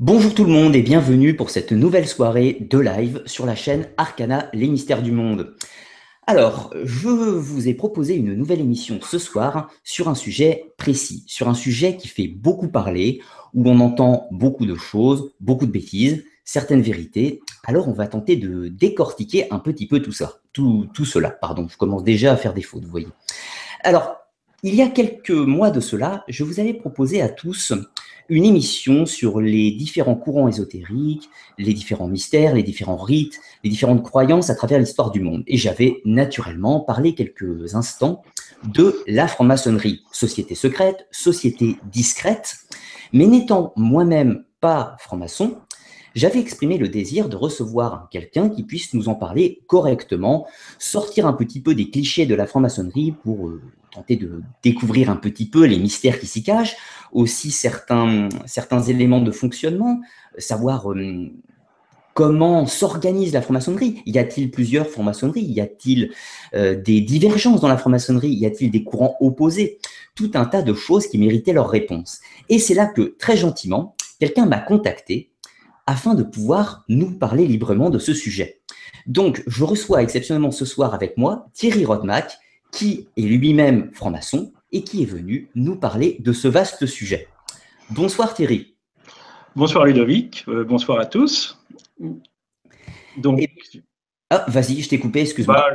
Bonjour tout le monde et bienvenue pour cette nouvelle soirée de live sur la chaîne Arcana, les mystères du monde. Alors, je vous ai proposé une nouvelle émission ce soir sur un sujet précis, sur un sujet qui fait beaucoup parler, où on entend beaucoup de choses, beaucoup de bêtises, certaines vérités. Alors, on va tenter de décortiquer un petit peu tout ça, tout, tout cela. Pardon, je commence déjà à faire des fautes, vous voyez. Alors, il y a quelques mois de cela, je vous avais proposé à tous une émission sur les différents courants ésotériques, les différents mystères, les différents rites, les différentes croyances à travers l'histoire du monde. Et j'avais naturellement parlé quelques instants de la franc-maçonnerie, société secrète, société discrète. Mais n'étant moi-même pas franc-maçon, j'avais exprimé le désir de recevoir quelqu'un qui puisse nous en parler correctement, sortir un petit peu des clichés de la franc-maçonnerie pour euh, tenter de découvrir un petit peu les mystères qui s'y cachent, aussi certains, certains éléments de fonctionnement, savoir euh, comment s'organise la franc-maçonnerie. Y a-t-il plusieurs franc-maçonneries? Y a-t-il euh, des divergences dans la franc-maçonnerie? Y a-t-il des courants opposés? Tout un tas de choses qui méritaient leur réponse. Et c'est là que, très gentiment, quelqu'un m'a contacté afin de pouvoir nous parler librement de ce sujet. Donc, je reçois exceptionnellement ce soir avec moi Thierry Rodmack, qui est lui-même franc-maçon et qui est venu nous parler de ce vaste sujet. Bonsoir Thierry. Bonsoir Ludovic, euh, bonsoir à tous. Donc, ah, vas-y, je t'ai coupé, excuse-moi. Bah,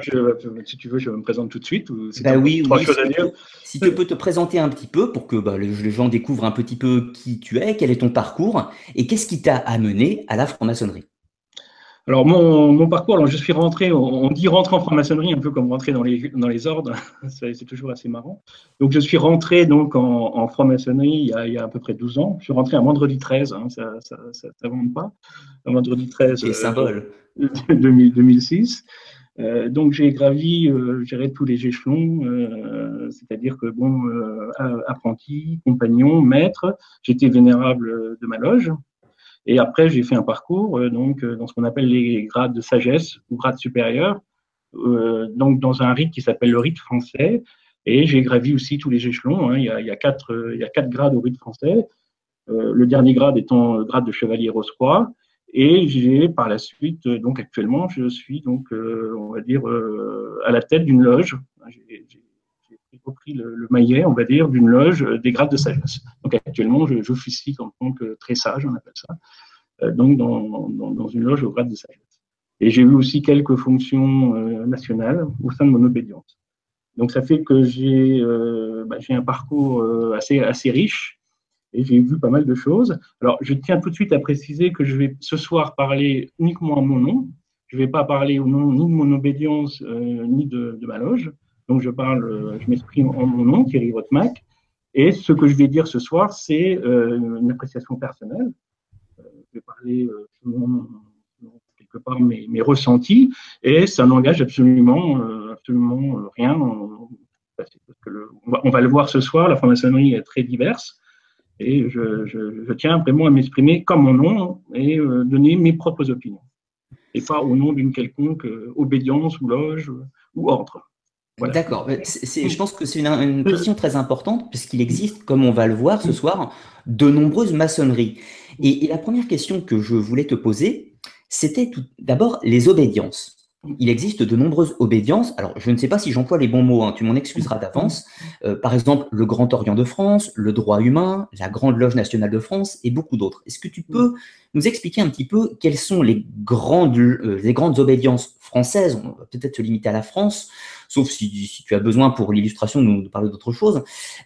si tu veux, je me présente tout de suite. bah oui, oui si, à dire. si tu peux te présenter un petit peu pour que bah, les, gens découvrent un petit peu qui tu es, quel est ton parcours et qu'est-ce qui t'a amené à la franc-maçonnerie. Alors mon, parcours, alors je suis rentré, on, dit rentrer en franc-maçonnerie un peu comme rentrer dans les, dans les ordres, c'est toujours assez marrant. Donc je suis rentré donc en, franc-maçonnerie il, y a à peu près 12 ans. Je suis rentré un vendredi 13, hein, ça ne vend pas, un vendredi 13. Les symboles. 2006. Euh, donc j'ai gravi, euh, tous les échelons, euh, c'est-à-dire que bon, euh, apprenti, compagnon, maître, j'étais vénérable de ma loge. Et après j'ai fait un parcours donc dans ce qu'on appelle les grades de sagesse ou grades supérieurs, donc dans un rite qui s'appelle le rite français. Et j'ai gravi aussi tous les échelons. Hein. Il, y a, il, y a quatre, il y a quatre grades au rite français. le dernier grade étant le grade de chevalier rose-croix. Et j'ai par la suite, euh, donc actuellement, je suis donc, euh, on va dire, euh, à la tête d'une loge. Repris le, le, maillet, on va dire, d'une loge des grades de sagesse. Donc actuellement, j'officie en tant que très sage, on appelle ça, donc dans, dans, une loge au grade de sagesse. Et j'ai eu aussi quelques fonctions nationales au sein de mon obédience. Donc ça fait que j'ai bah, un parcours assez, assez riche et j'ai vu pas mal de choses. Alors, je tiens tout de suite à préciser que je vais ce soir parler uniquement à mon nom. Je ne vais pas parler au nom ni de mon obédience euh, ni de, ma loge. Donc, je parle, euh, je m'exprime en mon nom, Thierry Rotmac. Et ce que je vais dire ce soir, c'est euh, une appréciation personnelle. je vais parler selon, quelque part mes, ressentis, et ça n'engage absolument, absolument rien. On, va, le voir ce soir, la franc-maçonnerie est très diverse. Et je, tiens vraiment à m'exprimer comme mon nom et euh, donner mes propres opinions. Et pas au nom d'une quelconque euh, obédience ou loge ou ordre. D'accord. Je pense que c'est une, une, question très importante puisqu'il existe, comme on va le voir ce soir, de nombreuses maçonneries. Et, et la première question que je voulais te poser, c'était d'abord les obédiences il existe de nombreuses obédiences. Alors, je ne sais pas si j'emploie les bons mots, hein, tu m'en excuseras d'avance. Euh, par exemple, le Grand Orient de France, le droit humain, la Grande Loge nationale de France et beaucoup d'autres. Est-ce que tu peux nous expliquer un petit peu quelles sont les grandes, euh, les grandes obédiences françaises? On va peut-être se limiter à la France, sauf si, tu as besoin pour l'illustration de nous parler d'autre chose,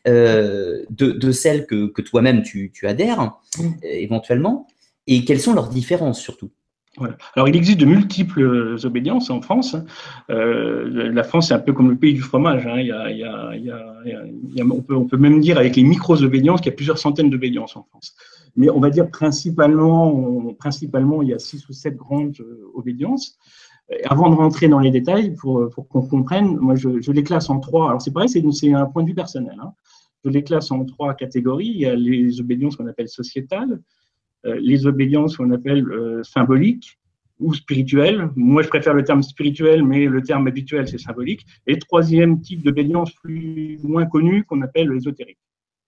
euh, de, celles que, toi-même tu, tu adhères éventuellement, et quelles sont leurs différences surtout? Alors, il existe de multiples obédiences en France. Euh, la France, c'est un peu comme le pays du fromage. Hein. On, peut, on, même dire avec les micro-obédiences qu'il y a plusieurs centaines d'obédiences en France. Mais on va dire principalement, principalement il y a six ou sept grandes obédiences. Et avant de rentrer dans les détails, pour, qu'on comprenne, moi, je, les classe en trois. Alors, c'est pareil, c'est un point de vue personnel. Hein. Je les classe en trois catégories. Il y a les obédiences qu'on appelle sociétales, euh, les obédiences qu'on appelle euh, symboliques ou spirituelles. Moi, je préfère le terme spirituel, mais le terme habituel, c'est symbolique. Et troisième type d'obédience plus moins connu qu'on appelle ésotérique.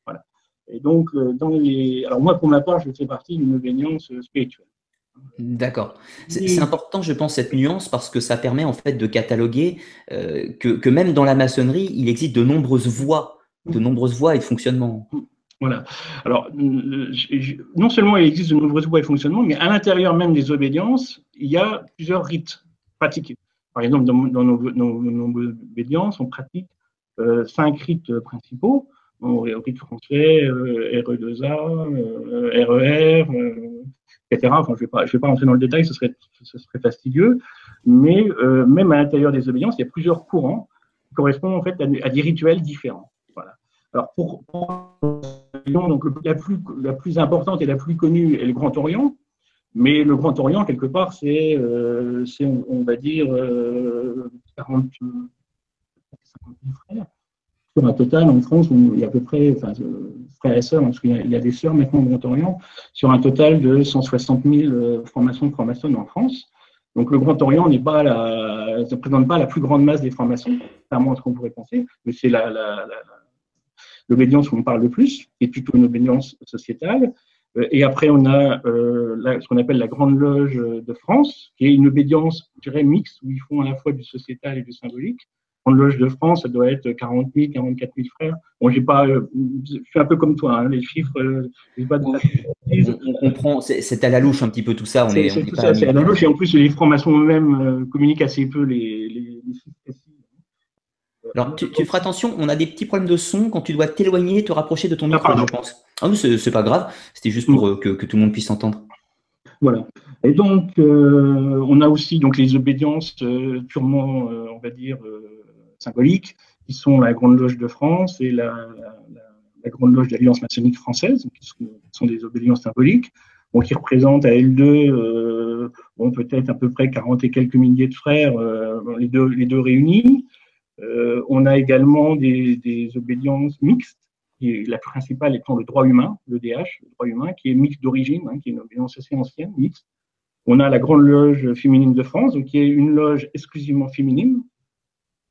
Voilà. Et donc, dans les... alors moi, pour ma part, je fais partie d'une obédience spirituelle. D'accord. C'est important, je pense, cette nuance parce que ça permet en fait de cataloguer que, que, même dans la maçonnerie, il existe de nombreuses voies, de nombreuses voies et de fonctionnement. Voilà. Alors, non seulement il existe de nombreuses voies et fonctionnements, mais à l'intérieur même des obédiences, il y a plusieurs rites pratiqués. Par exemple, dans, nos, obédiences, on pratique euh, cinq rites principaux. On, rite français, euh, RE2A, euh, RER, etc. Je ne vais, pas, rentrer dans le détail, ce serait, fastidieux. Mais même à l'intérieur des obédiences, il y a plusieurs courants qui correspondent en fait à, des rituels différents. Alors, pour, donc la plus, la plus importante et la plus connue est le Grand Orient, mais le Grand Orient, quelque part, c'est, euh, on, va dire, 40, euh, 50 000 frères. Sur un total, en France, il y a à peu près, enfin, euh, frères et sœurs, parce qu'il y, a des sœurs maintenant au Grand Orient, sur un total de 160 000 formations de francs-maçons en France. Donc le Grand Orient n'est pas la, ne présente pas la plus grande masse des francs-maçons, contrairement à ce qu'on pourrait penser, mais c'est la l'obédience où on parle le plus, qui est plutôt une obédience sociétale. Euh, et après, on a euh, ce qu'on appelle la Grande Loge de France, qui est une obédience, je dirais, mixte, où ils font à la fois du sociétal et du symbolique. La Grande Loge de France, ça doit être 40 000, 44 000 frères. Bon, j'ai pas, euh, je suis un peu comme toi, hein, les chiffres, pas de on, comprend, c'est à la louche un petit peu tout ça. C'est tout ça, c'est à la louche, et en plus, les francs-maçons eux-mêmes communiquent assez peu les, les, les chiffres alors, tu, feras attention, on a des petits problèmes de son quand tu dois t'éloigner, te rapprocher de ton ah, micro, je pense. Ah, mais c'est pas grave, c'était juste pour euh, que, tout le monde puisse entendre. Voilà. Et donc, euh, on a aussi donc, les obédiences euh, purement, on va dire, symboliques, qui sont la Grande Loge de France et la, Grande Loge de l'Alliance maçonnique française, qui sont, des obédiences symboliques, qui représentent à L2 peut-être à peu près 40 et quelques milliers de frères, les, deux, les deux réunis. Euh, on a également des, obédiences mixtes, la principale étant le droit humain, le DH, le droit humain, qui est mixte d'origine, hein, qui est une obédience assez ancienne, mixte. On a la Grande Loge féminine de France, qui est une loge exclusivement féminine.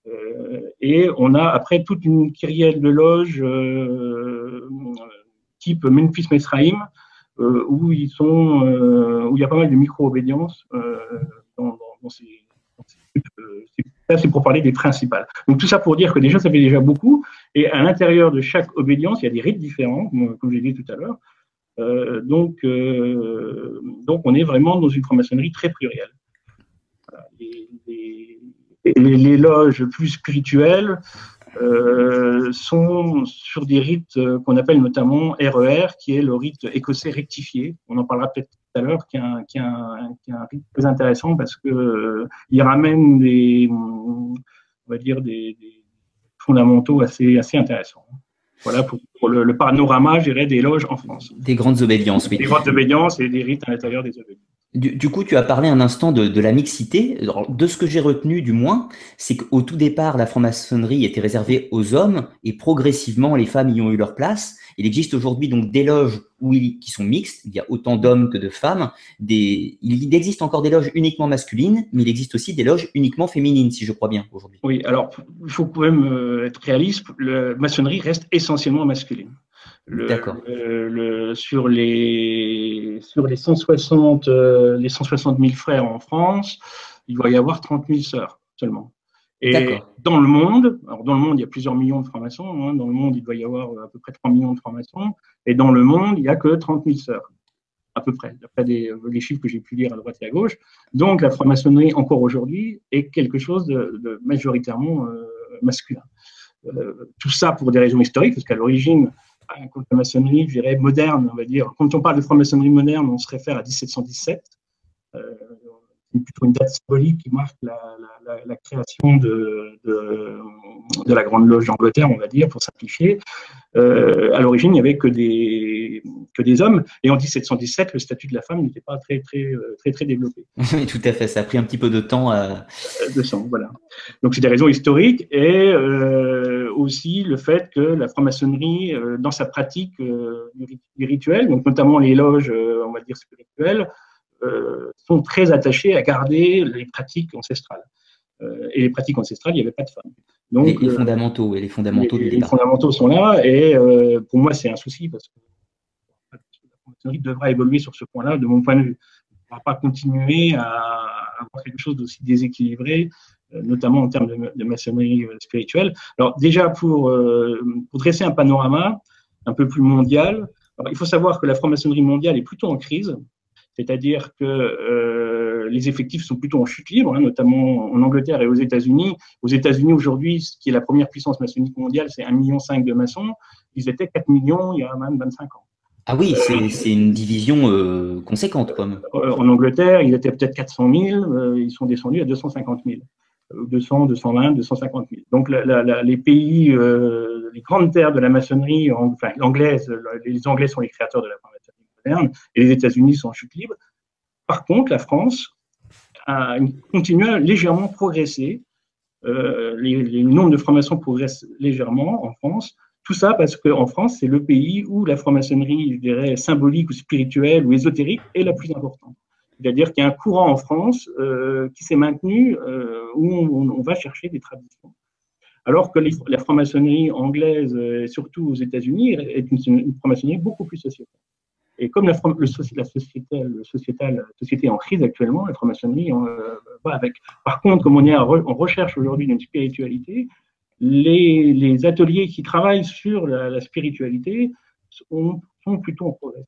Euh, et on a après toute une kyrielle de loges euh, type Memphis Mesraïm, où, il y a pas mal de micro-obédiences dans, ces, ça, c'est pour parler des principales. Donc tout ça pour dire que déjà, ça fait déjà beaucoup. Et à l'intérieur de chaque obédience, il y a des rites différents, comme j'ai dit tout à l'heure. Euh, donc, euh, donc, on est vraiment dans une franc-maçonnerie très plurielle. les, loges plus spirituelles euh, sont sur des rites qu'on appelle notamment RER, e qui est le rite écossais rectifié. On en parlera peut-être à l'heure, qui, qui, est un rite très intéressant parce que euh, il ramène des, on va dire des, fondamentaux assez, assez intéressants. Voilà pour, le, panorama, je des loges en France. Des grandes obédiences, oui. Des grandes obédiences et des rites à l'intérieur des obédiences. Du, coup, tu as parlé un instant de, la mixité. de ce que j'ai retenu, du moins, c'est qu'au tout départ, la franc-maçonnerie était réservée aux hommes et progressivement, les femmes y ont eu leur place. Il existe aujourd'hui donc des loges où qui sont mixtes. Il y a autant d'hommes que de femmes. Des, il existe encore des loges uniquement masculines, mais il existe aussi des loges uniquement féminines, si je crois bien aujourd'hui. Oui, alors il faut quand même euh, être réaliste. La maçonnerie reste essentiellement masculine. D'accord. Le, sur les sur les 160 euh, les 160 000 frères en France, il va y avoir 30 000 sœurs seulement. Et dans le monde, alors dans le monde, il y a plusieurs millions de francs-maçons. Hein, dans le monde, il doit y avoir à peu près 3 millions de francs-maçons. Et dans le monde, il n'y a que 30 000 sœurs, à peu près, d'après les chiffres que j'ai pu lire à droite et à gauche. Donc, la franc-maçonnerie, encore aujourd'hui, est quelque chose de, majoritairement euh, masculin. Euh, tout ça pour des raisons historiques, parce qu'à l'origine, contre la maçonnerie, je dirais, moderne, on va dire. Quand on parle de franc-maçonnerie moderne, on se réfère à 1717. Euh, c'est plutôt une date symbolique qui marque la, création de, de, la Grande Loge d'Angleterre, on va dire, pour simplifier. Euh, à l'origine, il n'y avait que des, que des hommes. Et en 1717, le statut de la femme n'était pas très, très, très, très, développé. Oui, tout à fait. Ça a pris un petit peu de temps. À... De temps, voilà. Donc, c'est des raisons historiques. Et euh, aussi le fait que la franc-maçonnerie, euh, dans sa pratique du rituel, donc notamment les loges, on va dire, spirituelles, euh, sont très attachés à garder les pratiques ancestrales. Euh, et les pratiques ancestrales, il n'y avait pas de femmes. Donc, les, fondamentaux et les fondamentaux les, du Les fondamentaux sont là et pour moi c'est un souci parce que la franc-maçonnerie devra évoluer sur ce point-là de mon point de vue. On ne va pas continuer à avoir quelque chose d'aussi déséquilibré notamment en termes de, maçonnerie spirituelle. Alors déjà, pour, pour, dresser un panorama un peu plus mondial, il faut savoir que la franc-maçonnerie mondiale est plutôt en crise, c'est-à-dire que euh, les effectifs sont plutôt en chute libre, hein, notamment en Angleterre et aux États-Unis. Aux États-Unis aujourd'hui, ce qui est la première puissance maçonnique mondiale, c'est 1,5 million de maçons. Ils étaient 4 millions il y a même 25 ans. Ah oui, c'est une division euh, conséquente. Comme. Euh, en Angleterre, ils étaient peut-être 400 000, ils sont descendus à 250 000. 200, 220, 250 000. Donc les pays, les grandes terres de la maçonnerie, enfin l'anglaise, les Anglais sont les créateurs de la maçonnerie et les États-Unis sont en chute libre. Par contre, la France a continué à légèrement progresser. Euh, les, de francs-maçons progressent légèrement en France. Tout ça parce qu'en France, c'est le pays où la franc-maçonnerie, je dirais, symbolique ou spirituelle ou ésotérique est la plus importante. C'est-à-dire qu'il y a un courant en France euh, qui s'est maintenu euh, où on, va chercher des traditions. Alors que la franc-maçonnerie anglaise, surtout aux États-Unis, est une, une franc-maçonnerie beaucoup plus sociétale. Et comme la, le, la société, le sociétal, société est en crise actuellement, la franc-maçonnerie euh, va avec. Par contre, comme on est en recherche aujourd'hui d'une spiritualité, les, les, ateliers qui travaillent sur la, la spiritualité sont, sont, plutôt en progrès.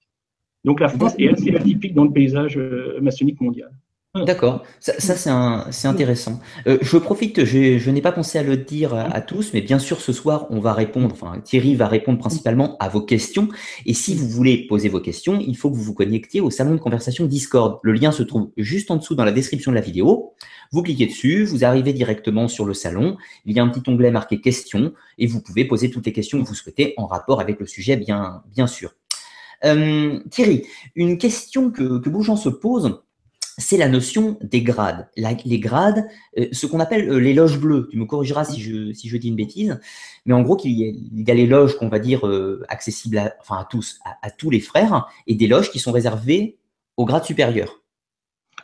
Donc la France est assez atypique dans le paysage euh, maçonnique mondial. D'accord, ça, ça c'est intéressant. Euh, je profite, je, je n'ai pas pensé à le dire à, tous, mais bien sûr ce soir on va répondre, enfin Thierry va répondre principalement à vos questions. Et si vous voulez poser vos questions, il faut que vous vous connectiez au salon de conversation Discord. Le lien se trouve juste en dessous dans la description de la vidéo. Vous cliquez dessus, vous arrivez directement sur le salon. Il y a un petit onglet marqué questions et vous pouvez poser toutes les questions que vous souhaitez en rapport avec le sujet, bien, bien sûr. Euh, Thierry, une question que, que beaucoup de gens se posent c'est la notion des grades. les grades, euh, ce qu'on appelle euh, les loges bleues, tu me corrigeras si je, dis une bêtise, mais en gros, il y a, les loges qu'on va dire euh, accessibles à, tous, à, tous les frères, et des loges qui sont réservées aux grades supérieurs.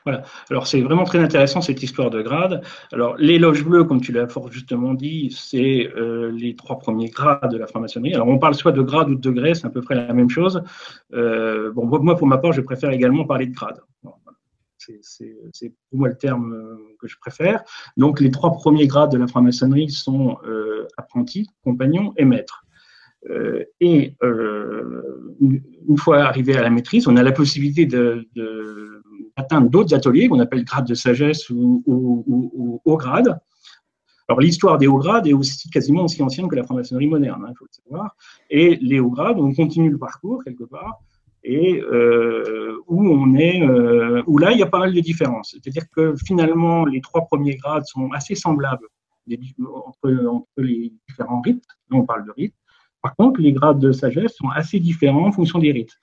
Voilà. Alors c'est vraiment très intéressant cette histoire de grades. Alors les loges bleues, comme tu l'as fort justement dit, c'est les trois premiers grades de la franc-maçonnerie. Alors on parle soit de grade ou de degré, c'est à peu près la même chose. bon, moi pour ma part, je préfère également parler de grade c'est pour moi le terme euh, que je préfère. Donc, les trois premiers grades de la franc-maçonnerie sont euh, apprenti, compagnon et maître. Euh, et une fois arrivé à la maîtrise, on a la possibilité d'atteindre d'autres ateliers qu'on appelle grades de sagesse ou, ou, haut grade. Alors l'histoire des hauts grades est aussi quasiment aussi ancienne que la franc-maçonnerie moderne, hein, il faut le savoir. Et les hauts grades, on continue le parcours quelque part et euh, où on est, euh, où là il y a pas mal de différences. C'est-à-dire que finalement les trois premiers grades sont assez semblables entre, les différents rites. Là on parle de rites. Par contre, les grades de sagesse sont assez différents en fonction des rites.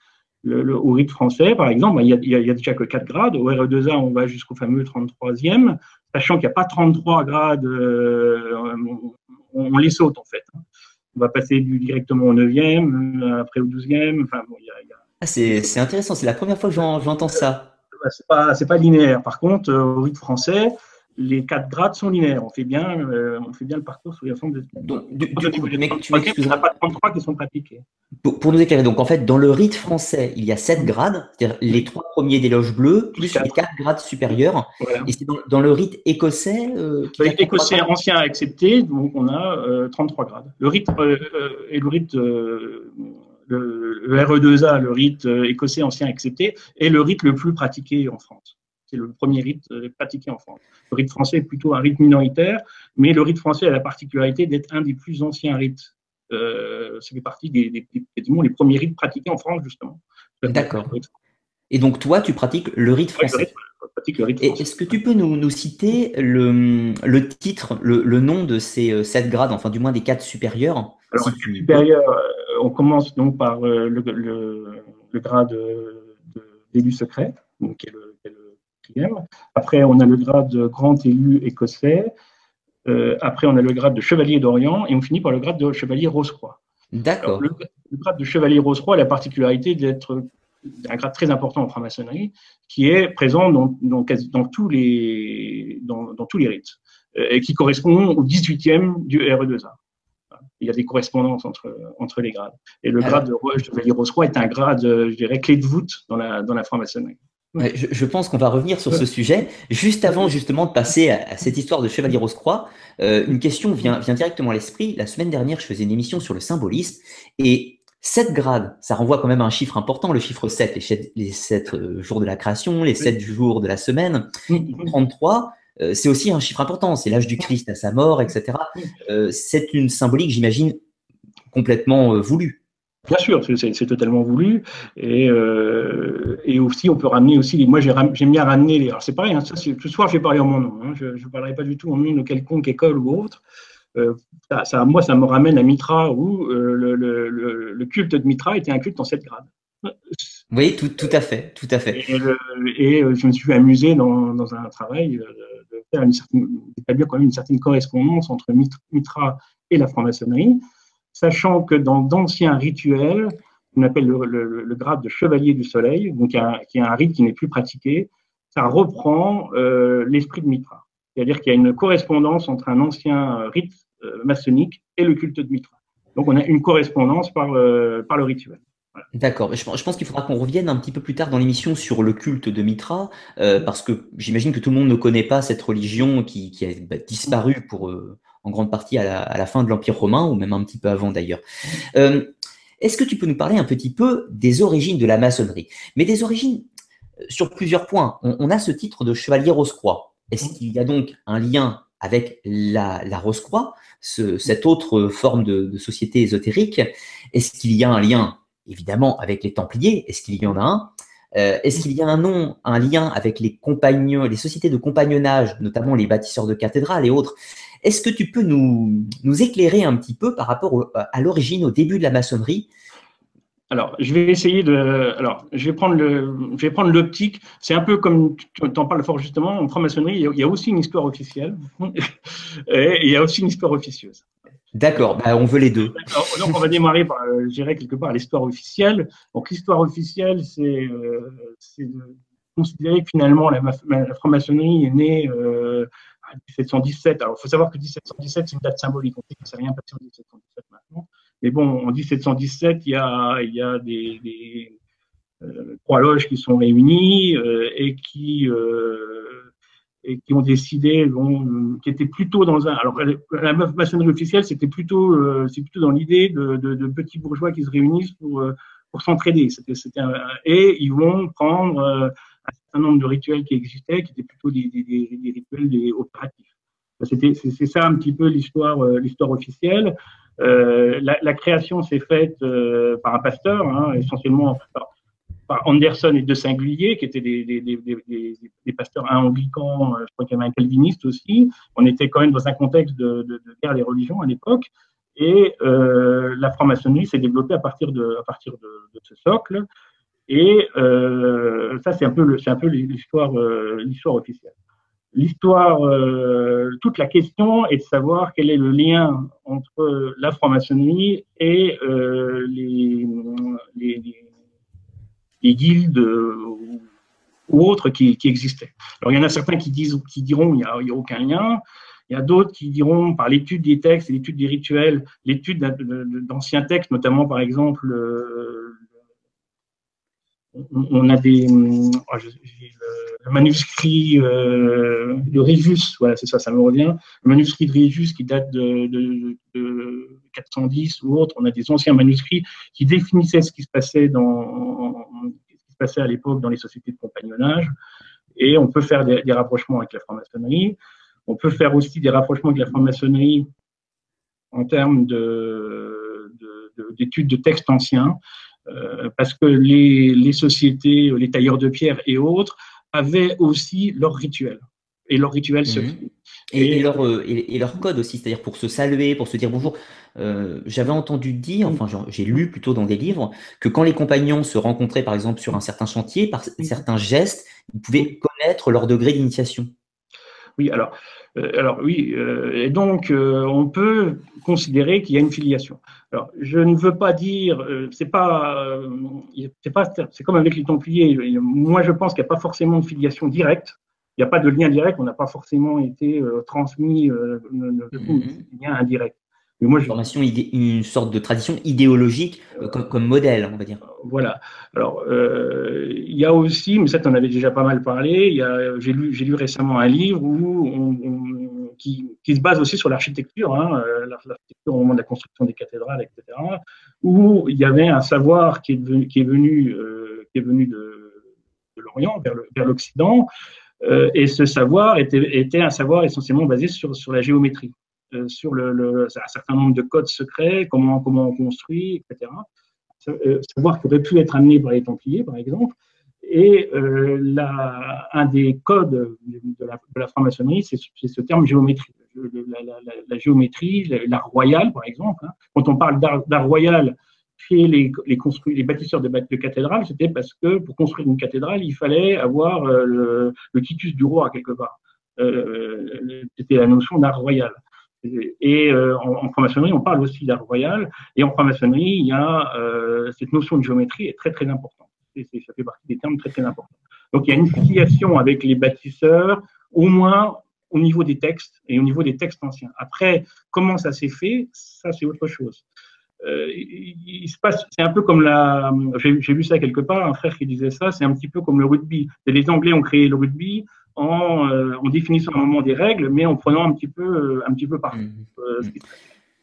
Au rite français, par exemple, il n'y a, a, déjà que 4 grades. Au RE2A, on va jusqu'au fameux 33e, sachant qu'il n'y a pas 33 grades, euh, on, les saute en fait. On va passer directement au 9e, après au 12e. Enfin, bon, il y a, ah, c'est intéressant, c'est la première fois que j'entends ça. C'est pas, pas linéaire. Par contre, euh, au rythme français, les quatre grades sont linéaires. On fait bien, euh, on fait bien le parcours sous l'ensemble de. Donc, du, du coup, tu m'excuseras. pas 33 qui sont pratiqués. Pour, nous éclairer, donc en fait, dans le rite français, il y a sept grades, c'est-à-dire les trois premiers des loges bleues, plus les quatre grades supérieurs. Et c'est dans, le rite écossais. Euh, écossais ancien accepté, donc on a 33 grades. Le rite et le rite le, RE2A, le rite euh, écossais ancien accepté, est le rite le plus pratiqué en France. C'est le premier rite euh, pratiqué en France. Le rite français est plutôt un rite minoritaire, mais le rite français a la particularité d'être un des plus anciens rites. Euh, c'est partie des, des, les premiers rites pratiqués en France, justement. D'accord. Et donc, toi, tu pratiques le rite français Est-ce que tu peux nous, nous citer le, le titre, le, le, nom de ces sept grades, enfin du moins des quatre supérieurs? Alors, supérieur, on commence donc par euh, le, grade d'élu secret, donc, qui est le, quatrième. Après, on a le grade de grand élu écossais. Euh, après, on a le grade de chevalier d'Orient et on finit par le grade de chevalier Rose-Croix. D'accord. Le, grade de chevalier Rose-Croix a la particularité d'être un grade très important en franc-maçonnerie qui est présent dans, tous, les, dans, tous les rites. et qui correspond au 18e du RE2A. Il y a des correspondances entre, entre les grades. Et le grade de chevalier Rose-Croix est un grade, je dirais, clé de voûte dans la, dans la franc-maçonnerie. je, pense qu'on va revenir sur ce sujet. Juste avant justement de passer à, cette histoire de Chevalier Rose-Croix, euh, une question vient, vient directement à l'esprit. La semaine dernière, je faisais une émission sur le symbolisme et 7 grades, ça renvoie quand même à un chiffre important, le chiffre 7, les 7, euh, jours de la création, les 7 jours de la semaine. 33, euh, c'est aussi un chiffre important, c'est l'âge du Christ à sa mort, etc. c'est une symbolique, j'imagine, complètement voulue. Bien sûr, c'est totalement voulu. Et, euh, et, aussi, on peut ramener aussi. Moi, j'aime bien ramener les. Alors, c'est pareil, hein, ça, ce soir, j'ai parlé en mon nom. Hein, je ne parlerai pas du tout en nom de quelconque école ou autre. Euh, ça, moi, ça me ramène à Mitra, où euh, le, le, le, culte de Mitra était un culte en sept grades. Oui, tout, tout à fait, tout à fait. Et, et je me suis amusé dans, dans un travail faire une certaine, d'établir quand même une certaine correspondance entre Mitra et la franc-maçonnerie sachant que dans d'anciens rituels, on appelle le, grade de chevalier du soleil, donc qui est un rite qui n'est plus pratiqué, ça reprend euh, l'esprit de Mitra. C'est-à-dire qu'il y a une correspondance entre un ancien rite euh, maçonnique et le culte de Mitra. Donc on a une correspondance par, par le rituel. D'accord. Je, pense qu'il faudra qu'on revienne un petit peu plus tard dans l'émission sur le culte de Mitra, euh, parce que j'imagine que tout le monde ne connaît pas cette religion qui, a bah, disparu pour, en grande partie à la, fin de l'Empire romain, ou même un petit peu avant d'ailleurs. Euh, est-ce que tu peux nous parler un petit peu des origines de la maçonnerie? Mais des origines euh, sur plusieurs points. On, a ce titre de chevalier Rose-Croix. Est-ce qu'il y a donc un lien avec la, Rose-Croix, cette autre forme de, société ésotérique? Est-ce qu'il y a un lien, évidemment, avec les Templiers Est-ce qu'il y en a un? Euh, Est-ce qu'il y a un nom, un lien avec les compagnons, les sociétés de compagnonnage, notamment les bâtisseurs de cathédrales et autres? Est-ce que tu peux nous, nous, éclairer un petit peu par rapport à l'origine, au début de la maçonnerie? Alors, je vais essayer de. Alors, je vais prendre le, je vais prendre l'optique. C'est un peu comme tu en parles fort justement. En franc-maçonnerie, il y a aussi une histoire officielle et il y a aussi une histoire officieuse. D'accord, bah, on veut les deux. donc, on va démarrer par, euh, quelque part, l'histoire officielle. Donc, l'histoire officielle, c'est euh, de considérer que finalement la, franc-maçonnerie est née euh, 1717. Alors, il faut savoir que 1717, c'est une date symbolique. On sait ne s'est rien passé en 1717 maintenant. Mais bon, en 1717, il y a, des, euh, trois loges qui sont réunies et qui et qui ont décidé, bon, qui étaient plutôt dans un. Alors, la maçonnerie officielle, c'était plutôt, c'est plutôt dans l'idée de, de, petits bourgeois qui se réunissent pour pour s'entraider. C'était, et ils vont prendre un certain nombre de rituels qui existaient, qui étaient plutôt des, rituels des opératifs. C'était, c'est, ça un petit peu l'histoire, euh, l'histoire officielle. Euh, la, création s'est faite euh, par un pasteur, hein, essentiellement par, Anderson et de Singulier, qui étaient des, pasteurs, un anglican, je crois qu'il y avait un calviniste aussi. On était quand même dans un contexte de, guerre des religions à l'époque. Et la franc-maçonnerie s'est développée à partir de, ce socle. Et euh, ça, c'est un peu, euh, l'histoire officielle. L'histoire, euh, toute la question est de savoir quel est le lien entre la franc-maçonnerie et euh, les, les, guildes ou autres qui, existaient. Alors, il y en a certains qui, disent, qui diront qu'il n'y a, a, aucun lien. Il y a d'autres qui diront par l'étude des textes l'étude des rituels, l'étude d'anciens textes, notamment par exemple on a des, oh, le, manuscrit euh, de Régis, voilà, c'est ça, ça me revient. Le manuscrit de Régis qui date de, 410 ou autre. On a des anciens manuscrits qui définissaient ce qui se passait dans, se passait à l'époque dans les sociétés de compagnonnage. Et on peut faire des, rapprochements avec la franc-maçonnerie. On peut faire aussi des rapprochements avec la franc-maçonnerie en termes d'études de, de textes anciens. Euh, parce que les, sociétés, les tailleurs de pierre et autres avaient aussi leur rituel et leur rituel se mhm. Et, et, leur, euh, et, leur code aussi, c'est-à-dire pour se saluer, pour se dire bonjour. Euh, J'avais entendu dire, enfin j'ai lu plutôt dans des livres, que quand les compagnons se rencontraient par exemple sur un certain chantier, par certains gestes, ils pouvaient connaître leur degré d'initiation. Oui, alors, euh, alors oui, euh, et donc on peut considérer qu'il y a une filiation. Alors, je ne veux pas dire, c'est pas, c'est pas, c'est comme avec les Templiers. Moi, je pense qu'il n'y a pas forcément de filiation directe. Il n'y a pas de lien direct, on n'a pas forcément été transmis de mm-hmm. lien indirect. Mais moi, Formation, une sorte de tradition idéologique comme, modèle, on va dire. Voilà. Alors, il y a aussi, mais ça, tu en avais déjà pas mal parlé, j'ai lu, lu récemment un livre où on qui, se base aussi sur l'architecture, hein, euh, l'architecture au moment de la construction des cathédrales, etc., où il y avait un savoir qui est, venu, qui est venu, euh, qui est venu de, l'Orient vers l'Occident, euh, et ce savoir était, un savoir essentiellement basé sur, sur la géométrie, sur le, un certain nombre de codes secrets, comment, comment on construit, etc. Savoir qui aurait pu être amené par les Templiers, par exemple, et euh, un des codes de la, franc-maçonnerie, c'est ce terme géométrie. La géométrie, l'art royal, par exemple. Hein. Quand on parle d'art royal chez les, les, les bâtisseurs de, cathédrales, c'était parce que pour construire une cathédrale, il fallait avoir euh, le, titus du roi, quelque part. Euh, c'était la notion d'art royal. Et euh, en, en franc-maçonnerie, on parle aussi d'art royal. Et en franc-maçonnerie, il y a cette notion de géométrie est très très importante ça fait partie des termes très très importants. Donc il y a une filiation avec les bâtisseurs, au moins au niveau des textes et au niveau des textes anciens. Après, comment ça s'est fait, ça c'est autre chose. Euh, il, se passe, c'est un peu comme la, j'ai vu ça quelque part, un frère qui disait ça, c'est un petit peu comme le rugby. Les Anglais ont créé le rugby en, euh, en définissant un moment des règles, mais en prenant un petit peu, un petit peu partout. Mmh. Euh.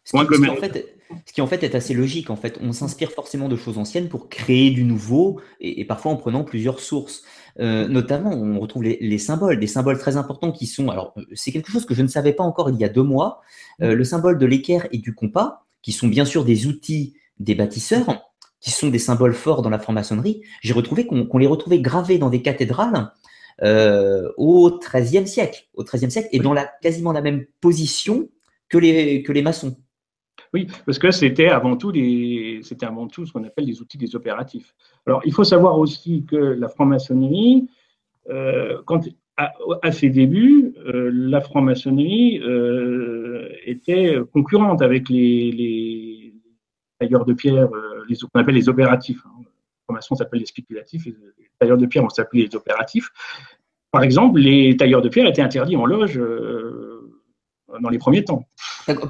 Ce qui, en fait, ce qui, en fait est assez logique. En fait, on s'inspire forcément de choses anciennes pour créer du nouveau, et, parfois en prenant plusieurs sources. Euh, notamment, on retrouve les, symboles, des symboles très importants qui sont. Alors, euh, c'est quelque chose que je ne savais pas encore il y a deux mois. Euh, le symbole de l'équerre et du compas, qui sont bien sûr des outils des bâtisseurs, qui sont des symboles forts dans la franc-maçonnerie. J'ai retrouvé qu'on les retrouvait gravés dans des cathédrales au XIIIe siècle, au XIIIe siècle, et dans la, quasiment la même position que les, que les maçons. Oui, parce que c'était avant tout des, c'était avant tout ce qu'on appelle des outils des opératifs. Alors, il faut savoir aussi que la franc-maçonnerie, euh, quand à, ses débuts, euh, la franc-maçonnerie euh, était concurrente avec les, les tailleurs de pierre, les, qu'on appelle les opératifs. Hein. La franc-maçon s'appelle les spéculatifs, les tailleurs de pierre, on s'appelait les opératifs. Par exemple, les tailleurs de pierre étaient interdits en loge dans les premiers temps.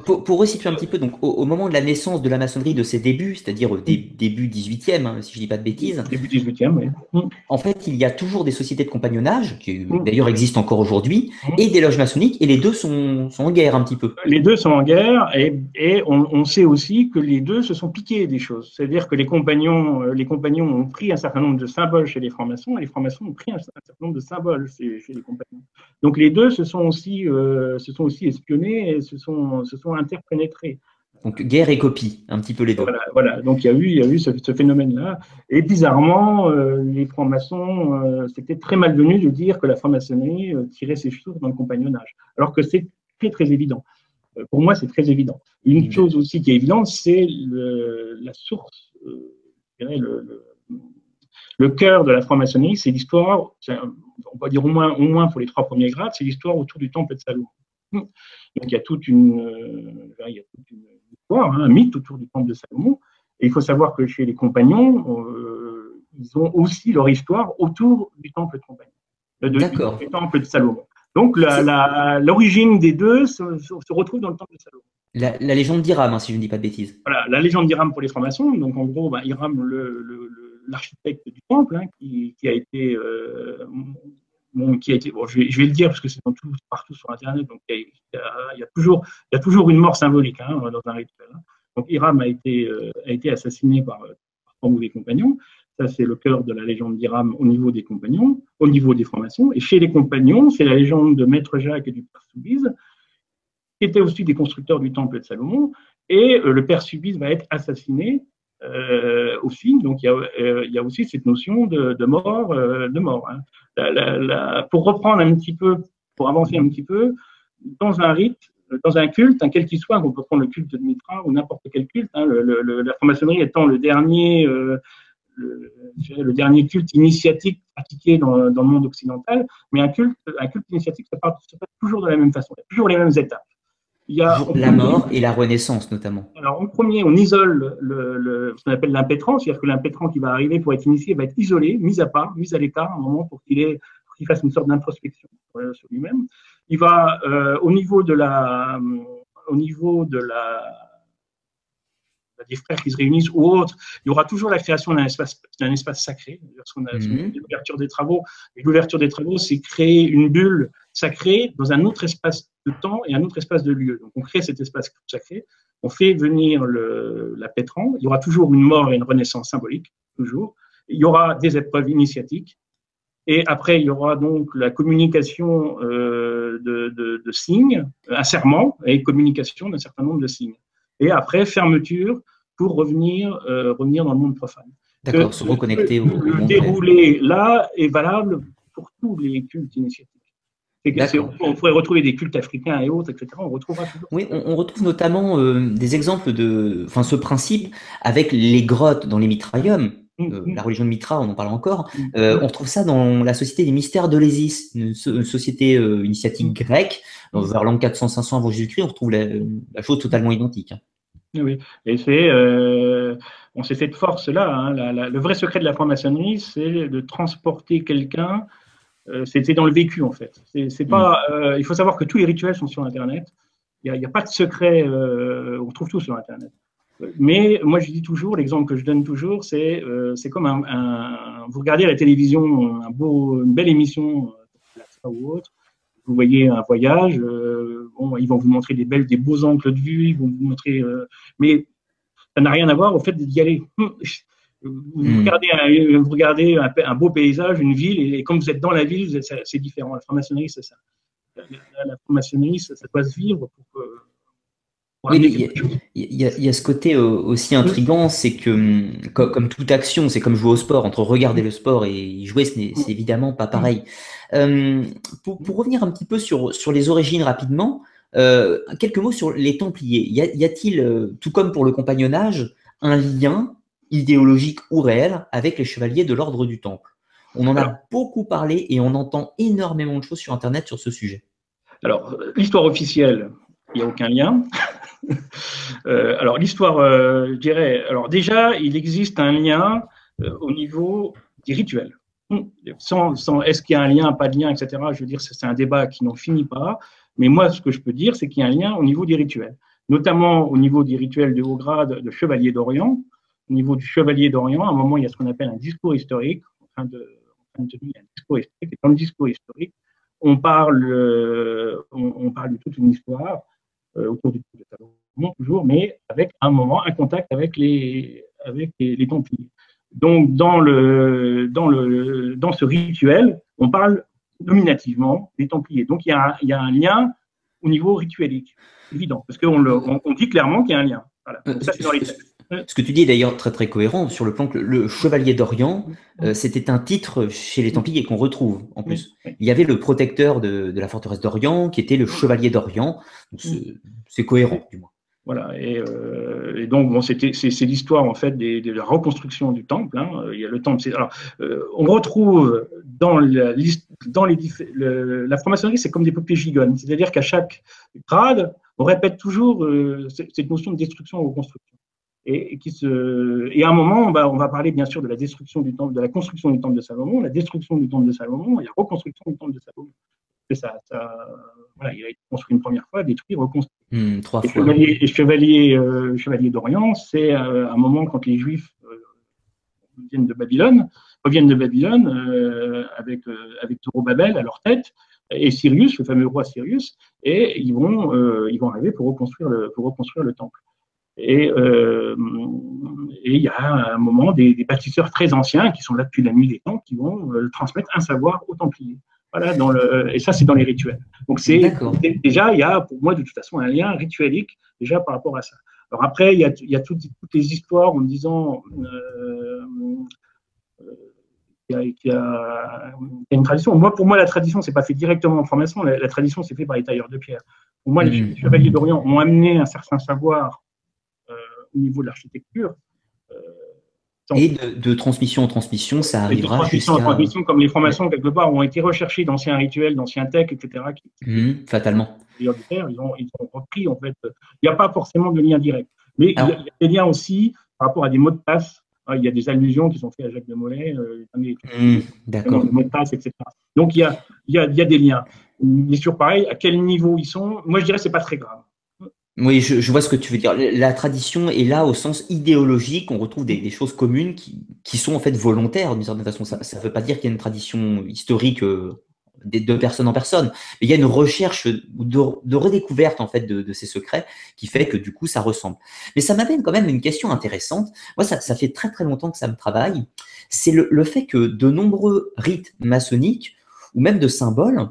Pour, pour, resituer un petit peu, donc au, moment de la naissance de la maçonnerie, de ses débuts, c'est-à-dire au début 18e, hein, si je ne dis pas de bêtises. Début 18e, oui. Mm. En fait, il y a toujours des sociétés de compagnonnage, qui mm. d'ailleurs existent encore aujourd'hui, mm. et des loges maçonniques, et les deux sont, sont, en guerre un petit peu. Les deux sont en guerre, et, et on, on, sait aussi que les deux se sont piqués des choses. C'est-à-dire que les compagnons, euh, les compagnons ont pris un certain nombre de symboles chez les francs-maçons, et les francs-maçons ont pris un, certain nombre de symboles chez, chez, les compagnons. Donc les deux se sont aussi, euh, se sont aussi espionnés et se sont, se sont interpénétrés. Donc guerre et copie, un petit peu les deux. Voilà, donc il y a eu, il y a eu ce, phénomène-là. Et bizarrement, euh, les francs-maçons, euh, c'était très malvenu de dire que la franc-maçonnerie euh, tirait ses sources dans le compagnonnage, alors que c'est très très évident. pour moi, c'est très évident. Une chose aussi qui est évidente, c'est la source, je dirais le, le, cœur de la franc-maçonnerie, c'est l'histoire, on va dire au moins, au moins pour les trois premiers grades, c'est l'histoire autour du temple de Salomon. Donc il y a toute une, euh, il y a toute une histoire, hein, un mythe autour du temple de Salomon. Et il faut savoir que chez les compagnons, euh, ils ont aussi leur histoire autour du temple de compagnon, de, du temple de Salomon. Donc l'origine des deux se, retrouve dans le temple de Salomon. La, légende d'Iram, hein, si je ne dis pas de bêtises. Voilà, la légende d'Iram pour les francs-maçons. Donc en gros, ben, Iram, l'architecte du temple, hein, qui, qui, a été euh, qui a été, bon, je vais, je vais, le dire parce que c'est tout, partout sur Internet, donc il y a, toujours, il y a toujours une mort symbolique hein, dans un rituel. Hein. Donc Hiram a été, euh, a été assassiné par, par des compagnons. Ça, c'est le cœur de la légende d'Hiram au niveau des compagnons, au niveau des formations. Et chez les compagnons, c'est la légende de Maître Jacques et du Père Soubise, qui étaient aussi des constructeurs du temple de Salomon. Et euh, le Père Soubise va être assassiné euh, aussi. Donc il y, a, euh, il y, a, aussi cette notion de, mort, euh, de mort. Hein. La, la, pour reprendre un petit peu, pour avancer un petit peu, dans un rite, dans un culte, un quel qu'il soit, on peut prendre le culte de Mitra ou n'importe quel culte, hein, la franc-maçonnerie étant le dernier, euh, le, dernier culte initiatique pratiqué dans, dans, le monde occidental, mais un culte, un culte initiatique, ça part, ça part toujours de la même façon, il y a toujours les mêmes étapes. Il y a, la mort et la renaissance notamment. Alors en premier, on isole le, le, ce qu'on appelle l'impétrant, c'est-à-dire que l'impétrant qui va arriver pour être initié va être isolé, mis à part, mis à l'écart un moment pour qu'il qu fasse une sorte d'introspection. sur lui-même. Il va au niveau de la, au niveau de la des frères qui se réunissent ou autres, il y aura toujours la création d'un espace, d'un espace sacré. Lorsqu'on a mhm. l'ouverture des travaux, et l'ouverture des travaux, c'est créer une bulle sacrée dans un autre espace de temps et un autre espace de lieu. Donc on crée cet espace sacré, on fait venir le, la pétran, il y aura toujours une mort et une renaissance symbolique, toujours. Il y aura des épreuves initiatiques, et après, il y aura donc la communication euh, de, de, de, signes, un serment et communication d'un certain nombre de signes. Et après, fermeture pour revenir, euh, revenir dans le monde profane. D'accord, se reconnecter au, le, le déroulé là est valable pour tous les cultes initiatiques. On pourrait retrouver des cultes africains et autres, etc. On retrouvera toujours. Oui, on, retrouve notamment euh, des exemples de, enfin, ce principe avec les grottes dans les mitraillums. Mm, euh, mm. la religion de Mitra, on en parle encore. Mm. Euh, on retrouve ça dans la société des mystères de l'Ésis, une, société initiatique grecque, vers l'an 400-500 avant Jésus-Christ. On retrouve la, chose totalement identique. Oui, et c'est, on sait cette force-là. Hein, le vrai secret de la franc-maçonnerie, c'est de transporter quelqu'un euh, c'était dans le vécu en fait. C'est pas. Mm. Euh, il faut savoir que tous les rituels sont sur Internet. Il n'y a, pas de secret. Euh, on trouve tout sur Internet. Mais moi, je dis toujours, l'exemple que je donne toujours, c'est c'est comme un, Vous regardez à la télévision un beau, une belle émission, ou autre. Vous voyez un voyage. bon, ils vont vous montrer des belles, des beaux angles de vue. Ils vont vous montrer. mais ça n'a rien à voir au fait d'y aller. Hum, vous hmm. regardez, un, vous regardez un, beau paysage, une ville, et, comme vous êtes dans la ville, c'est différent. La franc-maçonnerie, c'est ça. La, franc-maçonnerie, ça, doit se vivre pour oui, il y, a, il y, a ce côté euh, aussi intrigant, c'est que hum, comme, toute action, c'est comme jouer au sport. Entre regarder le sport et y jouer, c'est évidemment pas pareil. Euh, pour, pour, revenir un petit peu sur, sur les origines rapidement, euh, quelques mots sur les Templiers. Y a-t-il, euh, tout comme pour le compagnonnage, un lien idéologique ou réel avec les chevaliers de l'ordre du Temple? On en a beaucoup parlé et on entend énormément de choses sur Internet sur ce sujet. Alors, l'histoire officielle, il n'y a aucun lien. Euh, alors, l'histoire, euh, je dirais, alors déjà, il existe un lien euh, au niveau des rituels. Sans, sans est-ce qu'il y a un lien, pas de lien, etc. Je veux dire, c'est un débat qui n'en finit pas. Mais moi, ce que je peux dire, c'est qu'il y a un lien au niveau des rituels, notamment au niveau des rituels de haut grade de chevaliers d'Orient, au niveau du Chevalier d'Orient, à un moment, il y a ce qu'on appelle un discours historique, en train de, en train de un discours historique. Et dans le discours historique, on parle, on, parle de toute une histoire autour du Salomon, toujours, mais avec un moment, un contact avec les, avec les, Templiers. Donc, dans, le, dans, le, dans ce rituel, on parle nominativement des Templiers. Donc, il y a, il y a un lien au niveau rituelique, évident, parce qu'on on, on dit clairement qu'il y a un lien. Voilà. Euh, ça, c'est dans les textes. Ce que tu dis est d'ailleurs très très cohérent sur le plan que le Chevalier d'Orient, euh, c'était un titre chez les Templiers qu'on retrouve en plus. Il y avait le protecteur de, la forteresse d'Orient qui était le Chevalier d'Orient. C'est cohérent du moins. Voilà, et, euh, donc bon, c'était c'est l'histoire en fait de la reconstruction du temple. Hein. Il y a le temple. Alors, euh, on retrouve dans la dans les la franc-maçonnerie, c'est comme des poupées gigones, c'est-à-dire qu'à chaque grade, on répète toujours cette notion de destruction reconstruction et, qui se, et à un moment, on va, on va parler bien sûr de la destruction du temple, de la construction du temple de Salomon, la destruction du temple de Salomon et la reconstruction du temple de Salomon. Ça, ça, voilà, il a été construit une première fois, détruit, reconstruit. Hmm, trois et fois. Chevalier, et chevalier, euh, chevalier d'Orient, c'est euh, un moment quand les Juifs euh, viennent de Babylone, reviennent de Babylone avec avec Babel à leur tête et Sirius, le fameux roi Sirius, et ils vont ils vont arriver pour reconstruire le pour reconstruire le temple. Euh, et il y a un moment des, bâtisseurs très anciens qui sont là depuis la nuit des temps qui vont euh, transmettre un savoir aux Templiers. Voilà, dans le, et ça, c'est dans les rituels. Donc, c'est déjà, il y a pour moi de toute façon un lien rituelique déjà par rapport à ça. Alors après, il y a, il y a toutes, toutes, les histoires en disant euh, qu'il y, y, a une tradition. Moi, pour moi, la tradition, c'est pas fait directement en formation. La, tradition, c'est fait par les tailleurs de pierre. Pour moi, les mmh. chevaliers d'Orient ont amené un certain savoir au niveau de l'architecture. Euh, et de, transmission en transmission, ça arrivera. De transmission en transmission, comme les formations, quelque part, ont été recherchées d'anciens rituels, d'anciens textes, etc. Mmh, fatalement. ils, ont, ils ont repris, en fait. Il n'y a pas forcément de lien direct. Mais il, y a, des liens aussi par rapport à des mots de passe. Ah, il y a des allusions qui sont faites à Jacques de Molay, euh, mmh, d'accord. mots de passe, etc. Donc il y a, il y a, des liens. Mais sur pareil, à quel niveau ils sont, moi je dirais que c'est pas très grave. Oui, je, vois ce que tu veux dire. La tradition est là au sens idéologique. On retrouve des, choses communes qui, sont en fait volontaires d'une certaine façon. Ça ne veut pas dire qu'il y a une tradition historique euh, de personne en personne, mais il y a une recherche de, redécouverte en fait de, ces secrets qui fait que du coup ça ressemble. Mais ça m'amène quand même une question intéressante. Moi, ça, fait très très longtemps que ça me travaille. C'est le fait que de nombreux rites maçonniques ou même de symboles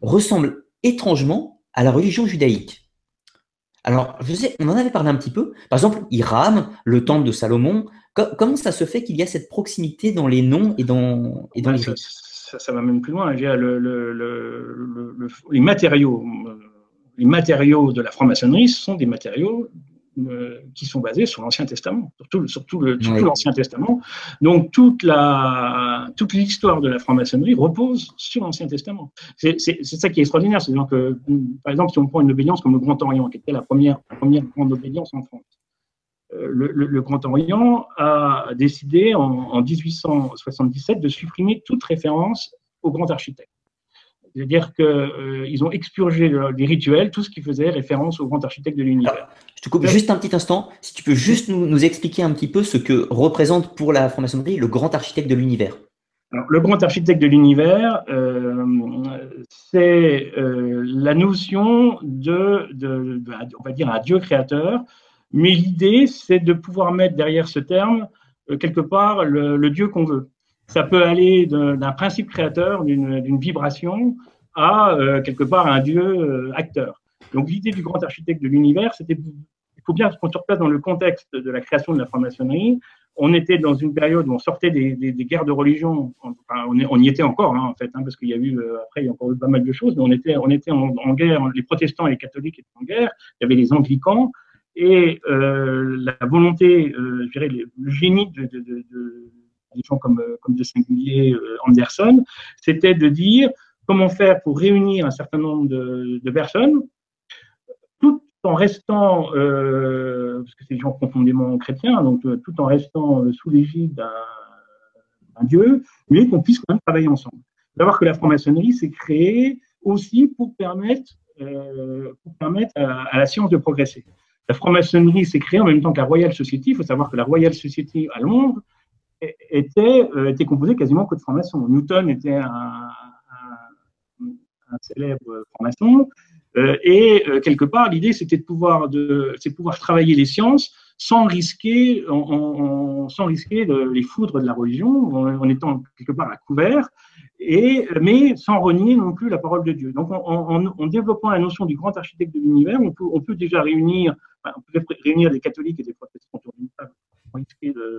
ressemblent étrangement à la religion judaïque. Alors, je sais, on en avait parlé un petit peu. Par exemple, Hiram, le temple de Salomon, comment ça se fait qu'il y a cette proximité dans les noms et dans, et dans les rites? ça, va même plus loin. Le, les matériaux, les matériaux de la franc-maçonnerie sont des matériaux qui sont basés sur l'Ancien Testament, surtout, surtout l'Ancien Testament. Donc toute la toute l'histoire de la franc-maçonnerie repose sur l'Ancien Testament. C'est ça qui est extraordinaire, c'est que par exemple si on prend une obédience comme le Grand Orient, qui était la première première grande obédience en France, euh, le, Grand Orient a décidé en, en 1877 de supprimer toute référence au grand architecte. C'est-à-dire qu'ils euh, ont expurgé les rituels, tout ce qui faisait référence au grand architecte de l'univers. je te coupe juste un petit instant. Si tu peux juste nous, expliquer un petit peu ce que représente pour la franc-maçonnerie le grand architecte de l'univers. le grand architecte de l'univers, euh, c'est euh, la notion de, on va dire, un Dieu créateur, mais l'idée, c'est de pouvoir mettre derrière ce terme, quelque part, le Dieu qu'on veut. Ça peut aller d'un principe créateur, d'une vibration, à euh, quelque part un dieu euh, acteur. Donc l'idée du grand architecte de l'univers, c'était, il faut bien se replace dans le contexte de la création de la franc-maçonnerie. On était dans une période où on sortait des, guerres de religion. On, y était encore, hein, en fait, hein, parce qu'il y a eu euh, après il y a encore eu pas mal de choses, mais on était, en, guerre. Les protestants et les catholiques étaient en guerre. Il y avait les anglicans et la volonté, je dirais, le génie de des gens comme, euh, comme de Singulier, euh, Anderson, c'était de dire comment faire pour réunir un certain nombre de, personnes, tout en restant, euh, parce que c'est des gens profondément chrétiens, donc tout en restant sous l'égide d'un Dieu, mais qu'on puisse quand même travailler ensemble. Savoir que la franc-maçonnerie s'est créée aussi pour permettre, pour permettre à, à, la science de progresser. La franc-maçonnerie s'est créée en même temps que la Royal Society. Il faut savoir que la Royal Society à Londres était, euh, était composé quasiment que de francs-maçons. Newton était un, célèbre franc-maçon. Euh, et euh, quelque part, l'idée, c'était de pouvoir, de, pouvoir travailler les sciences sans risquer, sans risquer les foudres de la religion, en, étant quelque part à couvert, et, mais sans renier non plus la parole de Dieu. Donc, en, développant la notion du grand architecte de l'univers, on peut, on peut déjà réunir, on peut réunir des catholiques et des protestants autour d'une table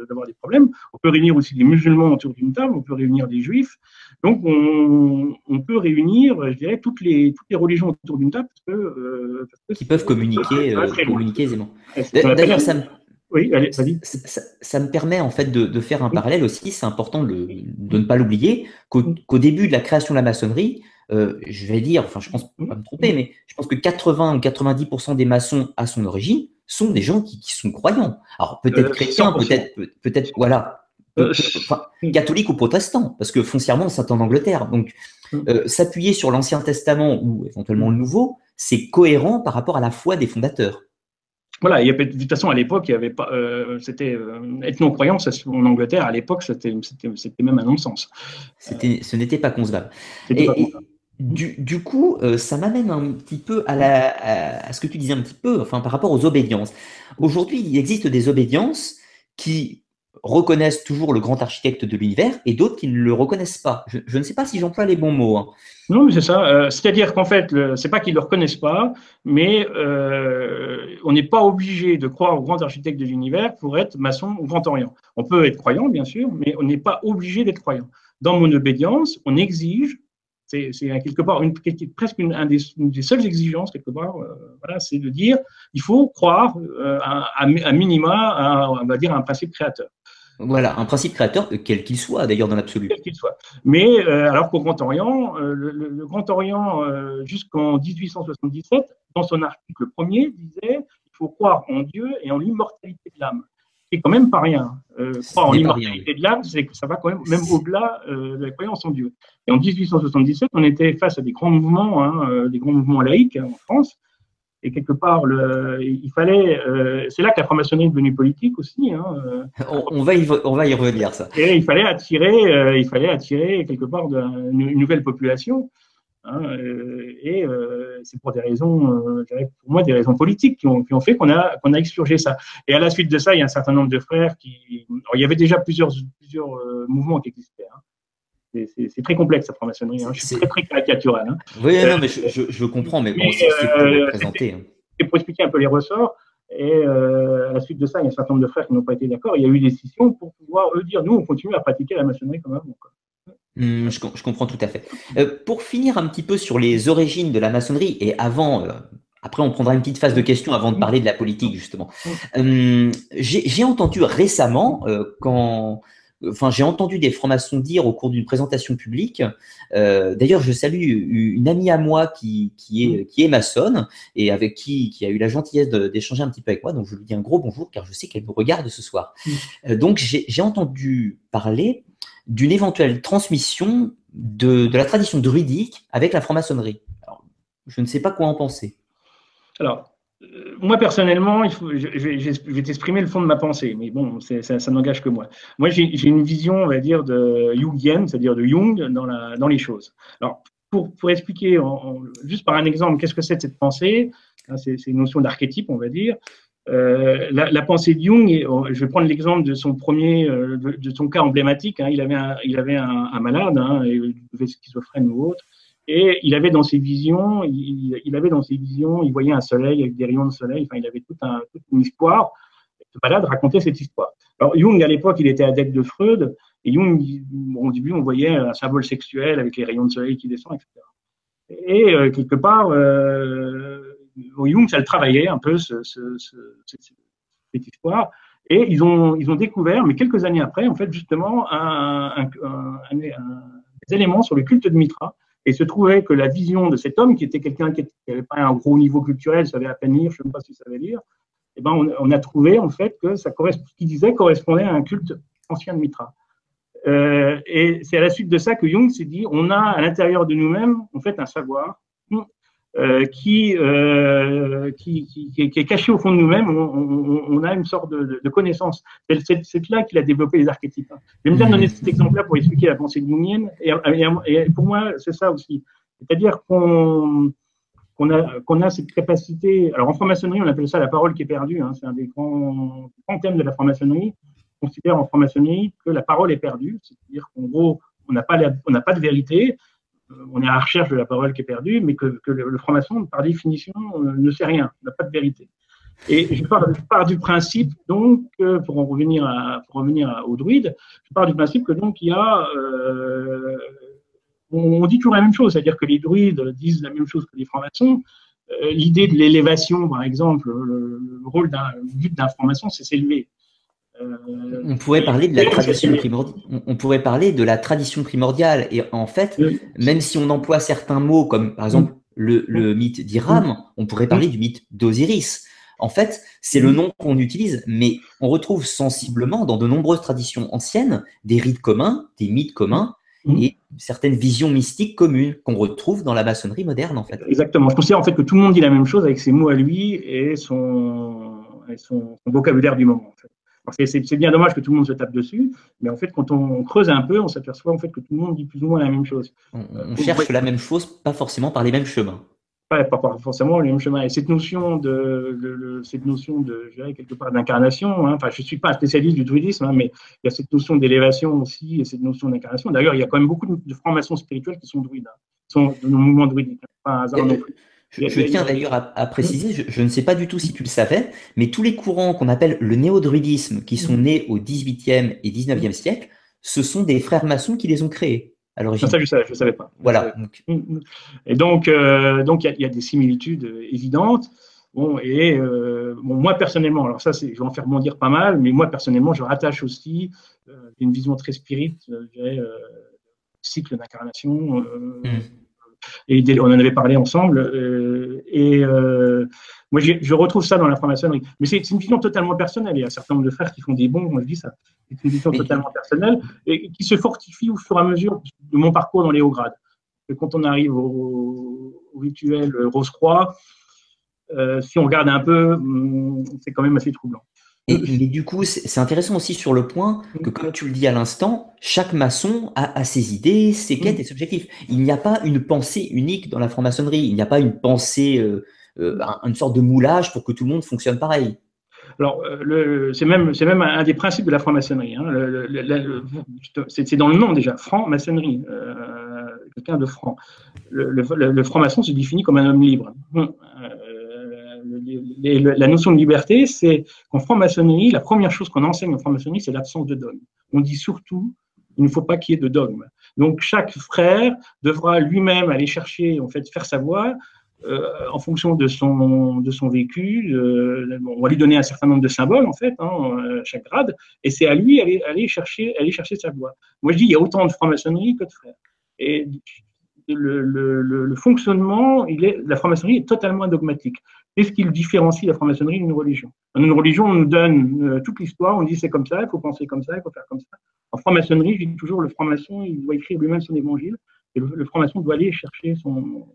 d'avoir des problèmes. On peut réunir aussi des musulmans autour d'une table, on peut réunir des juifs. Donc, on, peut réunir, je dirais, toutes les, toutes les religions autour d'une table. Parce que, euh, Qui peuvent communiquer, euh, communiquer aisément. D'ailleurs, ça me... Oui, allez, vas-y. Ça, me permet en fait de, faire un parallèle aussi, c'est important de, de, ne pas l'oublier, qu'au début de la création de la maçonnerie, euh, je vais dire, enfin je pense pas me tromper, mais je pense que 80 ou 90% des maçons à son origine sont des gens qui, sont croyants. Alors peut-être euh, chrétiens, peut-être, peut-être, voilà, euh, catholiques ou protestants, parce que foncièrement, c'est en Angleterre. Donc, mm. s'appuyer sur l'Ancien Testament ou éventuellement le Nouveau, c'est cohérent par rapport à la foi des fondateurs. Voilà, il y a, de toute façon, à l'époque, il y avait pas, c'était ethno-croyance en Angleterre. À l'époque, c'était, même un non-sens. C'était, ce n'était pas concevable. Et, du, coup, euh, ça m'amène un petit peu à, la, à, ce que tu disais un petit peu, enfin par rapport aux obédiences. Aujourd'hui, il existe des obédiences qui reconnaissent toujours le grand architecte de l'univers et d'autres qui ne le reconnaissent pas. Je, ne sais pas si j'emploie les bons mots. Hein. Non, mais c'est ça. Euh, c'est-à-dire qu'en fait, c'est pas qu'ils le reconnaissent pas, mais euh, on n'est pas obligé de croire au grand architecte de l'univers pour être maçon au Grand Orient. On peut être croyant, bien sûr, mais on n'est pas obligé d'être croyant. Dans mon obédience, on exige c'est quelque part une, presque une, des, seules exigences, quelque part, euh, voilà, c'est de dire il faut croire euh, à, minima, à, on va dire, un principe créateur. Voilà, un principe créateur, quel qu'il soit d'ailleurs dans l'absolu. Quel qu'il soit. Mais euh, alors qu'au Grand Orient, le, Grand Orient, jusqu'en 1877, dans son article premier, disait il faut croire en Dieu et en l'immortalité de l'âme. Qui est quand même pas rien. Euh, croire en l'immortalité de l'âme, c'est que ça va quand même, même au-delà euh, de la croyance en Dieu. Et en 1877, on était face à des grands mouvements, hein, euh, des grands mouvements laïques hein, en France. Et quelque part, le, il fallait. Euh, c'est là que la franc-maçonnerie est devenue politique aussi. Hein, on, va y, on va y revenir, ça. Et il fallait attirer, il fallait attirer quelque part une, nouvelle population. Hein, et c'est pour des raisons, pour moi, des raisons politiques qui ont, qui ont fait qu'on a, qu'on a expurgé ça. Et à la suite de ça, il y a un certain nombre de frères qui. il y avait déjà plusieurs, plusieurs mouvements qui existaient. Hein c'est très complexe la franc-maçonnerie. Hein. Je suis très très caricatural. Hein. Oui, non, mais je, je, comprends, mais bon, c'est pour euh, présenter. C'est pour expliquer un peu les ressorts. Et euh, à la suite de ça, il y a un certain nombre de frères qui n'ont pas été d'accord. Il y a eu des scissions pour pouvoir eux dire nous, on continue à pratiquer la maçonnerie comme avant. Mmh, je, je, comprends tout à fait. Euh, pour finir un petit peu sur les origines de la maçonnerie et avant, après, on prendra une petite phase de questions avant de parler de la politique, justement. Mmh. J'ai entendu récemment, quand enfin, j'ai entendu des francs-maçons dire au cours d'une présentation publique. Euh, d'ailleurs, je salue une amie à moi qui, qui est qui est maçonne et avec qui qui a eu la gentillesse d'échanger un petit peu avec moi. Donc, je lui dis un gros bonjour car je sais qu'elle me regarde ce soir. Euh, donc, j'ai entendu parler d'une éventuelle transmission de, la tradition druidique avec la franc-maçonnerie. Je ne sais pas quoi en penser. Alors, euh, moi, personnellement, il faut, je, vais t'exprimer le fond de ma pensée, mais bon, ça, n'engage que moi. Moi, j'ai une vision, on va dire, de Jungienne, c'est-à-dire de Jung dans, la, dans les choses. Alors, pour, pour expliquer, juste par un exemple, qu'est-ce que c'est cette pensée? C'est une notion d'archétype, on va dire. Euh, la, la, pensée de Jung, je vais prendre l'exemple de son premier, euh, de, son cas emblématique. Hein, il avait un, il avait un, un malade, hein, schizophrène ou autre, et il avait dans ses visions, il, il, avait dans ses visions, il voyait un soleil avec des rayons de soleil. Enfin, il avait tout un, toute une histoire. Ce malade racontait cette histoire. Alors Jung, à l'époque, il était adepte de Freud. Et Jung, au début, on voyait un symbole sexuel avec les rayons de soleil qui descendent, etc. Et euh, quelque part, euh, Jung, ça le travaillait un peu ce, ce, ce, cette histoire. Et ils ont, ils ont découvert, mais quelques années après, en fait, justement, un, un, des éléments sur le culte de Mitra et se trouvait que la vision de cet homme, qui était quelqu'un qui n'avait pas un gros niveau culturel, savait à peine lire, je ne sais pas s'il savait lire, eh ben on, a trouvé en fait que ça ce qu'il disait correspondait à un culte ancien de Mitra. Euh, et c'est à la suite de ça que Jung s'est dit, on a à l'intérieur de nous-mêmes en fait un savoir qui, euh, qui, est caché au fond de nous-mêmes. On, a une sorte de, de, connaissance. C'est là qu'il a développé les archétypes. J'aime bien donner cet exemple-là pour expliquer la pensée jungienne. Et, pour moi, c'est ça aussi. C'est-à-dire qu'on a, cette capacité. Alors en franc-maçonnerie, on appelle ça la parole qui est perdue. Hein, c'est un des grands, grands thèmes de la franc-maçonnerie. On considère en franc-maçonnerie que la parole est perdue, c'est-à-dire qu'en gros, on n'a pas de vérité on est à la recherche de la parole qui est perdue, mais que, le, franc-maçon, par définition, euh, ne sait rien, n'a pas de vérité. Et je pars, du principe, donc, pour en revenir, à, pour au druide, je pars du principe que donc il y a, euh, on, dit toujours la même chose, c'est-à-dire que les druides disent la même chose que les francs-maçons. Euh, l'idée de l'élévation, par exemple, le, rôle d'un, but d'un franc-maçon, c'est s'élever. On pourrait parler de la tradition primordiale. On pourrait parler de la tradition primordiale. Et en fait, même si on emploie certains mots comme par exemple le, mythe d'Iram, on pourrait parler du mythe d'Osiris. En fait, c'est le nom qu'on utilise, mais on retrouve sensiblement dans de nombreuses traditions anciennes des rites communs, des mythes communs et certaines visions mystiques communes qu'on retrouve dans la maçonnerie moderne, en fait. Exactement. Je considère en fait que tout le monde dit la même chose avec ses mots à lui et son, et son, vocabulaire du moment. En fait. C'est bien dommage que tout le monde se tape dessus, mais en fait, quand on creuse un peu, on s'aperçoit en fait que tout le monde dit plus ou moins la même chose. On, cherche la même chose, pas forcément par les mêmes chemins. Pas, pas, forcément les mêmes chemins. Et cette notion de, cette notion de, je dirais quelque part d'incarnation. Hein, enfin, je suis pas spécialiste du druidisme, hein, mais il y a cette notion d'élévation aussi et cette notion d'incarnation. D'ailleurs, il y a quand même beaucoup de, francs-maçons spirituels qui sont druides, hein, qui sont dans le mouvement druidique. Pas un hasard non plus. Je, tiens d'ailleurs à, préciser, je, ne sais pas du tout si tu le savais, mais tous les courants qu'on appelle le néo-druidisme, qui sont nés au 18e et 19e siècle, ce sont des frères maçons qui les ont créés. Alors, ça, je ne savais, pas. Voilà. Mm. Et donc, euh, donc il y, a des similitudes évidentes. Bon, et euh, bon, moi personnellement, alors ça, je vais en faire dire pas mal, mais moi personnellement, je rattache aussi euh, une vision très spirite, je dirais, cycle d'incarnation. Mm et on en avait parlé ensemble. et moi, je retrouve ça dans la franc-maçonnerie. Mais c'est une vision totalement personnelle. Il y a un certain nombre de frères qui font des bons, moi je dis ça. C'est une vision totalement personnelle et qui se fortifie au fur et à mesure de mon parcours dans les hauts grades. Et quand on arrive au, rituel Rose-Croix, euh, si on regarde un peu, hum, c'est quand même assez troublant. Et, du coup, c'est intéressant aussi sur le point que, comme tu le dis à l'instant, chaque maçon a, ses idées, ses quêtes et ses objectifs. Il n'y a pas une pensée unique dans la franc-maçonnerie. Il n'y a pas une pensée euh, euh, une sorte de moulage pour que tout le monde fonctionne pareil. Alors, euh, c'est même, même un des principes de la franc-maçonnerie. Hein. c'est dans le nom déjà, franc-maçonnerie, euh, quelqu'un de franc. Le, franc-maçon se définit comme un homme libre. La notion de liberté, c'est qu'en franc-maçonnerie, la première chose qu'on enseigne en franc-maçonnerie, c'est l'absence de dogme. On dit surtout, il ne faut pas qu'il y ait de dogme. Donc, chaque frère devra lui-même aller chercher, en fait, faire savoir euh, en fonction de son, de son vécu, on va lui donner un certain nombre de symboles, en fait, hein, euh, chaque grade, et c'est à lui d'aller aller chercher, aller chercher sa voie. Moi, je dis, il y a autant de franc-maçonnerie que de frères. Et le, fonctionnement, il la franc-maçonnerie est totalement dogmatique. Qu'est-ce qui différencie la franc-maçonnerie d'une religion? Dans une religion, on nous donne toute l'histoire, on dit c'est comme ça, il faut penser comme ça, il faut faire comme ça. En franc-maçonnerie, je dis toujours, le franc-maçon, il doit écrire lui-même son évangile, et le, franc-maçon doit aller chercher son,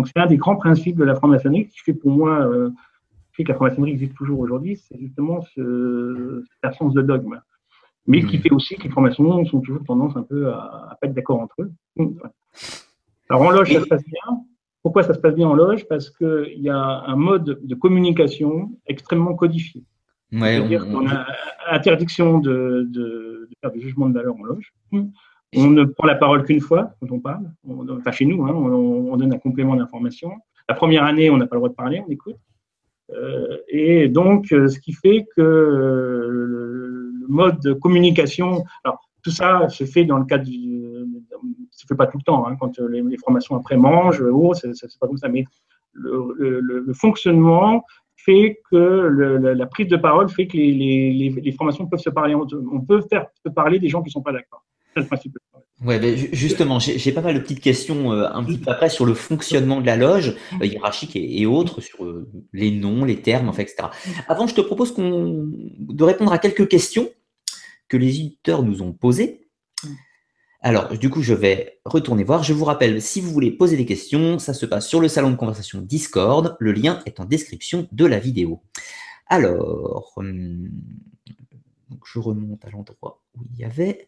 donc c'est un des grands principes de la franc-maçonnerie qui fait pour moi euh, fait que la franc-maçonnerie existe toujours aujourd'hui, c'est justement ce, cette absence de dogme. Mais qui mmh. fait aussi que les francs-maçons sont toujours tendance un peu à ne pas être d'accord entre eux. Alors en loge, ça se passe bien. Pourquoi ça se passe bien en loge? Parce qu'il y a un mode de communication extrêmement codifié. C'est-à-dire qu'on a interdiction de, de, de, faire des jugements de valeur en loge. On ne prend la parole qu'une fois quand on parle. enfin, chez nous, hein, on, donne un complément d'information. La première année, on n'a pas le droit de parler, on écoute. Euh, et donc, euh, ce qui fait que le, mode de communication, alors tout ça se fait dans le cadre du, se fait pas tout le temps, hein, quand les, formations après mangent, oh, c'est pas comme ça, mais le, fonctionnement fait que la prise de parole fait que les, les, formations peuvent se parler, on peut faire parler des gens qui sont pas d'accord. Ouais, ben, justement, j'ai pas mal de petites questions euh, un petit peu après sur le fonctionnement de la loge euh, hiérarchique et, autres, sur euh, les noms, les termes, enfin, etc. Avant, je te propose de répondre à quelques questions que les éditeurs nous ont posées. Alors, du coup, je vais retourner voir. Je vous rappelle, si vous voulez poser des questions, ça se passe sur le salon de conversation Discord. Le lien est en description de la vidéo. Alors, hum, je remonte à l'endroit où il y avait.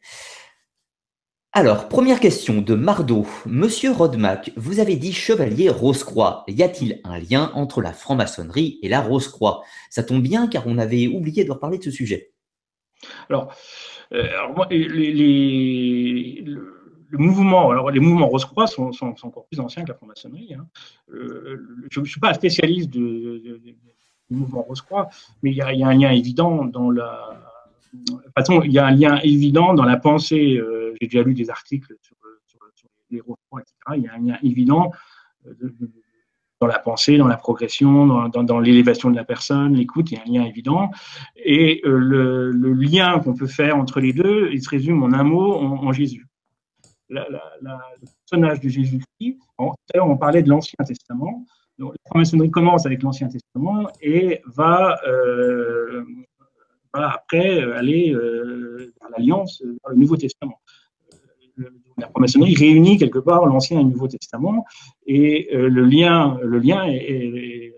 Alors, première question de Mardo. Monsieur Rodmack, vous avez dit chevalier Rose-Croix. Y a-t-il un lien entre la franc-maçonnerie et la Rose-Croix? Ça tombe bien car on avait oublié de reparler de ce sujet. Alors, les, mouvements Rose-Croix sont, encore plus anciens que la franc-maçonnerie. Hein. Euh, je ne suis pas spécialiste du mouvement Rose-Croix, mais il y, a un lien évident dans la de façon, il y a un lien évident dans la pensée. Euh, j'ai déjà lu des articles sur, les robots, etc. Il y a un lien évident euh, dans la pensée, dans la progression, dans, l'élévation de la personne, l'écoute, il y a un lien évident. Et euh, le, lien qu'on peut faire entre les deux, il se résume en un mot, en, Jésus. le personnage de Jésus-Christ, tout à l'heure on parlait de l'Ancien Testament, donc, la franc-maçonnerie commence avec l'Ancien Testament et va après euh, aller euh, dans l'Alliance, dans le Nouveau Testament. Euh, la franc-maçonnerie réunit quelque part l'Ancien et le Nouveau Testament, et le lien, le lien est,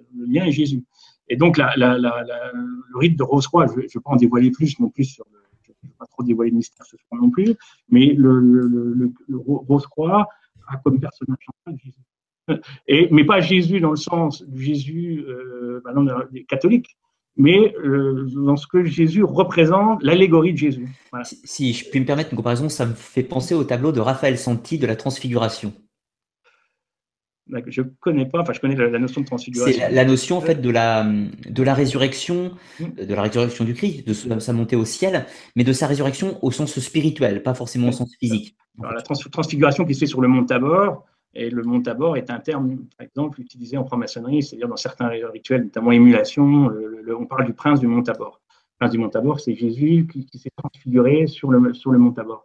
Jésus. Et donc, le rite de Rose-Croix, je ne vais pas en dévoiler plus non plus sur je ne vais pas trop dévoiler le mystère ce soir non plus, mais le, Rose-Croix a comme personnage central Jésus. Et, mais pas Jésus dans le sens du Jésus euh, mais euh, dans ce que Jésus représente, l'allégorie de Jésus. Si, je puis me permettre une comparaison, ça me fait penser au tableau de Raphaël Santi de la Transfiguration. Je ne connais pas, enfin je connais la, notion de transfiguration. C'est la, notion en fait de la, de la résurrection, mm. de la résurrection du Christ, de sa montée au ciel, mais de sa résurrection au sens spirituel, pas forcément au sens physique. la transfiguration qui se fait sur le mont Tabor, et le mont Tabor est un terme, par exemple, utilisé en franc-maçonnerie, c'est-à-dire dans certains rituels, notamment émulation, on parle du prince du mont Tabor. Le prince du mont Tabor, c'est Jésus qui, s'est transfiguré sur le, sur le mont Tabor.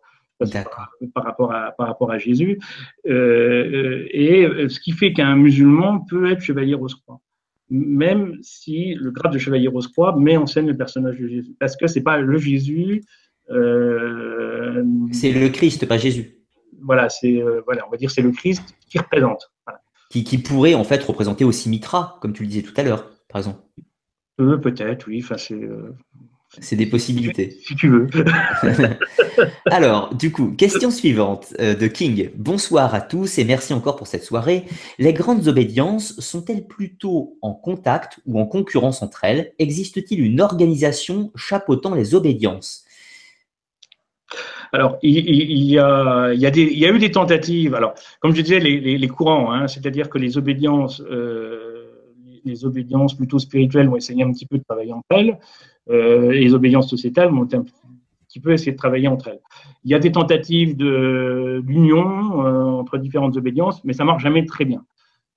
par, rapport à, par rapport à Jésus. Euh, et ce qui fait qu'un musulman peut être chevalier rose-croix, même si le grade de chevalier rose-croix met en scène le personnage de Jésus. Parce que c'est pas le Jésus. Euh, c'est le Christ, pas Jésus. Voilà, c'est euh, voilà, on va dire c'est le Christ qui représente. Qui, qui, pourrait en fait représenter aussi Mitra, comme tu le disais tout à l'heure, par exemple. Peut-être, oui. Enfin, c'est c'est des possibilités. Si tu veux. Alors, du coup, question suivante euh, de King. Bonsoir à tous et merci encore pour cette soirée. Les grandes obédiences sont-elles plutôt en contact ou en concurrence entre elles? Existe-t-il une organisation chapeautant les obédiences? Alors, il, y a, eu des tentatives. Alors, comme je disais, les, courants, hein, c'est-à-dire que les obédiences, euh, les obédiences plutôt spirituelles vont essayer un petit peu de travailler entre elles. Euh, les obédiences sociétales vont un petit peu essayer de travailler entre elles. Il y a des tentatives d'union euh, entre différentes obédiences, mais ça marche jamais très bien.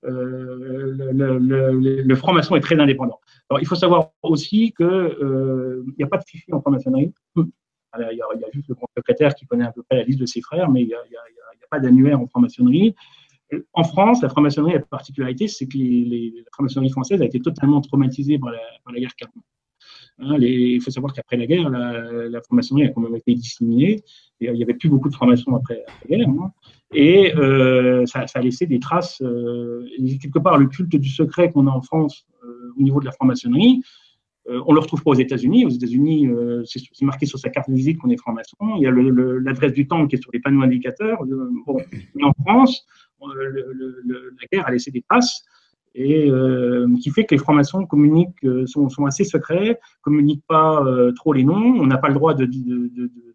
Le, franc-maçon est très indépendant. Il faut savoir aussi qu'il n'y a pas de fichier en franc-maçonnerie. Il, y, a, juste le secrétaire qui connaît à peu près la liste de ses frères, mais il n'y a, pas d'annuaire en franc-maçonnerie. En France, la franc-maçonnerie a la particularité, c'est que la franc-maçonnerie française a été totalement traumatisée par la, guerre 40. Hein, il faut savoir qu'après la guerre, la, franc-maçonnerie a quand même été disséminée. Il n'y avait plus beaucoup de francs-maçons après, la guerre. Hein. et euh, ça, a laissé des traces. Euh, quelque part, le culte du secret qu'on a en France euh, au niveau de la franc-maçonnerie, euh, on le retrouve pas aux États-Unis. Aux États-Unis, euh, c'est marqué sur sa carte de visite qu'on est franc-maçon. Il y a l'adresse du temple qui est sur les panneaux indicateurs. Bon. Mais en France, la guerre a laissé des traces et euh, qui fait que les francs-maçons communiquent, euh, sont, assez secrets, communiquent pas euh, trop les noms. On n'a pas le droit de,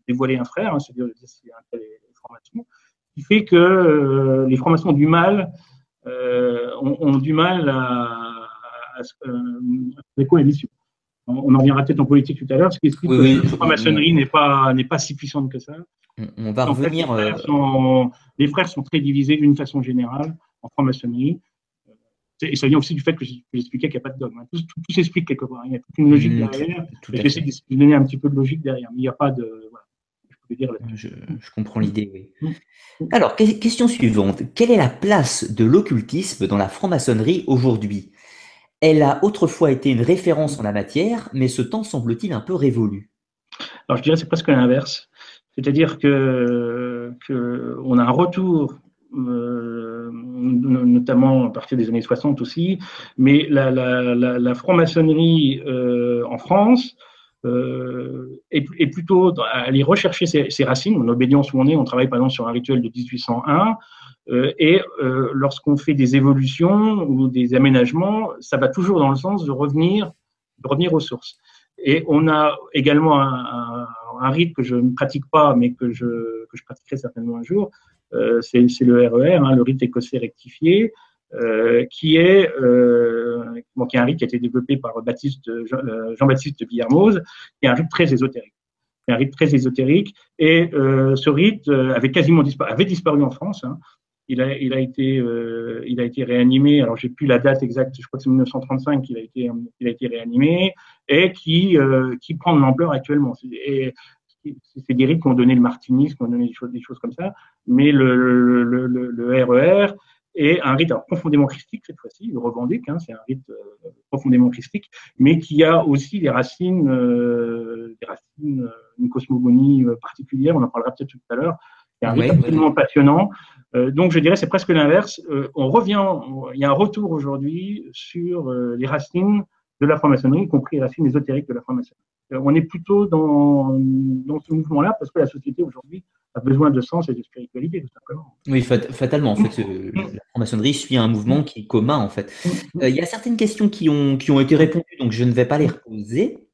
dévoiler un frère, hein, c'est-à-dire c'est un tel franc-maçon, qui fait que les francs-maçons ont du mal, ont, du mal à, à, à. On en reviendra peut-être en politique tout à l'heure, ce qui explique que la franc-maçonnerie n'est pas, n'est pas si puissante que ça. On va revenir. les, frères sont, les frères sont très divisés d'une façon générale en franc-maçonnerie. Et ça vient aussi du fait que j'expliquais qu'il n'y a pas de dogme. Hein. Tout, s'explique quelque part. Il y a toute une logique mmh, derrière. J'essaie de donner un petit peu de logique derrière. Mais il n'y a pas de. je, comprends l'idée, oui. Mmh. Alors, question suivante. Quelle est la place de l'occultisme dans la franc-maçonnerie aujourd'hui? Elle a autrefois été une référence en la matière, mais ce temps semble-t-il un peu révolu. Alors, je dirais c'est presque l'inverse. C'est-à-dire que, on a un retour euh, notamment à partir des années 60 aussi. Mais la, franc-maçonnerie euh, en France euh, est, est, plutôt aller rechercher ses, ses, racines. En obédience où on est, on travaille par exemple sur un rituel de 1801. Euh, et euh, lorsqu'on fait des évolutions ou des aménagements, ça va toujours dans le sens de revenir, de revenir aux sources. Et on a également un, un, rite que je ne pratique pas, mais que je, que je pratiquerai certainement un jour, euh, c'est le RER, hein, le rite écossais rectifié, qui est bon, qui est un rite qui a été développé par Baptiste Jean-Baptiste Villermoz, qui est un rite très ésotérique un rite très ésotérique. Et ce rite avait quasiment disparu en France. Hein. Il, a, il, a été, euh, il a été réanimé. Alors, j'ai plus la date exacte. Je crois que c'est 1935 qu'il a été, il a été réanimé et qui, euh, qui prend de l'ampleur actuellement. Et c'est des rites qui ont donné le martinisme, qui ont donné des choses, des choses comme ça, mais le, le, le, le RER e est un rite profondément christique cette fois-ci, il revendique, hein, c'est un rite euh, profondément christique, mais qui a aussi des racines, euh, des racines, une cosmogonie particulière, on en parlera peut-être tout à l'heure, c'est un rite absolument passionnant. Donc je dirais c'est presque l'inverse. on revient, il y a un retour aujourd'hui sur les racines de la franc-maçonnerie, y compris les racines ésotériques de la franc-maçonnerie. Euh, on est plutôt dans, dans ce mouvement-là parce que la société aujourd'hui a besoin de sens et de spiritualité, tout simplement. Oui, fatalement. En fait, la franc-maçonnerie suit un mouvement qui est commun, en fait. Euh, il y a certaines questions qui ont, qui ont été répondues, donc je ne vais pas les reposer.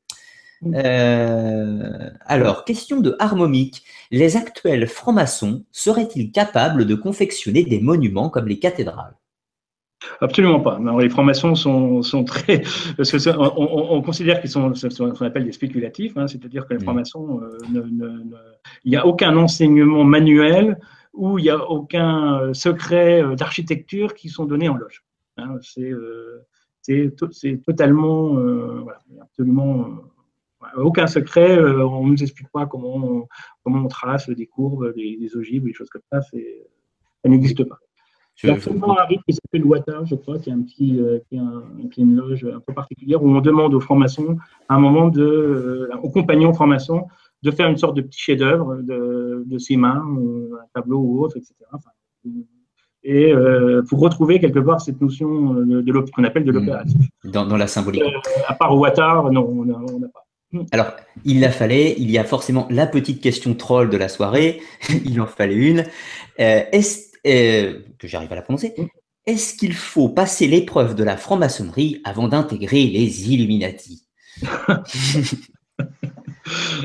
Euh, alors, question de Harmomique. Les actuels francs-maçons seraient-ils capables de confectionner des monuments comme les cathédrales? Absolument pas. les francs-maçons sont, sont, très. Parce que on, on, considère qu'ils sont ce qu'on appelle des spéculatifs, hein, c'est-à-dire que les francs-maçons, euh, il n'y a aucun enseignement manuel ou il n'y a aucun euh, secret d'architecture qui sont donnés en loge. Hein, c'est euh, totalement, voilà, absolument aucun secret, on ne nous explique pas comment on, comment on trace des courbes, des, des ogives, des choses comme ça, ça n'existe pas. Il y a un rythme qui s'appelle Wata, je crois, qui est, un petit, qui, est un, qui est une loge un peu particulière où on demande aux francs-maçons, à un moment, de, aux compagnons francs-maçons, de faire une sorte de petit chef-d'œuvre de, de, ses mains, un tableau ou autre, etc. et euh, pour retrouver quelque part cette notion de, de qu'on appelle de hmm. l'opératif. Dans, dans, la symbolique. Euh, à part Ouattara, non, on n'a pas. Hmm. Alors, il la fallait, il y a forcément la petite question troll de la soirée, il en fallait une. Euh, est euh, que j'arrive à la prononcer. Hmm. Est-ce qu'il faut passer l'épreuve de la franc-maçonnerie avant d'intégrer les Illuminati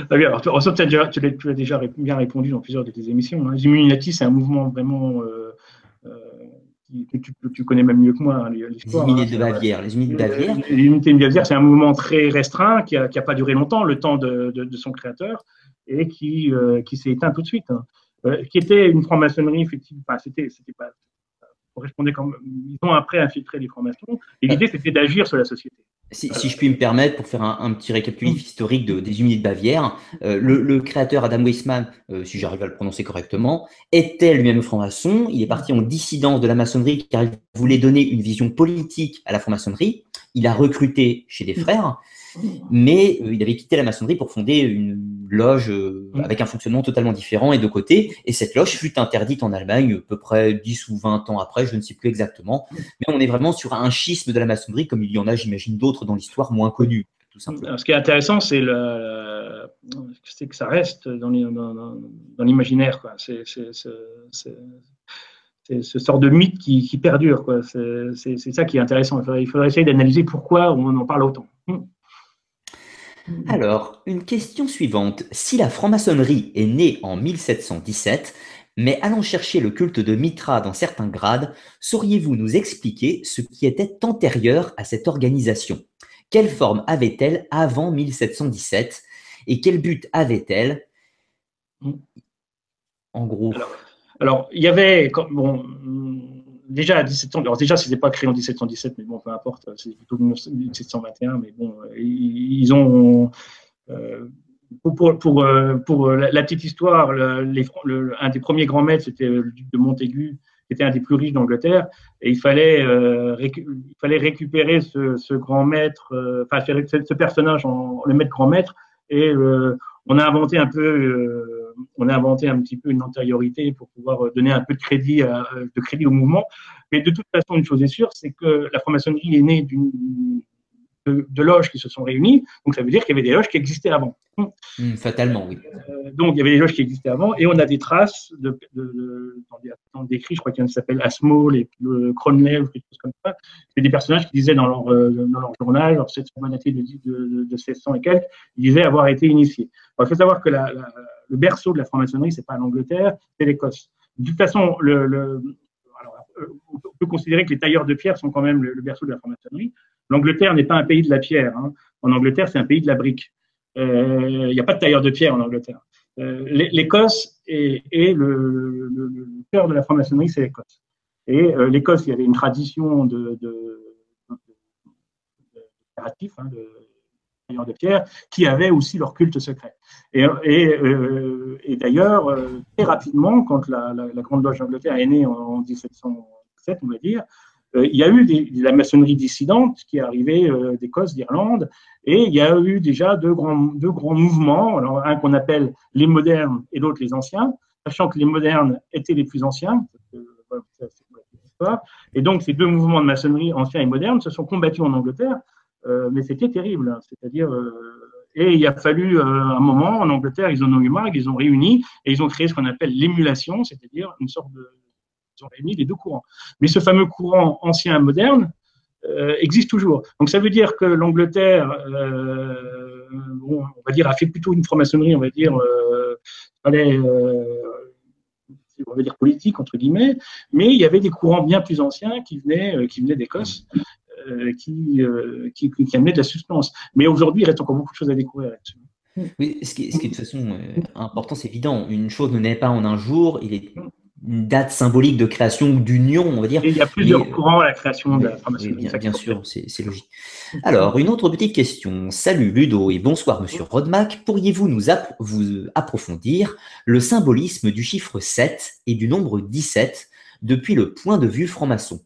Ah alors, tu, as déjà bien répondu dans plusieurs de tes émissions. Hein. Les Illuminati, c'est un mouvement vraiment euh, que tu, connais même mieux que moi, hein. Les Illuminés hein. de Bavière. Les Illuminés de Bavière, les de Bavière c'est un mouvement très restreint qui n'a a pas duré longtemps, le temps de, son créateur, et qui, euh, qui s'est éteint tout de suite. qui était une franc-maçonnerie, effectivement. Enfin, c'était pas correspondait comme ils ont après infiltré les francs-maçons. Et l'idée, c'était d'agir sur la société. Si, je puis me permettre, pour faire un, petit récapitulatif historique de, des unités de Bavière, euh, le, créateur Adam Weissmann, euh, si j'arrive à le prononcer correctement, était lui-même franc-maçon. Il est parti en dissidence de la maçonnerie car il voulait donner une vision politique à la franc-maçonnerie. Il a recruté chez des frères, mais euh, il avait quitté la maçonnerie pour fonder une loge avec un fonctionnement totalement différent et de côté. Et cette loge fut interdite en Allemagne à peu près 10 ou 20 ans après, je ne sais plus exactement. Mais on est vraiment sur un schisme de la maçonnerie comme il y en a, j'imagine, d'autres dans l'histoire moins connus. Tout simplement. Ce qui est intéressant, c'est que ça reste dans l'imaginaire. C'est ce sort de mythe qui, qui perdure. C'est ça qui est intéressant. Il faudrait, essayer d'analyser pourquoi on en parle autant. Hmm. Alors, une question suivante. Si la franc-maçonnerie est née en 1717, mais allant chercher le culte de Mitra dans certains grades, sauriez-vous nous expliquer ce qui était antérieur à cette organisation? Quelle forme avait-elle avant 1717 et quel but avait-elle? En gros. Alors, il y avait, bon, déjà à 1700, alors déjà, c'était pas créé en 1717, mais bon, peu importe, c'est plutôt 1721, mais bon, ils ont. Euh, pour, pour, euh, pour, la, petite histoire, un des premiers grands maîtres, c'était le duc de Montaigu, qui était un des plus riches d'Angleterre, et il fallait, euh, il fallait récupérer ce, ce grand maître, euh, enfin ce, ce, personnage, en, le maître grand maître, et on a inventé un peu, on a inventé un petit peu une antériorité pour pouvoir donner un peu de crédit, de crédit au mouvement. Mais de toute façon, une chose est sûre, c'est que la franc-maçonnerie est née d'une de, loges qui se sont réunies. Donc, ça veut dire qu'il y avait des loges qui existaient avant. Hmm, fatalement, oui. Euh, donc, il y avait des loges qui existaient avant et on a des traces de, dans, des écrits, je crois qu'il y en a qui s'appelle Asmo, les, le Cronley ou quelque chose comme ça. C'est des personnages qui disaient dans leur, euh, dans leur journal, leur 700 de, de, de, 1600 et quelques, ils disaient avoir été initiés. Il faut savoir que le berceau de la franc-maçonnerie, c'est pas l'Angleterre, c'est l'Écosse. De toute façon, euh, on peut considérer que les tailleurs de pierre sont quand même le, berceau de la franc-maçonnerie. L'Angleterre n'est pas un pays de la pierre. Hein. En Angleterre, c'est un pays de la brique. Il euh, n'y a pas de tailleur de pierre en Angleterre. Euh, L'Écosse est, le, cœur de la franc-maçonnerie, c'est l'Écosse. Et euh, l'Écosse, il y avait une tradition de, de, hein, de, de pierre qui avaient aussi leur culte secret. Et, et, d'ailleurs, très rapidement, quand la, Grande Loge d'Angleterre est née en, en 1707, on va dire, euh, il y a eu de la maçonnerie dissidente qui est arrivée euh, d'Écosse, d'Irlande, et il y a eu déjà deux grands, deux grands mouvements, alors un qu'on appelle les modernes et l'autre les anciens, sachant que les modernes étaient les plus anciens. Et donc ces deux mouvements de maçonnerie, anciens et modernes, se sont combattus en Angleterre, euh, mais c'était terrible. Hein. C'est-à-dire, et il a fallu un moment en Angleterre, ils en ont eu marre, ils ont réuni et ils ont créé ce qu'on appelle l'émulation, c'est-à-dire une sorte de ils ont réuni les deux courants. Mais ce fameux courant ancien et moderne euh, existe toujours. Donc ça veut dire que l'Angleterre, euh, on va dire, a fait plutôt une franc-maçonnerie, on va dire, euh, on va dire politique entre guillemets, mais il y avait des courants bien plus anciens qui venaient, qui venaient d'Écosse. Qui, qui, qui, amenaient de la substance. Mais aujourd'hui, il reste encore beaucoup de choses à découvrir là-dessus. Oui, ce qui, ce qui est de toute façon important, c'est évident. Une chose ne naît pas en un jour. Il est date symbolique de création ou d'union, on va dire. il y a plusieurs courants à la création de la franc-maçonnerie. bien, sûr, c'est logique. Alors, une autre petite question. Salut Ludo et bonsoir Monsieur Rodmack. Pourriez-vous nous vous approfondir le symbolisme du chiffre 7 et du nombre 17 depuis le point de vue franc-maçon?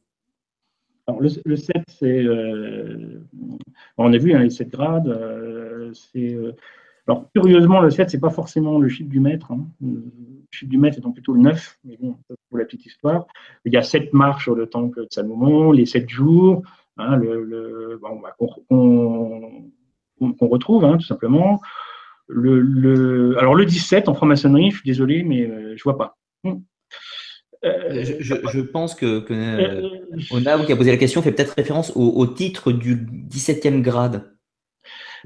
Alors, le, 7, c'est. Euh, on a vu hein, les 7 grades. Euh, c'est. Euh, alors, curieusement, le 7, c'est pas forcément le chiffre du maître. Hein. Le chiffre du maître étant plutôt le 9, mais bon, pour la petite histoire. Il y a 7 marches sur le temple de Salomon, les 7 jours, hein, le, bah, qu'on retrouve, hein, tout simplement. Le, alors, le 17, en franc-maçonnerie, je suis désolé, mais euh, je vois pas. Euh, je, je, pense que, que euh, Ona, qui a posé la question, fait peut-être référence au, au titre du 17e grade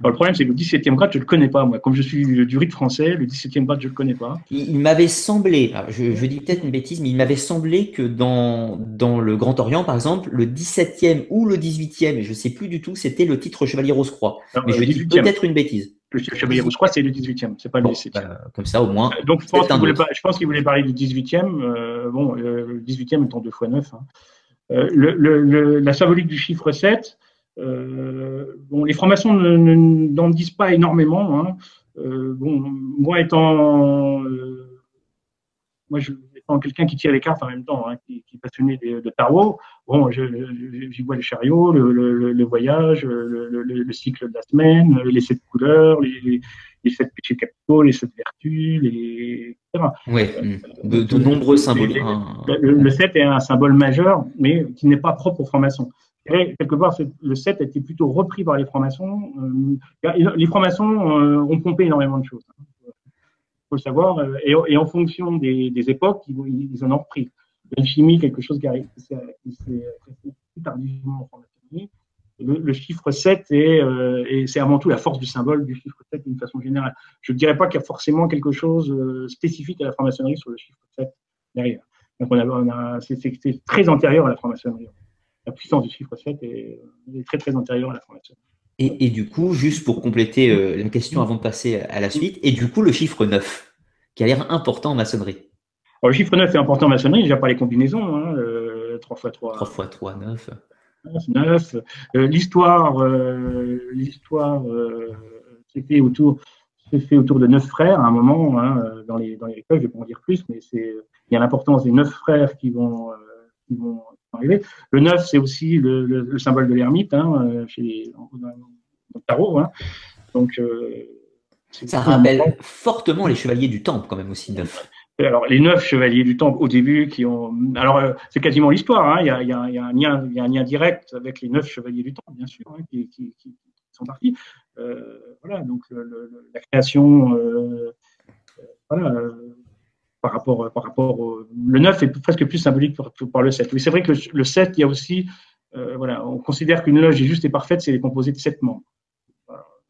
le problème, c'est que le 17e grade, je ne le connais pas, moi. Comme je suis du rite français, le 17e grade, je ne le connais pas. Il, m'avait semblé, je, dis peut-être une bêtise, mais il m'avait semblé que dans, dans le Grand Orient, par exemple, le 17e ou le 18e, je ne sais plus du tout, c'était le titre Chevalier Rose-Croix. Mais je dis peut-être une bêtise. Le Chevalier Rose-Croix, c'est le 18e, c'est pas le 17e. Bah, comme ça, au moins. Euh, donc, je pense qu'il voulait, voulait, parler du 18e. Euh, bon, euh, le 18e étant 2 fois 9. Hein. le, le, la symbolique du chiffre 7, euh, bon, les francs-maçons n'en disent pas énormément. Hein. Euh, bon, moi étant, euh, moi je, étant quelqu'un qui tire les cartes en même temps, hein, qui, qui, est passionné de, de tarot, bon, j'y vois le, le, le voyage, le, cycle de la semaine, les sept couleurs, les, les sept péchés capitaux, les sept vertus, les, etc. Oui, de, de nombreux symboles. Hein. Le, 7 est un symbole majeur, mais qui n'est pas propre aux francs-maçons quelque part, le 7 a été plutôt repris par les francs-maçons. Euh, les francs-maçons euh, ont pompé énormément de choses. Il faut le savoir. Euh, et, en fonction des, époques, ils, en ont repris. L'alchimie, quelque chose qui, s'est plus tardivement en franc-maçonnerie. Le, chiffre 7 est, c'est avant tout la force du symbole du chiffre 7 d'une façon générale. Je ne dirais pas qu'il y a forcément quelque chose spécifique à la franc-maçonnerie sur le chiffre 7 derrière. Donc on a, c'est très antérieur à la franc-maçonnerie la puissance du chiffre 7 est, très très antérieure à la formation. Et, du coup, juste pour compléter euh, la question avant de passer à la suite, et du coup le chiffre 9, qui a l'air important en maçonnerie. le chiffre 9 est important en maçonnerie, déjà pas les combinaisons, hein, 3 x 3. 3 x 3, 9. 9. l'histoire, euh, l'histoire euh, s'est fait autour, fait autour de neuf frères à un moment hein, dans les dans les écoles. Je vais pas en dire plus, mais c'est il y a l'importance des neuf frères qui vont qui vont le 9, c'est aussi le, symbole de l'ermite hein, euh, chez les, dans tarot. Hein. Donc, euh, ça rappelle fortement les chevaliers du temple, quand même, aussi. Alors, les neuf chevaliers du temple, au début, qui ont. Alors, euh, c'est quasiment l'histoire. Hein. Il, y a, un lien, il y a un lien direct avec les neuf chevaliers du temple, bien sûr, qui, sont partis. voilà, donc la création. voilà par rapport, par rapport au, le 9 est presque plus symbolique par, le 7. Oui, c'est vrai que le, 7, il y a aussi, euh, voilà, on considère qu'une loge est juste et parfaite si elle est composée de 7 membres.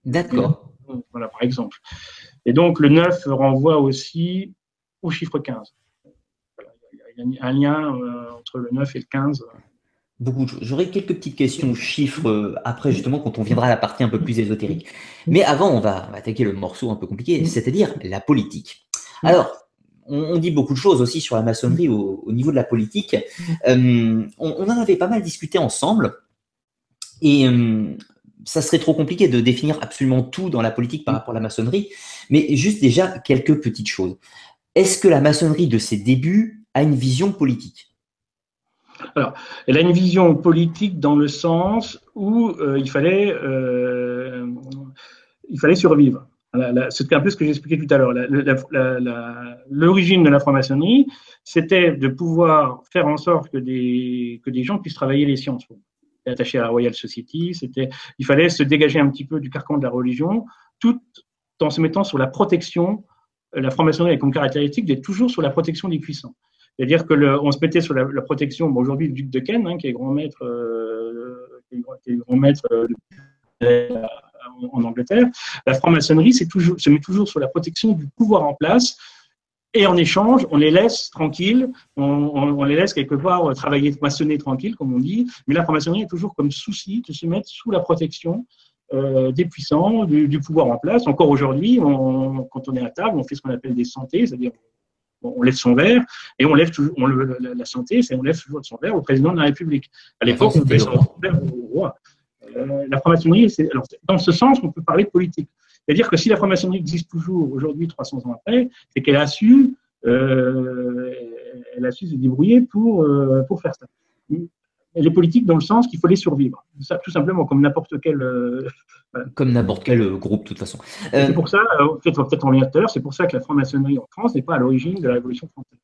D'accord. Voilà, par exemple. Et donc, le 9 renvoie aussi au chiffre 15. il y a un lien euh, entre le 9 et le 15. Beaucoup. J'aurais quelques petites questions chiffres euh, après, justement, quand on viendra à la partie un peu plus ésotérique. Mais avant, on va, on va attaquer le morceau un peu compliqué, c'est-à-dire la politique. Alors, on, dit beaucoup de choses aussi sur la maçonnerie au, niveau de la politique. Euh, on, en avait pas mal discuté ensemble. Et euh, ça serait trop compliqué de définir absolument tout dans la politique par rapport à la maçonnerie. Mais juste déjà quelques petites choses. Est-ce que la maçonnerie de ses débuts a une vision politique? Alors, elle a une vision politique dans le sens où euh, il, fallait, il fallait survivre. C'est un peu ce que j'expliquais tout à l'heure. L'origine de la franc-maçonnerie, c'était de pouvoir faire en sorte que des, que des gens puissent travailler les sciences. Attaché à la Royal Society, c'était, il fallait se dégager un petit peu du carcan de la religion, tout en se mettant sur la protection. La franc-maçonnerie a comme caractéristique d'être toujours sur la protection des puissants. C'est-à-dire que le, on se mettait sur la, protection. Aujourd'hui, le duc de Ken, hein, qui est grand maître, euh, qui est grand maître euh, en Angleterre, la franc-maçonnerie se met toujours sur la protection du pouvoir en place. Et en échange, on les laisse tranquilles, on, les laisse quelque part travailler, maçonner tranquille, comme on dit. Mais la franc-maçonnerie est toujours comme souci de se mettre sous la protection euh, des puissants, du, pouvoir en place. Encore aujourd'hui, quand on est à table, on fait ce qu'on appelle des santés, c'est-à-dire on lève son verre et on lève toujours, on la santé, c'est on lève toujours son verre au président de la République. À l'époque, on levait son verre au roi. Euh, la franc-maçonnerie, dans ce sens, on peut parler de politique. C'est-à-dire que si la franc-maçonnerie existe toujours aujourd'hui, 300 ans après, c'est qu'elle a su, euh, elle a su se débrouiller pour, euh, pour faire ça. Elle est politique dans le sens qu'il faut les survivre. Ça, tout simplement, comme n'importe quel. comme n'importe quel groupe, de toute façon. C'est pour ça, peut-être on revenir tout à l'heure, c'est pour ça que la franc-maçonnerie en France n'est pas à l'origine de la Révolution française.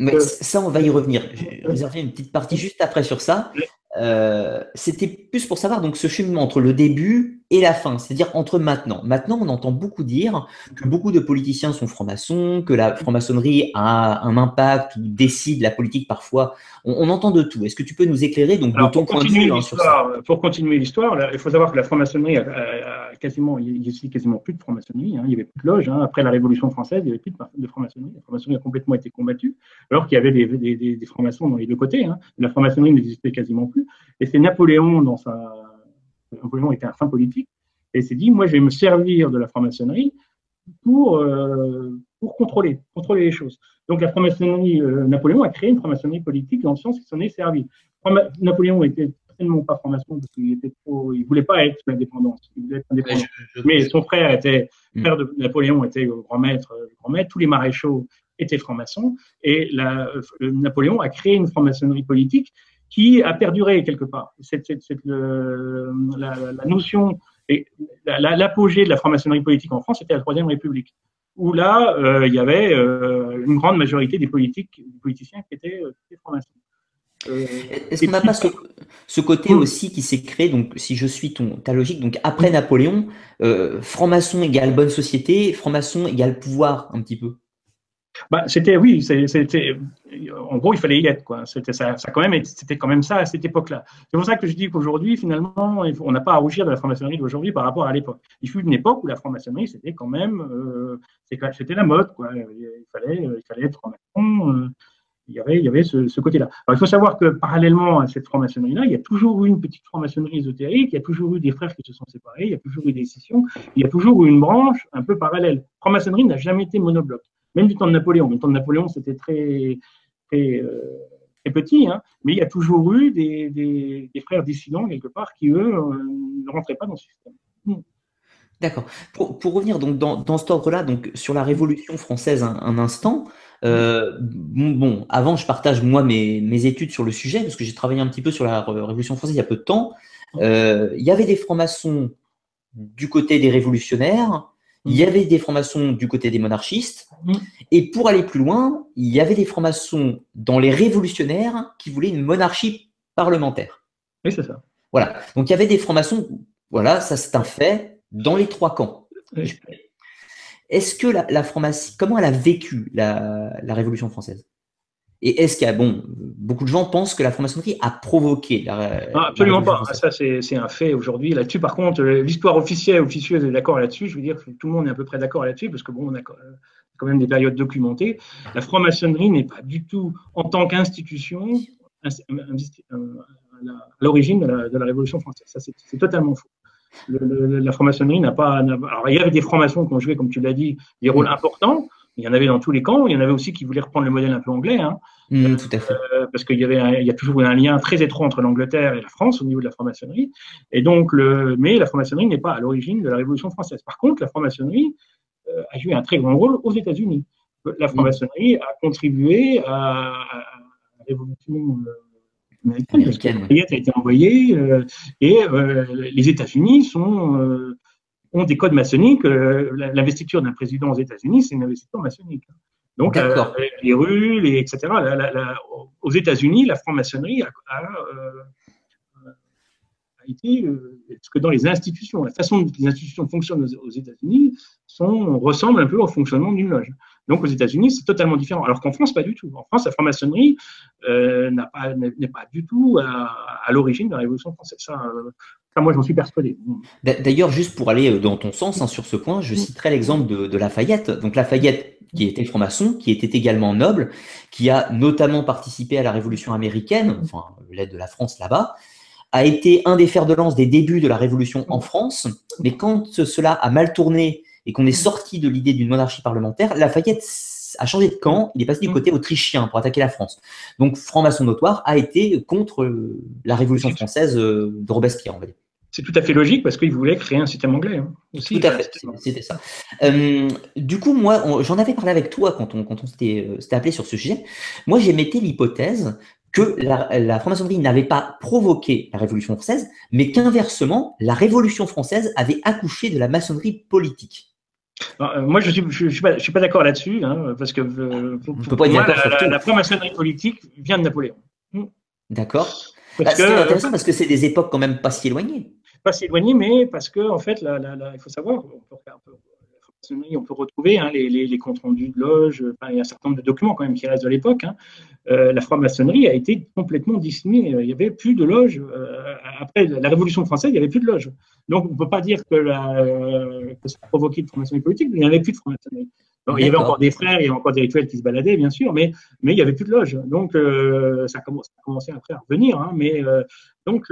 Mais ça, on va y revenir. J'ai réservé une petite partie juste après sur ça. Euh, c'était plus pour savoir donc ce cheminement entre le début et la fin, c'est-à-dire entre maintenant. Maintenant, on entend beaucoup dire que beaucoup de politiciens sont francs-maçons, que la franc-maçonnerie a un impact ou décide la politique parfois. On, entend de tout. Est-ce que tu peux nous éclairer donc de ton point de vue hein, sur ça? Pour continuer l'histoire, il faut savoir que la franc-maçonnerie a, quasiment, il y a quasiment plus de franc-maçonnerie. Hein. il n'y avait plus de loge. Hein. Après la Révolution française, il n'y avait plus de, franc-maçonnerie. La franc-maçonnerie a complètement été combattue, alors qu'il y avait des, des francs-maçons dans les deux côtés. La franc-maçonnerie n'existait quasiment plus. Et c'est Napoléon, dans sa... Napoléon était un fin politique, et s'est dit, moi, je vais me servir de la franc-maçonnerie pour, euh, pour contrôler, contrôler les choses. Donc, la franc-maçonnerie, euh, Napoléon a créé une franc-maçonnerie politique dans le sens qu'il s'en est servi. Napoléon était certainement pas franc-maçon parce qu'il était trop, il voulait pas être sous l'indépendance. Il voulait être indépendant. Mais son frère était, frère de Napoléon était grand maître, grand maître. Tous les maréchaux étaient francs-maçons. Et la, euh, Napoléon a créé une franc-maçonnerie politique qui a perduré quelque part. La, la, notion, l'apogée de la franc-maçonnerie politique en France, c'était la Troisième République, où là, euh, il y avait euh, une grande majorité des, politiques, des politiciens qui étaient, euh, francs-maçons. Est-ce qu'on n'a pas ce, côté aussi qui s'est créé, donc si je suis ton, ta logique, donc après Napoléon, franc-maçon égale bonne société, franc-maçon égale pouvoir un petit peu? Bah, c'était oui, c'était en gros il fallait y être quoi. C'était ça, quand même, c'était quand même ça à cette époque-là. C'est pour ça que je dis qu'aujourd'hui finalement on n'a pas à rougir de la franc-maçonnerie d'aujourd'hui par rapport à l'époque. Il fut une époque où la franc-maçonnerie c'était quand même, euh, c'était la mode quoi. Il fallait, il fallait être franc-maçon. Euh, il y avait, il y avait ce, côté-là. Il faut savoir que parallèlement à cette franc-maçonnerie-là, il y a toujours eu une petite franc-maçonnerie ésotérique, il y a toujours eu des frères qui se sont séparés, il y a toujours eu des scissions, il y a toujours eu une branche un peu parallèle. Franc-maçonnerie n'a jamais été monobloc même du temps de Napoléon. Le temps de Napoléon, c'était très, très, euh, petit, hein. mais il y a toujours eu des, frères dissidents, quelque part, qui, eux, euh, ne rentraient pas dans ce système. Hmm. D'accord. Pour, revenir donc dans, dans cet ordre-là, donc sur la Révolution française un, instant, euh, bon, avant je partage moi mes, mes, études sur le sujet parce que j'ai travaillé un petit peu sur la Révolution française il y a peu de temps. il y avait des francs-maçons du côté des révolutionnaires, il y avait des francs-maçons du côté des monarchistes, mm. et pour aller plus loin, il y avait des francs-maçons dans les révolutionnaires qui voulaient une monarchie parlementaire. Oui, c'est ça. Voilà. Donc il y avait des francs-maçons, voilà, ça c'est un fait, dans les trois camps. Est-ce que la, la franc-maçonnerie, comment elle a vécu la Révolution française? Et est-ce qu'il y a, bon, beaucoup de gens pensent que la franc-maçonnerie a provoqué la. Ah, absolument pas. ça, c'est un fait aujourd'hui. Là-dessus, par contre, l'histoire officielle, officieuse est d'accord là-dessus. Je veux dire que tout le monde est à peu près d'accord là-dessus, parce que bon, on a quand même des périodes documentées. La franc-maçonnerie n'est pas du tout, en tant qu'institution, à l'origine de, la, Révolution française. Ça, c'est totalement faux. la franc-maçonnerie n'a pas. Alors, il y avait des francs-maçons qui ont joué, comme tu l'as dit, des rôles importants. Il y en avait dans tous les camps. Il y en avait aussi qui voulaient reprendre le modèle un peu anglais. Hein. Mmh, tout à fait. Euh, parce qu'il y avait, il y a toujours un lien très étroit entre l'Angleterre et la France au niveau de la franc-maçonnerie. Et donc, le, mais la franc-maçonnerie n'est pas à l'origine de la Révolution française. Par contre, la franc-maçonnerie euh, a joué un très grand rôle aux États-Unis. La mmh. franc-maçonnerie a contribué à, la Révolution euh, américaine. a été envoyée et les États-Unis sont ont des codes maçonniques. Euh, l'investiture d'un président aux États-Unis, c'est une investiture maçonnique. Donc, euh, les rues, les, etc. aux États-Unis, la franc-maçonnerie a, euh, été, parce que dans les institutions, la façon dont les institutions fonctionnent aux, États-Unis ressemble un peu au fonctionnement d'une loge. Donc aux États-Unis, c'est totalement différent. Alors qu'en France, pas du tout. En France, la franc-maçonnerie n'est pas, du tout à, l'origine de la Révolution française. Ça, moi, j'en suis persuadé. D'ailleurs, juste pour aller euh, dans ton sens hein, sur ce point, je citerai l'exemple de, Lafayette. Donc Lafayette, qui était franc-maçon, qui était également noble, qui a notamment participé à la Révolution américaine, enfin l'aide de la France là-bas, a été un des fers de lance des débuts de la Révolution en France. Mais quand cela a mal tourné et qu'on est sorti de l'idée d'une monarchie parlementaire, Lafayette a changé de camp, il est passé du mmh. côté autrichien pour attaquer la France. Donc, franc-maçon notoire a été contre la Révolution française de Robespierre, on va dire. C'est tout à fait logique parce qu'il voulait créer un système anglais. Hein, tout à fait, c'était ça. du coup, moi, j'en avais parlé avec toi quand on, quand on s'était appelé sur ce sujet. Moi, j'émettais l'hypothèse que la, franc-maçonnerie n'avait pas provoqué la Révolution française, mais qu'inversement, la Révolution française avait accouché de la maçonnerie politique. Euh, moi, je ne suis, suis, pas, d'accord là-dessus, hein, parce que euh, la, franc-maçonnerie politique vient de Napoléon. Hmm. D'accord. Bah, c'est intéressant parce que c'est des époques quand même pas si éloignées. Pas si éloignées, mais parce que en fait, il faut savoir, on peut faire un peu on peut retrouver hein, les, comptes rendus de loge, il y a un certain nombre de documents quand même qui restent de l'époque. Hein. Euh, la franc-maçonnerie a été complètement dissimulée. Il n'y avait plus de loge. Euh, après la Révolution française, il n'y avait plus de loge. Donc on ne peut pas dire que, ça a provoqué de franc-maçonnerie politique, il n'y avait plus de franc-maçonnerie. Il y avait encore des frères, il y avait encore des rituels qui se baladaient, bien sûr, mais, mais il n'y avait plus de loge. Donc euh, ça, a commencé, ça, a commencé, après à revenir. Hein, mais donc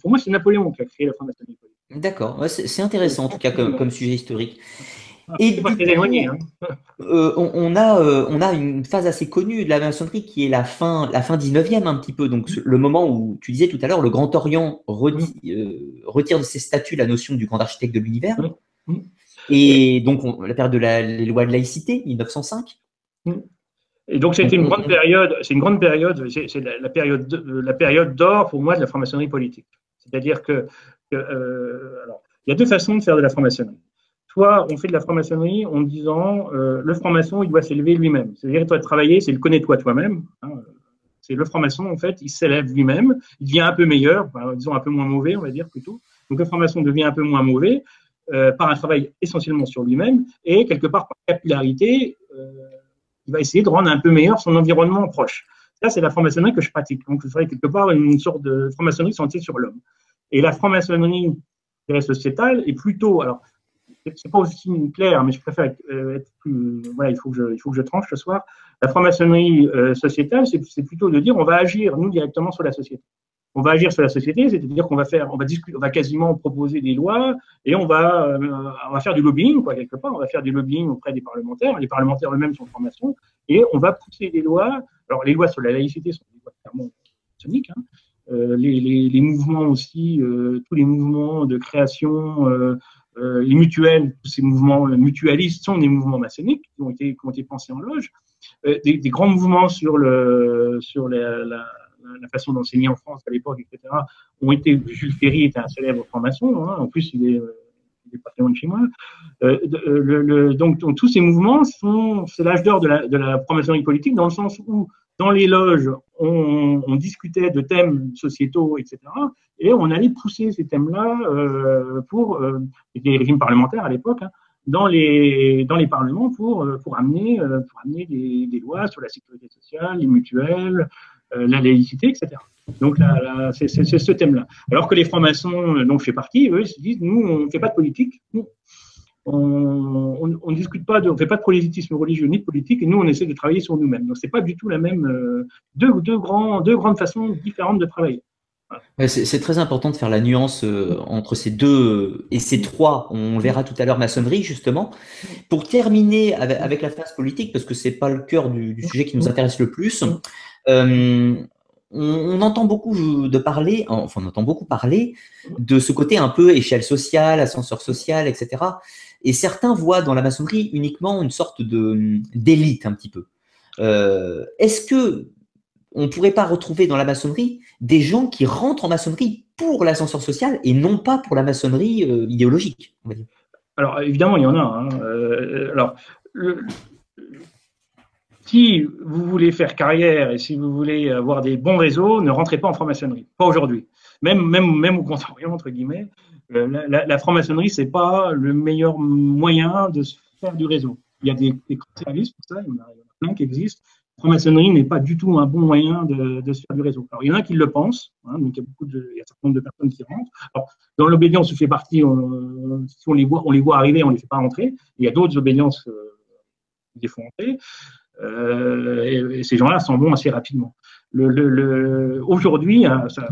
pour moi, c'est Napoléon qui a créé la franc-maçonnerie politique. D'accord, c'est intéressant en tout cas comme sujet historique. Et hein. euh, on, a, euh, on a une phase assez connue de la maçonnerie qui est la fin, la fin 19e un petit peu. Donc le moment où tu disais tout à l'heure, le Grand Orient euh, retire de ses statuts la notion du grand architecte de l'univers. Et donc la période de la, les lois de laïcité, 1905. Et donc c'était une grande période, c'est une grande période, c'est la, période, la période d'or pour moi de la franc-maçonnerie politique. C'est-à-dire que, alors, il y a deux façons de faire de la franc-maçonnerie. Soit on fait de la franc-maçonnerie en disant euh, le franc-maçon, il doit s'élever lui-même. C'est-à-dire, doit travailler, c'est le connais-toi toi-même. Hein. C'est le franc-maçon, en fait, il s'élève lui-même, il devient un peu meilleur, disons un peu moins mauvais, on va dire plutôt. Donc le franc-maçon devient un peu moins mauvais euh, par un travail essentiellement sur lui-même et quelque part par capillarité, euh, il va essayer de rendre un peu meilleur son environnement proche. Ça, c'est la franc-maçonnerie que je pratique. Donc, ce serait quelque part une sorte de franc-maçonnerie centrée sur l'homme. Et la franc-maçonnerie sociétale est plutôt, alors, c'est pas aussi clair, mais je préfère euh, être plus. Voilà, il faut que je, il faut que je tranche ce soir. La franc-maçonnerie euh, sociétale, c'est plutôt de dire on va agir nous directement sur la société. On va agir sur la société, c'est-à-dire qu'on va faire, on va discuter, on va quasiment proposer des lois et on va, euh, on va faire du lobbying, quoi, quelque part. On va faire du lobbying auprès des parlementaires. Les parlementaires eux-mêmes sont formation et on va pousser des lois. Alors, les lois sur la laïcité sont des lois clairement maçonniques. Hein. les, les, mouvements aussi, tous les mouvements de création euh, les mutuelles, ces mouvements mutualistes sont des mouvements maçonniques qui ont été, pensés en loge. Euh, des, grands mouvements sur, la, façon d'enseigner en France à l'époque, etc., ont été, Jules Ferry était un célèbre franc-maçon, hein, en plus il est, il de chez moi. Euh, donc, tous ces mouvements sont, c'est l'âge d'or de la, de la franc-maçonnerie politique dans le sens où dans les loges, on, discutait de thèmes sociétaux, etc. Et on allait pousser ces thèmes-là euh, pour euh, les régimes parlementaires à l'époque, hein, dans les parlements pour euh, amener euh, des, des, lois sur la sécurité sociale, les mutuelles, euh, la laïcité, etc. Donc là, c'est ce thème-là. Alors que les francs-maçons dont je fais partie, eux, ils se disent nous on ne fait pas de politique, on, on, discute pas, de, on fait pas de prosélytisme religieux ni de politique, et nous on essaie de travailler sur nous-mêmes. Donc c'est pas du tout la même euh, deux, grandes façons différentes de travailler. c'est très important de faire la nuance euh, entre ces deux et ces trois. On verra tout à l'heure maçonnerie justement. Pour terminer avec, la phase politique, parce que c'est pas le cœur du, sujet qui nous intéresse le plus. Euh, on, entend beaucoup de parler, enfin on entend beaucoup parler de ce côté un peu échelle sociale, ascenseur social, etc. Et certains voient dans la maçonnerie uniquement une sorte de d'élite un petit peu. Euh, Est-ce que on pourrait pas retrouver dans la maçonnerie des gens qui rentrent en maçonnerie pour l'ascenseur social et non pas pour la maçonnerie euh, idéologique Alors évidemment, il y en a. Hein. Euh, alors, si vous voulez faire carrière et si vous voulez avoir des bons réseaux, ne rentrez pas en franc-maçonnerie. Pas aujourd'hui. Même, même, même au contraire, entre guillemets, euh, la, franc-maçonnerie, c'est pas le meilleur moyen de se faire du réseau. Il y a des, services pour ça, il y en a, plein qui existent. La franc-maçonnerie n'est pas du tout un bon moyen de, se faire du réseau. Alors, il y en a qui le pensent, hein, donc il y a beaucoup de, un certain nombre de personnes qui rentrent. Dans l'obédience, on fait partie, on, si on les voit, arriver, on les fait pas rentrer. Il y a d'autres obédiences euh, qui les font rentrer. Euh, et, ces gens-là s'en vont assez rapidement. Aujourd'hui, hein, ça,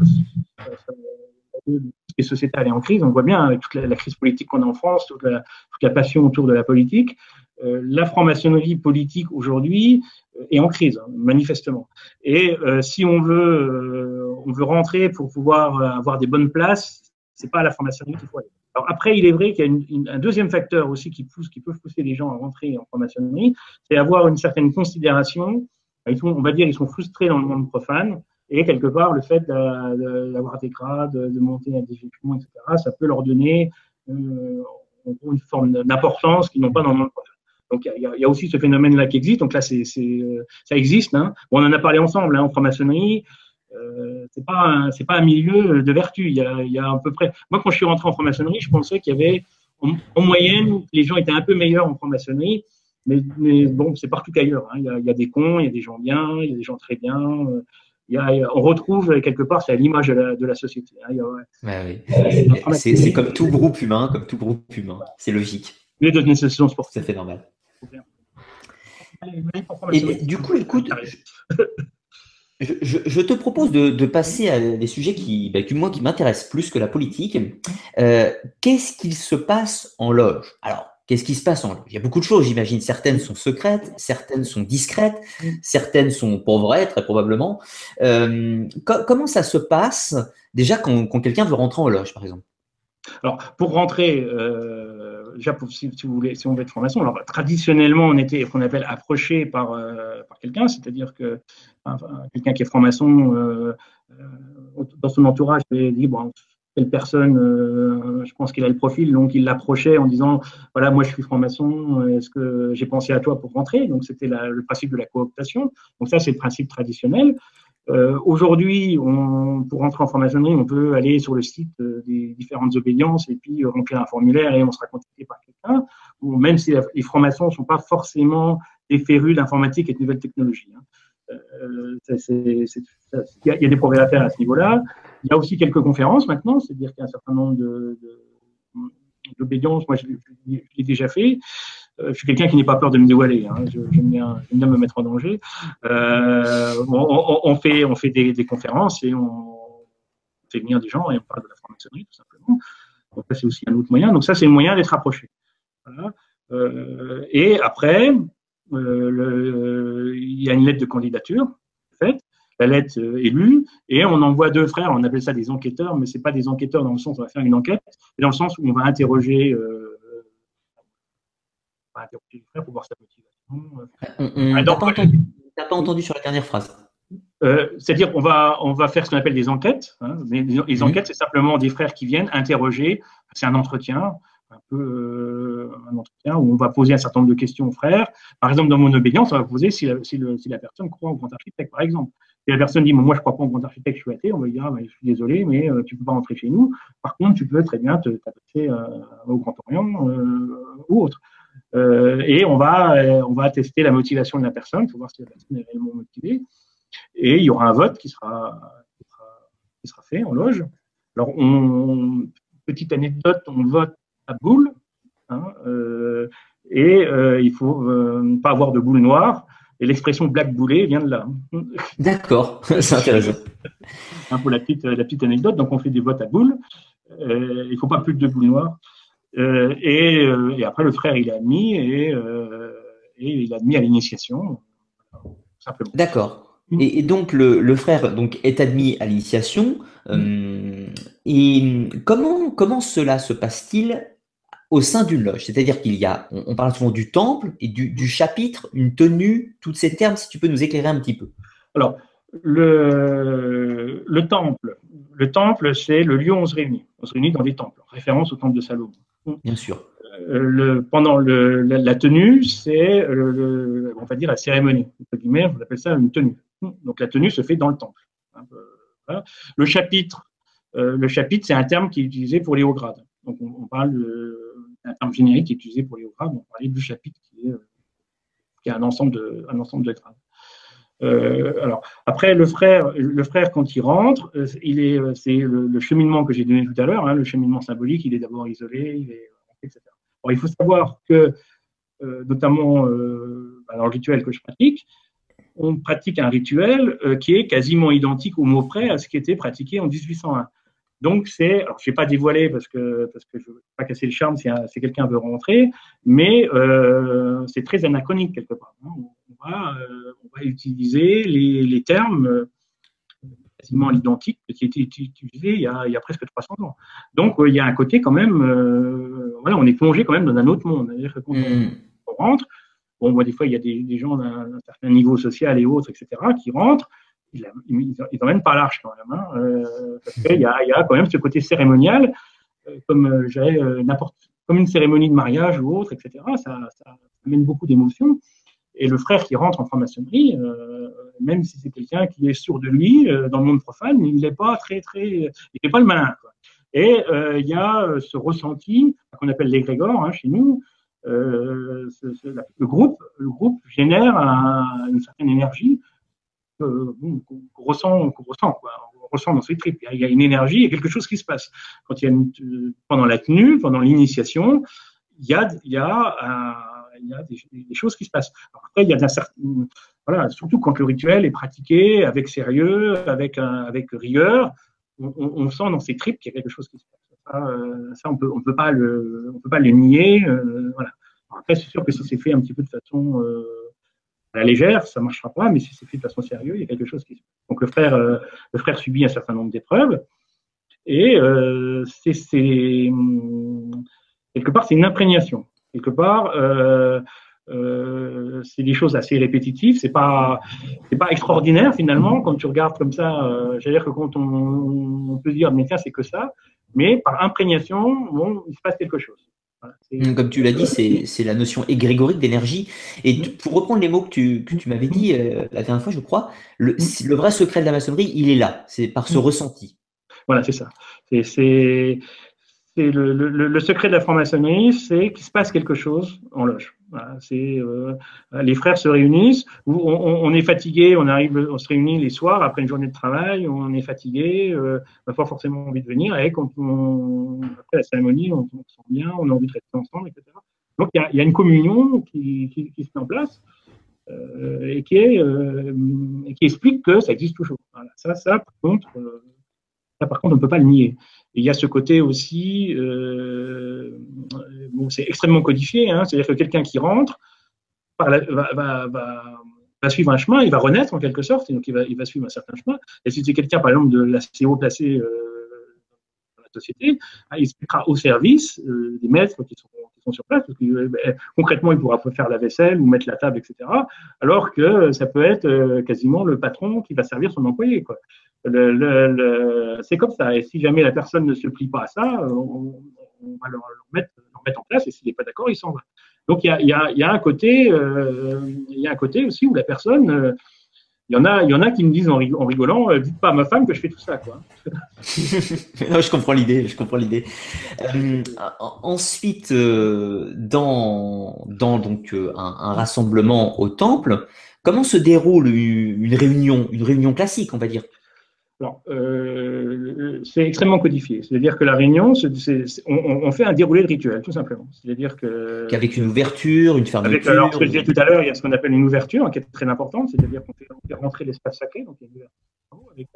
les sociétés est en crise. On voit bien avec toute la, crise politique qu'on a en France, toute la, passion autour de la politique. la franc-maçonnerie politique aujourd'hui est en crise, hein, manifestement. Et si on veut, on veut rentrer pour pouvoir avoir des bonnes places, c'est pas à la franc-maçonnerie qu'il faut aller. Alors après, il est vrai qu'il y a un deuxième facteur aussi qui pousse, qui peut pousser les gens à rentrer en franc-maçonnerie, c'est avoir une certaine considération. on va dire, ils sont frustrés dans le monde profane, et quelque part, le fait d'avoir des grades, de monter à des etc., ça peut leur donner euh, une forme d'importance qu'ils n'ont pas dans le monde. Donc il y, a, aussi ce phénomène-là qui existe. Donc là, euh, ça existe. Hein. on en a parlé ensemble hein, en franc-maçonnerie. Euh, c'est pas un milieu de vertu. Il y, a, à peu près. Moi, quand je suis rentré en franc-maçonnerie, je pensais qu'il y avait en, moyenne les gens étaient un peu meilleurs en franc-maçonnerie, mais, bon, c'est partout ailleurs. Hein. Il, y a, il, y a, des cons, il y a des gens bien, il y a des gens très bien. Il y a, on retrouve quelque part, c'est à l'image de la, de la société. Hein. ouais, oui. C'est comme tout groupe humain, comme tout groupe humain. C'est logique. Les deux nécessités sportives. C'est fait normal. Et du coup, écoute, je, te propose de, passer à des sujets qui, bah, moi, qui m'intéressent plus que la politique. Euh, qu'est-ce qu'il se passe en loge? Alors, qu'est-ce qui se passe en loge Il y a beaucoup de choses, j'imagine. Certaines sont secrètes, certaines sont discrètes, certaines sont pour vrai, très probablement. Euh, comment ça se passe déjà quand, quelqu'un veut rentrer en loge, par exemple? Alors, pour rentrer, euh, déjà, si, vous voulez, si on veut être formation, alors traditionnellement, on était ce qu'on appelle approché par, euh, par quelqu'un, c'est-à-dire que quelqu'un qui est franc-maçon, dans son entourage, il dit bon, telle personne, je pense qu'il a le profil, donc il l'approchait en disant voilà, moi je suis franc-maçon, est-ce que j'ai pensé à toi pour rentrer? Donc c'était le principe de la cooptation. Donc ça, c'est le principe traditionnel. Euh, Aujourd'hui, pour rentrer en franc-maçonnerie, on peut aller sur le site euh, des différentes obédiences et puis euh, remplir un formulaire et on sera contacté par quelqu'un. Ou même si les francs-maçons ne sont pas forcément des férus d'informatique et de nouvelles technologies. Hein. Euh, il y, a des progrès à faire à ce niveau-là. Il y a aussi quelques conférences maintenant, c'est-à-dire qu'il y a un certain nombre. De, Moi, je, l'ai déjà fait. Euh, je suis quelqu'un qui n'est pas peur de me dévoiler. Hein. J'aime bien, me mettre en danger. Euh, on, fait, des, conférences et on fait venir des gens et on parle de la franc-maçonnerie tout simplement. Ça c'est aussi un autre moyen. Donc ça c'est le moyen d'être approché. Voilà. Euh, et après, euh, le, il y a une lettre de candidature faite. La lettre est lue et on envoie deux frères. On appelle ça des enquêteurs, mais c'est pas des enquêteurs dans le sens où on va faire une enquête, mais dans le sens où on va interroger euh, pour voir sa motivation. On, n'a pas, entendu sur la dernière phrase. Euh, c'est-à-dire qu'on va, on va faire ce qu'on appelle des enquêtes. Hein. Les, mhm. enquêtes, c'est simplement des frères qui viennent interroger. C'est un entretien, euh, un entretien où on va poser un certain nombre de questions aux frères. Par exemple, dans mon obédience, on va poser si la, personne croit au grand architecte, par exemple. Si la personne dit, moi, je crois pas au grand architecte, je suis athée, on va lui dire, ah, je suis désolé, mais euh, tu peux pas rentrer chez nous. Par contre, tu peux très bien te t'adresser au Grand Orient ou autre. Euh, et on va, euh, on va tester la motivation de la personne pour voir si la personne est réellement motivée. Et il y aura un vote qui sera, qui sera, fait en loge. Alors, petite anecdote, on vote boule. Hein, euh, et euh, il faut euh, pas avoir de boule noire. Et l'expression black boulet vient de là. D'accord, c'est intéressant. Peu la petite, la petite anecdote. Donc, on fait des votes à boule. Euh, il faut pas plus de boule noire. Euh, et, euh, et, après, le frère, il est admis et, euh, et il est admis à l'initiation, simplement. D'accord. Mm. Et, donc le, le, frère donc est admis à l'initiation. Euh, et comment comment cela se passe-t-il au sein d'une loge C'est-à-dire qu'il y a, on, parle souvent du temple et du, du, chapitre, une tenue, tous ces termes. Si tu peux nous éclairer un petit peu. Alors le, le temple, le temple, c'est le lieu où on se réunit. On se réunit dans des temples, référence au temple de Salomon. Bien sûr. Euh, le, pendant le, la, tenue, c'est, on va dire, la cérémonie. on appelle ça une tenue. Donc la tenue se fait dans le temple. Le chapitre, euh, le chapitre, c'est un terme qui est utilisé pour les hauts grades. Donc on, parle d'un terme générique qui est utilisé pour les hauts grades. On parle du chapitre qui est, euh, qui est un ensemble de, un ensemble de. Euh, alors après le frère, le frère quand il rentre, il est, c'est le, cheminement que j'ai donné tout à l'heure, hein, le cheminement symbolique. Il est d'abord isolé, il est etc. il faut savoir que, euh, notamment euh, bah, dans le rituel que je pratique, on pratique un rituel euh, qui est quasiment identique au mot près à ce qui était pratiqué en 1801. Donc c'est, alors je vais pas dévoiler parce que parce que je veux pas casser le charme si, si quelqu'un veut rentrer, mais euh, c'est très anachronique quelque part. Hein. On, va, euh, on, va, utiliser les, les termes euh, quasiment l'identique qui étaient utilisés il y, a, il y a presque 300 ans. Donc il y a un côté quand même, voilà, on est plongé quand même dans un autre monde. C'est-à-dire que quand on, on, rentre, bon, moi des fois il y a des, des gens d'un certain niveau social et autres, etc., qui rentrent ils n'emmènent pas l'arche quand même, hein, euh, y a, quand même ce côté cérémonial, euh, comme euh, n'importe, comme une cérémonie de mariage ou autre, etc. Ça, amène beaucoup d'émotions. Et le frère qui rentre en franc-maçonnerie, même si c'est quelqu'un qui est sûr de lui dans le monde profane, il n'est pas très très, il n'est pas le malin. Et il y a ce ressenti qu'on appelle l'égrégore hein, chez nous. Le groupe, le groupe génère un, une certaine énergie qu'on ressent, qu'on ressent, on ressent dans ses tripes. Il y a une énergie, il y a quelque chose qui se passe. Quand il y a une, pendant la tenue, pendant l'initiation, il y a, il y a, euh, des, choses qui se passent. Après, il y a certain, voilà, surtout quand le rituel est pratiqué avec sérieux, avec, avec rigueur, on, sent dans ses tripes qu'il y a quelque chose qui se passe. Ça, euh, ça on peut, on peut pas le, peut pas le nier. Euh, voilà. après, c'est sûr que si c'est fait un petit peu de façon euh, la légère, ça marchera pas, mais si c'est fait de façon sérieuse, il y a quelque chose qui se. Donc le frère, euh, le frère subit un certain nombre d'épreuves, et euh, c'est quelque part c'est une imprégnation. Quelque part, euh, euh, c'est des choses assez répétitives. C'est pas, c'est pas extraordinaire finalement quand tu regardes comme ça. Euh, J'allais dire que quand on, on peut dire mais tiens c'est que ça, mais par imprégnation, bon, il se passe quelque chose. Comme tu l'as dit, c'est la notion égrégorique d'énergie. Et pour reprendre les mots que tu, que tu m'avais dit euh, la dernière fois, je crois, le, le, vrai secret de la maçonnerie, il est là. C'est par ce ressenti. Voilà, c'est ça. C'est le, secret de la franc-maçonnerie, c'est qu'il se passe quelque chose en loge. C'est euh, les frères se réunissent. On, est fatigué, on arrive, on se réunit les soirs après une journée de travail, on est fatigué, euh, on n'a pas forcément envie de venir. Et quand on, après la cérémonie, on, se sent bien, on a envie de rester ensemble, etc. Donc il y a, une communion qui, se met en place euh, et qui, explique que ça existe toujours. Ça, ça par contre, par contre, on ne peut pas le nier. Et il y a ce côté aussi, euh, bon, c'est extrêmement codifié, hein, c'est-à-dire que quelqu'un qui rentre la, va, suivre un chemin, il va renaître en quelque sorte, et donc il va, suivre un certain chemin. Et si c'est quelqu'un, par exemple, de l'assez haut placé euh, la société, hein, il se mettra au service euh, des maîtres qui sont, sont sur place, parce que euh, ben, concrètement, il pourra faire la vaisselle ou mettre la table, etc. Alors que ça peut être euh, quasiment le patron qui va servir son employé. C'est comme ça. Et si jamais la personne ne se plie pas à ça, on, va le, mettre, en place. Et s'il n'est pas d'accord, il s'en va. Donc il y a, un côté, euh, aussi où la personne, euh, il y en a, il y en a qui me disent en, rigolant, euh, dites pas à ma femme que je fais tout ça, quoi. non, je comprends l'idée, je comprends l'idée. Euh, ensuite, dans, dans donc un, un, rassemblement au temple, comment se déroule une réunion, une réunion classique, on va dire? Alors, euh, c'est extrêmement codifié. C'est-à-dire que la réunion, c est, c est, on, on, fait un déroulé de rituel, tout simplement. C'est-à-dire que. Qu'avec une ouverture, une fermeture. Avec, alors, ce que je disais tout à l'heure, il y a ce qu'on appelle une ouverture, qui est très importante. C'est-à-dire qu'on fait, fait, rentrer l'espace sacré, donc il y a une ouverture avec,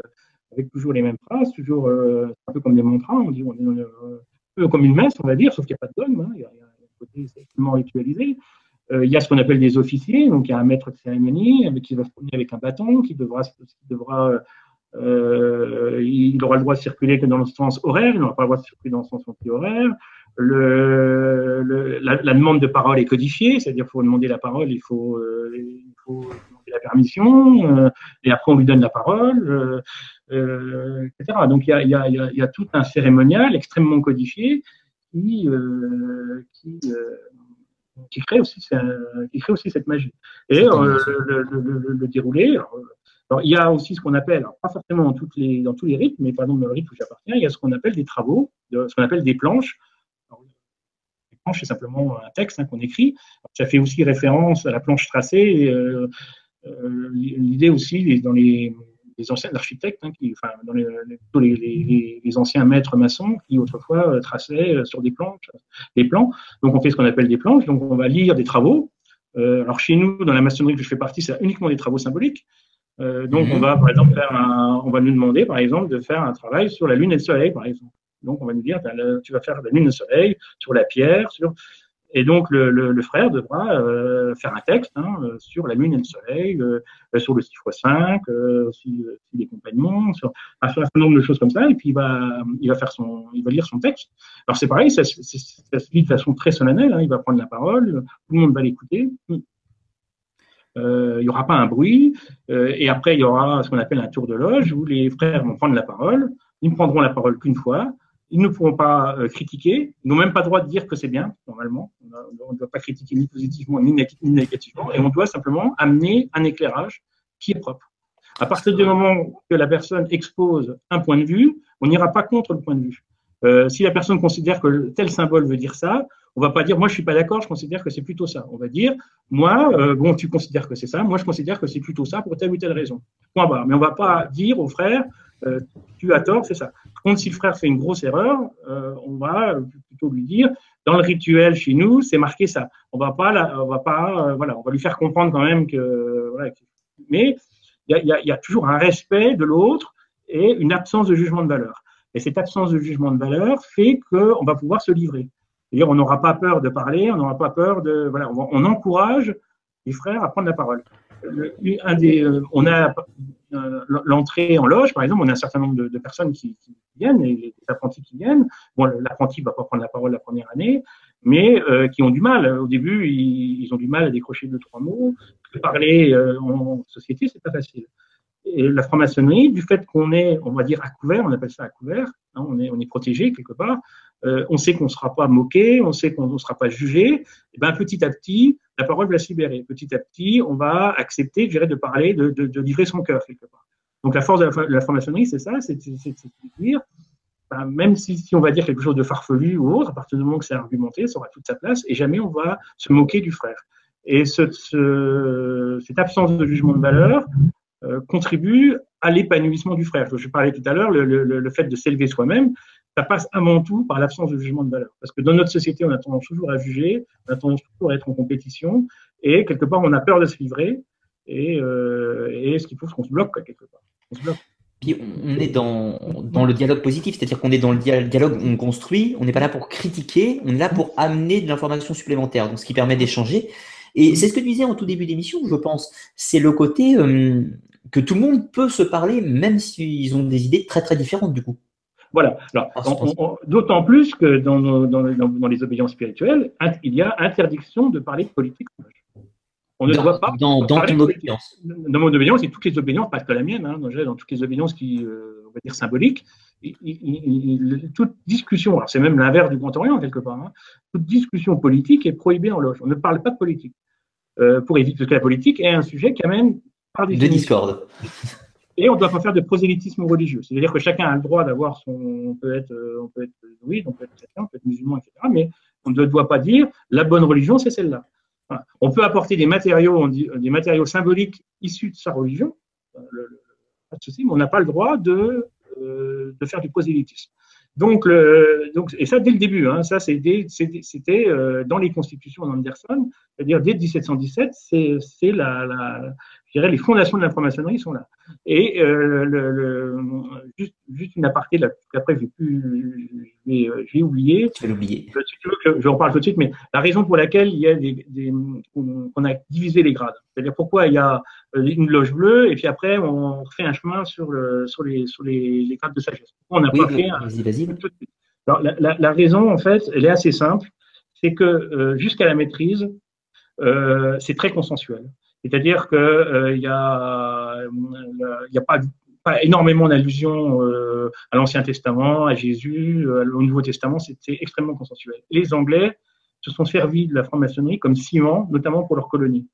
avec toujours les mêmes phrases, toujours euh, un peu comme des mantras. On dit, on est euh, un peu comme une messe, on va dire, sauf qu'il n'y a pas de dogme. Hein, il, y a, il y a un côté extrêmement ritualisé. Euh, il y a ce qu'on appelle des officiers, donc il y a un maître de cérémonie avec, qui va se promener avec un bâton, qui devra, qui devra euh, il aura le droit de circuler que dans le sens horaire, il n'aura pas le droit de circuler dans le sens anti-horaire. Le, le, la, la, demande de parole est codifiée, c'est-à-dire qu'il faut demander la parole, il faut, euh, il faut demander la permission, euh, et après on lui donne la parole, euh, euh etc. Donc il y a, y, a, il y a tout un cérémonial extrêmement codifié qui, euh, qui, qui, crée aussi, qui crée aussi cette magie. Et le, le, le, déroulé, alors, alors, il y a aussi ce qu'on appelle, pas forcément dans, tous les rythmes, mais par exemple dans le rythme où j'appartiens, il y a ce qu'on appelle des travaux, ce qu'on appelle des planches. Les planches, c'est simplement un texte hein, qu'on écrit. Ça fait aussi référence à la planche tracée. Euh, euh, L'idée aussi, dans les, anciens architectes, hein, dans les, les, anciens maîtres maçons qui autrefois euh, traçaient euh, sur des planches, des plans. Donc on fait ce qu'on appelle des planches. Donc on va lire des travaux. Alors chez nous, dans la maçonnerie que je fais partie, c'est uniquement des travaux symboliques. Donc, on mhm. va, par exemple, faire un, on va nous demander, par exemple, de faire un travail sur la Lune et le Soleil, par exemple. Donc, on va nous dire, tu vas faire la Lune et le Soleil sur la pierre, sur et donc, le, le, le frère devra euh, faire un texte hein, sur la Lune et le Soleil, euh, sur le 6 x 5, euh, aussi, les compagnons, sur un certain nombre de choses comme ça. Et puis, il va, il va, faire son, il va lire son texte. Alors, c'est pareil, ça, ça, se dit de façon très solennelle. Hein, il va prendre la parole, tout le monde va l'écouter. Euh, il n'y aura pas un bruit. Euh, et après, il y aura ce qu'on appelle un tour de loge où les frères vont prendre la parole. Ils ne prendront la parole qu'une fois. Ils ne pourront pas euh, critiquer. Ils n'ont même pas le droit de dire que c'est bien, normalement. On ne doit pas critiquer ni positivement ni négativement. Et on doit simplement amener un éclairage qui est propre. À partir du moment que la personne expose un point de vue, on n'ira pas contre le point de vue. Si la personne considère que tel symbole veut dire ça, on va pas dire moi je suis pas d'accord, je considère que c'est plutôt ça. On va dire moi euh, bon tu considères que c'est ça, moi je considère que c'est plutôt ça pour telle ou telle raison. Mais on va pas dire au frère euh, tu as tort, c'est ça. Par contre, si le frère fait une grosse erreur, euh, on va plutôt lui dire, dans le rituel chez nous, c'est marqué ça. On va pas, on va pas, voilà, on va lui faire comprendre quand même que, mais il y y a, toujours un respect de l'autre et une absence de jugement de valeur. Et cette absence de jugement de valeur fait qu'on va pouvoir se livrer. C'est-à-dire, on n'aura pas peur de parler, on n'aura pas peur de, voilà, on encourage les frères à prendre la parole un des, euh, on a euh, l'entrée en loge, par exemple, on a un certain nombre de, personnes qui, viennent, et les apprentis qui viennent. Bon, l'apprenti va pas prendre la parole la première année, mais euh, qui ont du mal. Au début, ils, ont du mal à décrocher deux trois mots. Parler en société, c'est pas facile. Et la franc-maçonnerie, du fait qu'on est, on va dire, à couvert, on appelle ça à couvert, hein, on, est, on est protégé quelque part, on sait qu'on ne sera pas moqué, on sait qu'on ne sera pas jugé, et ben petit à petit, la parole va se libérer. Petit à petit, on va accepter, je dirais, de parler, de, livrer son cœur quelque part. Donc la force de la, franc-maçonnerie, c'est ça, c'est de dire, ben, même si, si, on va dire quelque chose de farfelu ou autre, à partir du moment que c'est argumenté, ça aura toute sa place, et jamais on va se moquer du frère. Et ce, ce, cette absence de jugement de valeur euh, contribue à l'épanouissement du frère. Je parlais tout à l'heure, le, fait de s'élever soi-même, ça passe avant tout par l'absence de jugement de valeur. Parce que dans notre société, on a tendance toujours à juger, on a tendance toujours à être en compétition, et quelque part, on a peur de se livrer, et, euh, et ce faut, c'est qu'on se bloque, quelque part. On se bloque. Puis on est dans, dans le dialogue positif, c'est-à-dire qu'on est dans le dialogue, on construit, on n'est pas là pour critiquer, on est là pour amener de l'information supplémentaire, donc ce qui permet d'échanger. Et c'est ce que tu disais en tout début d'émission, je pense, c'est le côté euh, que tout le monde peut se parler, même s'ils ont des idées très très différentes du coup. Voilà. Alors, d'autant plus que dans, dans, les obédiences spirituelles, il y a interdiction de parler de politique. On ne doit pas. Dans, dans ton obédience. Dans mon obédience, et toutes les obédiences, pas que la mienne, hein, dans, toutes les obédiences qui, euh, on va dire, symboliques, toute discussion, alors c'est même l'inverse du Grand Orient quelque part, hein, toute discussion politique est prohibée en loge. On ne parle pas de politique. Euh, pour éviter, parce que la politique est un sujet qui amène par des. De discorde. Et on ne doit pas faire de prosélytisme religieux. C'est-à-dire que chacun a le droit d'avoir son. On peut être, euh, on peut être on peut être chrétien, on peut être musulman, etc. Mais on ne doit pas dire la bonne religion, c'est celle-là. On peut apporter des matériaux, des matériaux symboliques issus de sa religion, euh, pas de souci, mais on n'a pas le droit de, euh, de faire du prosélytisme. Donc, donc, et ça dès le début, hein, c'était dans les constitutions d'Anderson, c'est-à-dire dès 1717, c'est la, je dirais les fondations de la franc-maçonnerie sont là. Et euh, le, le, juste, juste une aparté, là, après j'ai pu, j'ai oublié. Tu l'oublier. Si tu veux que je reparle tout de suite, mais la raison pour laquelle il y a des, des on a divisé les grades, c'est-à-dire pourquoi il y a une loge bleue et puis après on refait un chemin sur le sur les sur les, les grades de sagesse. On n'a pas fait un, vas-y, vas-y. Alors, la, la, raison, en fait, elle est assez simple. C'est que euh, jusqu'à la maîtrise, euh, c'est très consensuel. C'est-à-dire qu'il euh, n'y a, y a pas, énormément d'allusions euh, à l'Ancien Testament, à Jésus, au Nouveau Testament, c'était extrêmement consensuel. Les Anglais se sont servis de la franc-maçonnerie comme ciment, notamment pour leurs colonies.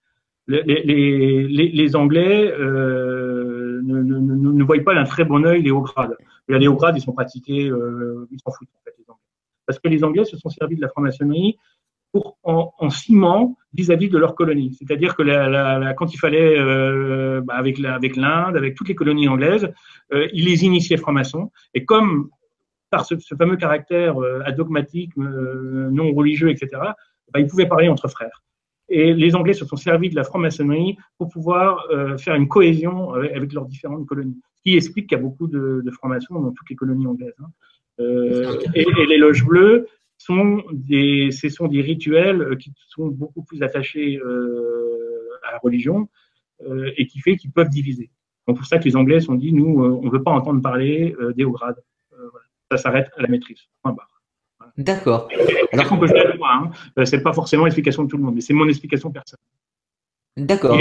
Les, Anglais euh, ne, ne, voient pas d'un très bon œil les hauts grades. Les hauts grades, ils sont pratiqués, euh, ils s'en foutent en fait, les Anglais. Parce que les Anglais se sont servis de la franc-maçonnerie pour en, en ciment vis-à-vis de leur colonie. C'est-à-dire que la, la, quand il fallait, euh, bah avec l'Inde, avec toutes les colonies anglaises, euh, ils les initiaient francs-maçons. Et comme par ce, ce fameux caractère euh, adogmatique, non religieux, etc., bah, ils pouvaient parler entre frères. Et les Anglais se sont servis de la franc-maçonnerie pour pouvoir faire une cohésion avec, leurs différentes colonies. Ce qui explique qu'il y a beaucoup de, de francs-maçons dans toutes les colonies anglaises. Hein. Euh, et, les loges bleues sont des, ce sont des rituels qui sont beaucoup plus attachés à la religion et qui fait qu'ils peuvent diviser. Donc pour ça que les Anglais se sont dit, nous, on ne veut pas entendre parler des hauts grades. Ça s'arrête à la maîtrise. Point barre. D'accord. Alors qu'on peut faire hein. Euh, c'est pas forcément l'explication de tout le monde, mais c'est mon explication personnelle. D'accord.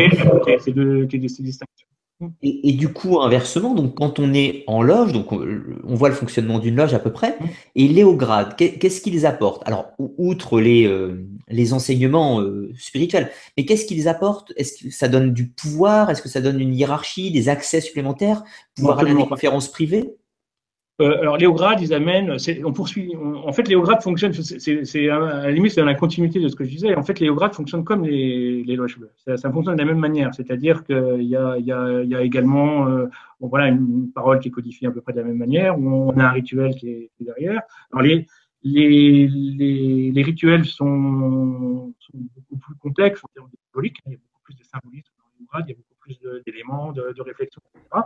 C'est de, de. Et, et, du coup, inversement, donc quand on est en loge, donc on, voit le fonctionnement d'une loge à peu près, mmh. et les hauts grades, qu'est-ce qu'ils apportent? Alors, outre les, euh, les enseignements euh, spirituels, mais qu'est-ce qu'ils apportent? Est-ce que ça donne du pouvoir? Est-ce que ça donne une hiérarchie, des accès supplémentaires Pouvoir aller à des conférences privées? Euh, alors, Léograde, ils amènent, on poursuit, en fait, Léograde fonctionne, c'est à la limite, c'est dans la continuité de ce que je disais. En fait, Léograde fonctionne comme les, les loges bleues. Ça, ça, fonctionne de la même manière, c'est-à-dire qu'il y a, y, a, y a également, euh, voilà, une, parole qui est codifiée à peu près de la même manière, où on a un rituel qui est, derrière. Alors, les, les, les, les rituels sont, sont, beaucoup plus complexes en termes de symbolique. Il y a beaucoup plus de symbolisme dans Léograde, il y a beaucoup plus d'éléments, de, de, réflexion, etc.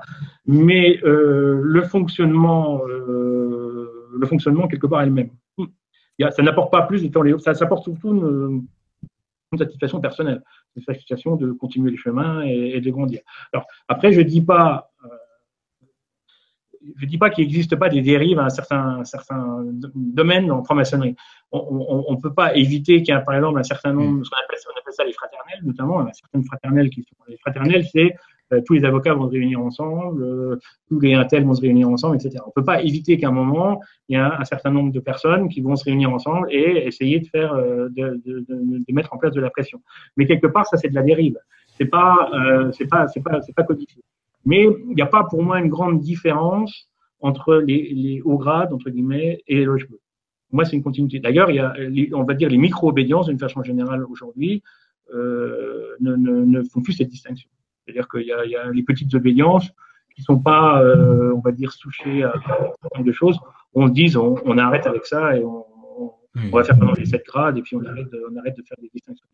Mais euh, le fonctionnement, euh, le fonctionnement quelque part est le même. ça n'apporte pas plus, ça, ça apporte surtout une, satisfaction personnelle, une satisfaction de continuer les chemins et, et de grandir. Alors après, je dis pas je ne dis pas qu'il n'existe pas des dérives à un certain, certain domaine en franc-maçonnerie. On ne peut pas éviter qu'il y ait, par exemple, un certain nombre, on appelle, on appelle ça les fraternelles, notamment, il y a certaines fraternelles qui sont. Les fraternelles, c'est euh, tous les avocats vont se réunir ensemble, euh, tous les intels vont se réunir ensemble, etc. On ne peut pas éviter qu'à un moment, il y a un, certain nombre de personnes qui vont se réunir ensemble et essayer de faire, euh, de, mettre en place de la pression. Mais quelque part, ça, c'est de la dérive. C'est pas, pas codifié. Mais il n'y a pas pour moi une grande différence entre les, hauts grades, entre guillemets, et les loges bleues. Moi, c'est une continuité. D'ailleurs, il y a, on va dire, les micro-obédiences, d'une façon générale, aujourd'hui, euh, ne, ne, ne, font plus cette distinction. C'est-à-dire qu'il y, y, a les petites obédiences qui ne sont pas, euh, on va dire, souchées à plein de choses. On se dit, on, on, arrête avec ça et on, on, on va faire pendant les sept grades et puis on arrête de, on arrête de faire des distinctions.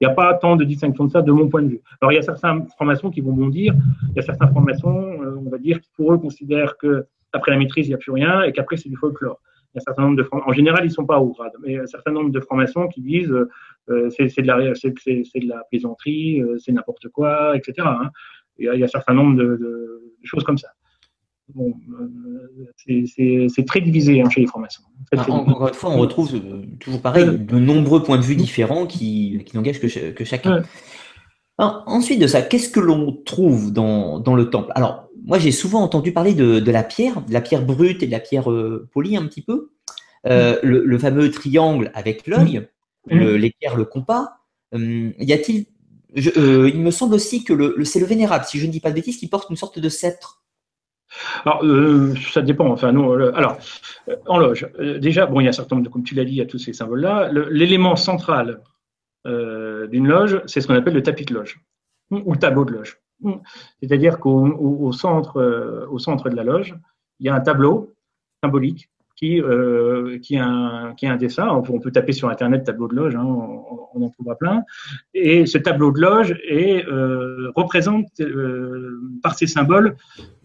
Il n'y a pas tant de distinction de ça de mon point de vue. Alors, il y a certaines formations qui vont bondir, il y a certaines formations, euh, on va dire, qui pour eux considèrent que après la maîtrise, il n'y a plus rien et qu'après, c'est du folklore. Il y a un certain nombre de en général, ils sont pas au grade, mais il y a un certain nombre de formations qui disent euh, c'est de la de la plaisanterie, euh, c'est n'importe quoi, etc. Hein. Il, y a, il, y a, un certain nombre de, de choses comme ça. Bon, euh, c'est très divisé hein, chez les. En fait, encore une fois, on retrouve euh, toujours pareil de nombreux points de vue différents qui, qui n'engagent que, que, chacun. Alors, ensuite de ça, qu'est-ce que l'on trouve dans, dans, le temple? Alors, moi, j'ai souvent entendu parler de, de, la pierre, de la pierre brute et de la pierre euh, polie un petit peu. Euh, le, le, fameux triangle avec l'œil, mmh. l'équerre, le compas. Hum, y a-t-il euh, Il me semble aussi que le, c'est le vénérable, si je ne dis pas de bêtises, qui porte une sorte de sceptre alors, euh, ça dépend. Enfin, non. alors, euh, en loge, euh, déjà, bon, il y a un certain nombre de, comme tu l'as dit, il y a tous ces symboles-là. L'élément central euh, d'une loge, c'est ce qu'on appelle le tapis de loge ou le tableau de loge. C'est-à-dire qu'au au, centre, au centre de la loge, il y a un tableau symbolique qui, euh, a un, dessin. On peut, taper sur Internet tableau de loge, hein, on, on, en trouvera plein. Et ce tableau de loge est, euh, représente, euh, par ses symboles,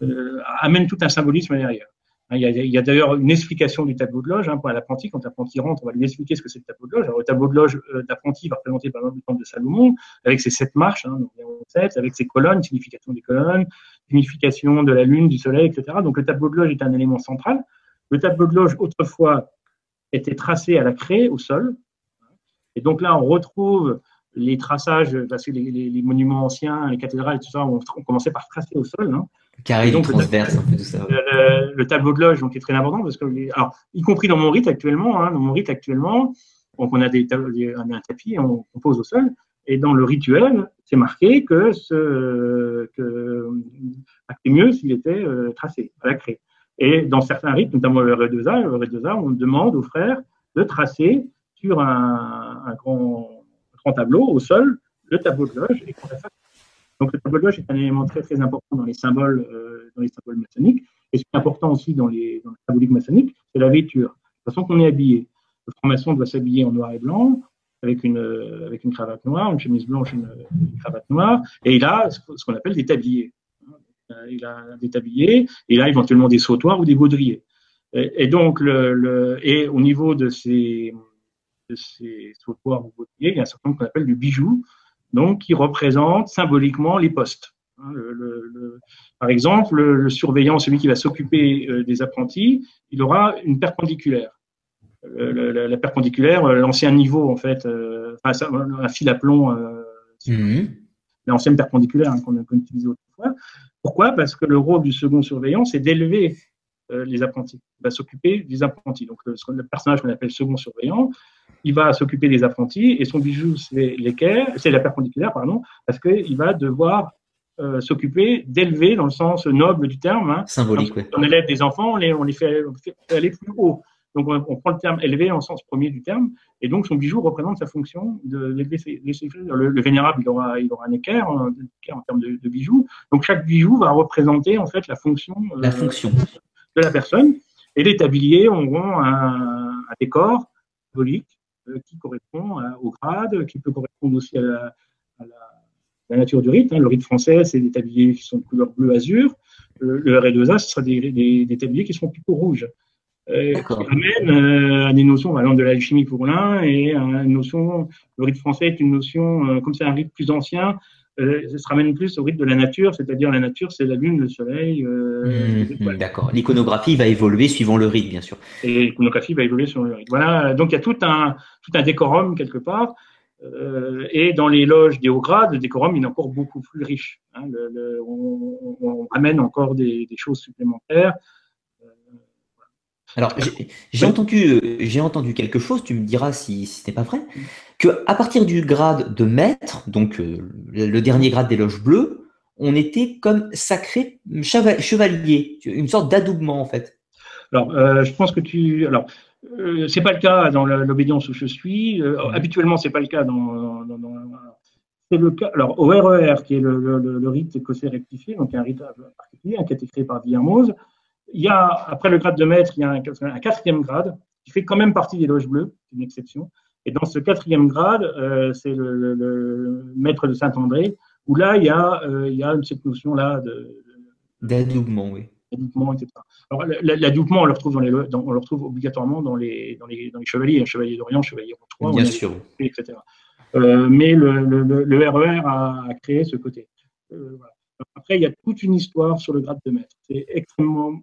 euh, amène tout un symbolisme derrière. Il y a, il y a d'ailleurs une explication du tableau de loge hein, pour l'apprenti. Quand l'apprenti rentre, on va lui expliquer ce que c'est le tableau de loge. Alors, le tableau de loge d'apprenti va représenter par exemple le temple de Salomon, avec ses sept marches, hein, avec ses colonnes, signification des colonnes, signification de la lune, du soleil, etc. Donc le tableau de loge est un élément central. Le tableau de loge, autrefois, était tracé à la craie, au sol. Et donc là, on retrouve les traçages, parce que les, les, monuments anciens, les cathédrales et tout ça, on, on commençait par tracer au sol. Hein. Carré donc, transverse, un peu tout ça. Le, le, tableau de loge donc, est très important, parce que, alors, y compris dans mon rite actuellement, hein, dans mon rite actuellement, donc on a des, on a un tapis, on, on pose au sol, et dans le rituel, c'est marqué que ce que mieux s'il était euh, tracé à la craie. Et dans certains rites, notamment le R2A, le R2A, on demande aux frères de tracer sur un, grand, tableau au sol le tableau de loge Donc le tableau de loge est un élément très très important dans les symboles, euh, dans les symboles maçonniques. Et ce qui est important aussi dans, les, dans la symbolique maçonnique, c'est la vêture. Toute façon qu'on est habillé. Le franc-maçon doit s'habiller en noir et blanc. avec une, avec une cravate noire, une chemise blanche, une, une cravate noire, et il a ce qu'on appelle des tabliers. Il a des tabliers, et a éventuellement des sautoirs ou des baudriers. Et, donc, le, le, et au niveau de ces, de ces sautoirs ou baudriers, il y a un certain nombre qu'on appelle du bijou, donc qui représente symboliquement les postes. Hein, le, le, par exemple, le, surveillant, celui qui va s'occuper euh, des apprentis, il aura une perpendiculaire. La, la, perpendiculaire, euh, l'ancien niveau en fait, euh, enfin, un fil à plomb, mmh. l'ancienne perpendiculaire hein, qu'on utilisait Pourquoi? Parce que le rôle du second surveillant, c'est d'élever les apprentis. Il va s'occuper des apprentis. Donc le, le personnage qu'on appelle second surveillant, il va s'occuper des apprentis et son bijou c'est l'équerre, c'est la perpendiculaire pardon, parce qu'il va devoir euh, s'occuper d'élever dans le sens noble du terme. Hein. Symbolique. On élève des enfants, on les, on les fait, aller plus haut. Donc, on, prend le terme élevé en sens premier du terme, et donc son bijou représente sa fonction de le, le, vénérable, il aura, il aura un équerre, en, en termes de, de, bijoux. Donc, chaque bijou va représenter en fait la fonction, euh, la fonction. de la personne. Et les tabliers auront un, un décor symbolique euh, qui correspond au grade, qui peut correspondre aussi à la, à la la nature du rite. Hein. Le rite français, c'est des tabliers qui sont de couleur bleu-azur. Le, le R2A, ce sera des, des, des, tabliers qui seront plutôt rouges. Euh, qui amène euh, à des notions, allant de l'alchimie pour l'un, et à une notion, le rite français est une notion, euh, comme c'est un rite plus ancien, euh, ça se ramène plus au rite de la nature, c'est-à-dire la nature, c'est la lune, le soleil. Euh, mmh, D'accord. L'iconographie va évoluer suivant le rite, bien sûr. Et l'iconographie va évoluer suivant le rite. Voilà. Donc il y a tout un tout un décorum quelque part. Euh, et dans les loges des hauts grades, le décorum il est encore beaucoup plus riche. Hein. Le, le, on, on, amène encore des, des choses supplémentaires. Euh, Alors, j'ai entendu, j'ai entendu quelque chose, tu me diras si, si ce n'est pas vrai, que à partir du grade de maître, donc euh, le dernier grade des loges bleues, on était comme sacré chevalier, une sorte d'adoubement en fait. Alors, euh, je pense que tu. Alors, euh, c'est pas le cas dans l'obédience où je suis. Euh, habituellement, c'est pas le cas dans. dans, dans c'est le cas. Alors, au RER, e qui est le, le, le rite écossais rectifié, donc un rite particulier, hein, qui a été créé par Villermoz, il y a, après le grade de maître, il y a un, un, quatrième grade qui fait quand même partie des loges bleues, c'est une exception. Et dans ce quatrième grade, euh, c'est le, le, maître de Saint-André, où là, il y a, euh, il y a cette notion-là de. D'adoubement, oui etc. Alors, l'adoubement, on le retrouve, dans les, on le retrouve obligatoirement dans les, dans les, dans les chevaliers, chevalier d'Orient, chevalier Bien on sûr. etc. Euh, mais le, RER e a, a, créé ce côté. Voilà. Après, il y a toute une histoire sur le grade de maître. C'est extrêmement.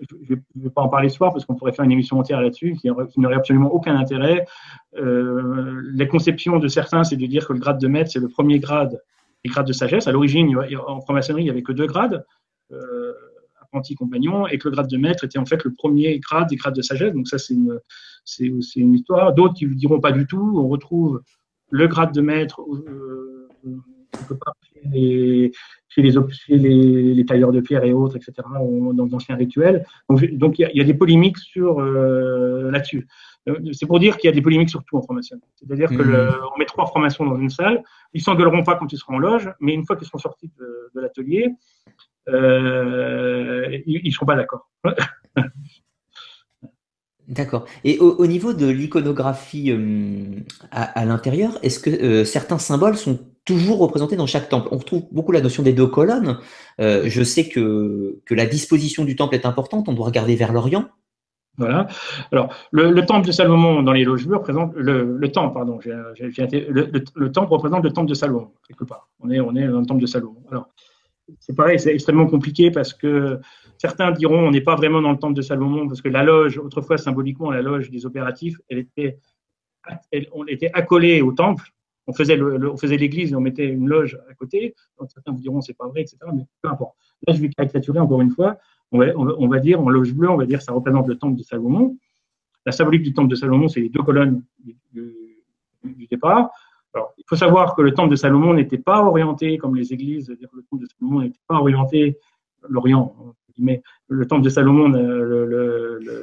Je ne vais pas en parler ce soir parce qu'on pourrait faire une émission entière là-dessus qui, n'aurait absolument aucun intérêt. Euh, la conception de certains, c'est de dire que le grade de maître, c'est le premier grade, les grades de sagesse. À l'origine, en franc-maçonnerie, il n'y avait que deux grades. Euh, anti-compagnon et que le grade de maître était en fait le premier grade des grades de sagesse. Donc ça, c'est une, une histoire. D'autres qui ne diront pas du tout. On retrouve le grade de maître euh, les, chez, les, chez les, les, tailleurs de pierre et autres, etc., dans d'anciens rituels. Donc, donc il, y a, il y a, des polémiques sur euh, là-dessus. Euh, c'est pour dire qu'il y a des polémiques sur tout en formation. C'est-à-dire que le, on met trois formations dans une salle, ils s'engueuleront pas quand ils seront en loge, mais une fois qu'ils seront sortis de, de l'atelier, euh, ils ne seront pas d'accord. D'accord. Et au, au, niveau de l'iconographie euh, à, à l'intérieur, est-ce que euh, certains symboles sont toujours représentés dans chaque temple On retrouve beaucoup la notion des deux colonnes. Euh, je sais que, la disposition du temple est importante. On doit regarder vers l'Orient. Voilà. Alors, le, le, temple de Salomon dans les loges représente le, le temple, pardon. Le, le, temple représente le temple de Salomon quelque part. On est, dans le temple de Salomon. Alors, c'est pareil, c'est extrêmement compliqué parce que certains diront on n'est pas vraiment dans le temple de Salomon parce que la loge, autrefois symboliquement, la loge des opératifs, elle était, on était accolée au temple. On faisait l'église et on mettait une loge à côté. Certains vous diront c'est pas vrai, etc. Mais peu importe. Là, je vais caricaturer encore une fois. On va, on dire en loge bleue, on va dire ça représente le temple de Salomon. La symbolique du temple de Salomon, c'est les deux colonnes du, départ. Il faut savoir que le temple de Salomon n'était pas orienté comme les églises, c'est-à-dire le temple de Salomon n'était pas orienté l'Orient. Mais le temple de Salomon,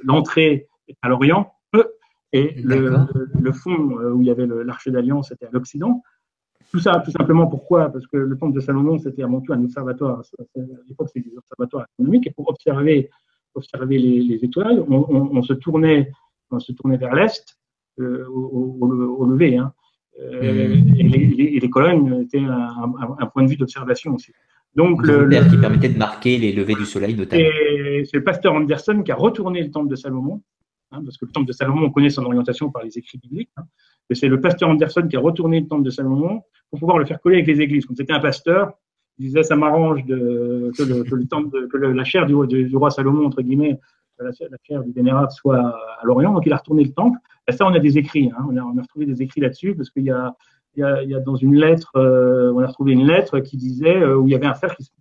l'entrée est à l'Orient et le, le, fond euh, où il y avait l'arche d'alliance était à l'Occident. Tout ça, tout simplement pourquoi? Parce que le temple de Salomon, c'était avant tout un observatoire. À l'époque, c'était des observatoires astronomiques et pour observer, observer les, les étoiles, on, on, on, se tournait, on se tournait vers l'est, euh, au, au, au, lever. Hein. Euh, et, les, les, colonnes étaient un, un, point de vue d'observation aussi. Donc le, le, qui permettait de marquer les levées du soleil notamment. Et c'est le pasteur Anderson qui a retourné le temple de Salomon, hein, parce que le temple de Salomon, on connaît son orientation par les écrits bibliques. Hein, et c'est le pasteur Anderson qui a retourné le temple de Salomon pour pouvoir le faire coller avec les églises. Comme c'était un pasteur, il disait ça m'arrange que, le, temple que la chair du, roi Salomon entre guillemets, la, la chair du vénérable soit à l'Orient. Donc il a retourné le temple. Et ça, on a des écrits. Hein, on, a, retrouvé des écrits là-dessus parce qu'il y a dans une lettre, euh, on a retrouvé une lettre qui disait, euh, où il y avait un frère qui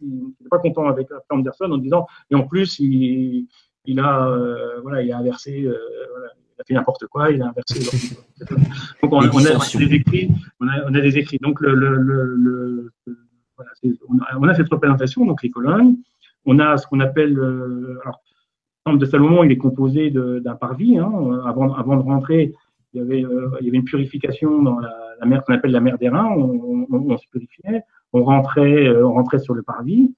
n'était pas content avec Anderson en disant, et en plus, il, il a, euh, voilà, il a inversé, euh, voilà, il a fait n'importe quoi, il a inversé. donc on, on, a, on, a, des écrits, on a, on a des écrits. Donc le, le, le, voilà, on, a, on, a, cette représentation, donc les colonnes. On a ce qu'on appelle, euh, alors, le temple de Salomon, il est composé d'un parvis. Hein, avant, avant de rentrer, il y avait, euh, il y avait une purification dans la, la mer qu'on appelle la mer des reins. On, se purifiait, on rentrait, euh, on rentrait sur le parvis.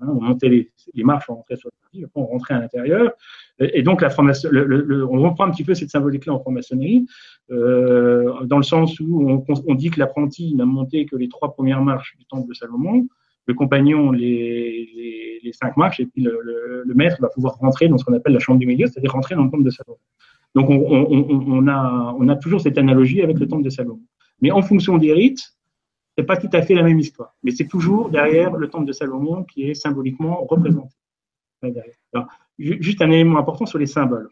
Hein, on montait les, les, marches, on rentrait sur le parvis, on rentrait à l'intérieur. Et, donc, la le, on reprend un petit peu cette symbolique-là en franc-maçonnerie, euh, dans le sens où on, dit que l'apprenti n'a monté que les trois premières marches du temple de Salomon, le compagnon les, les, cinq marches, et puis le, maître va pouvoir rentrer dans ce qu'on appelle la chambre du milieu, c'est-à-dire rentrer dans le temple de Salomon. Donc, on, on, on, a, on a toujours cette analogie avec le temple de Salomon. Mais en fonction des rites, c'est pas tout à fait la même histoire. Mais c'est toujours derrière le temple de Salomon qui est symboliquement représenté. Alors, juste un élément important sur les symboles.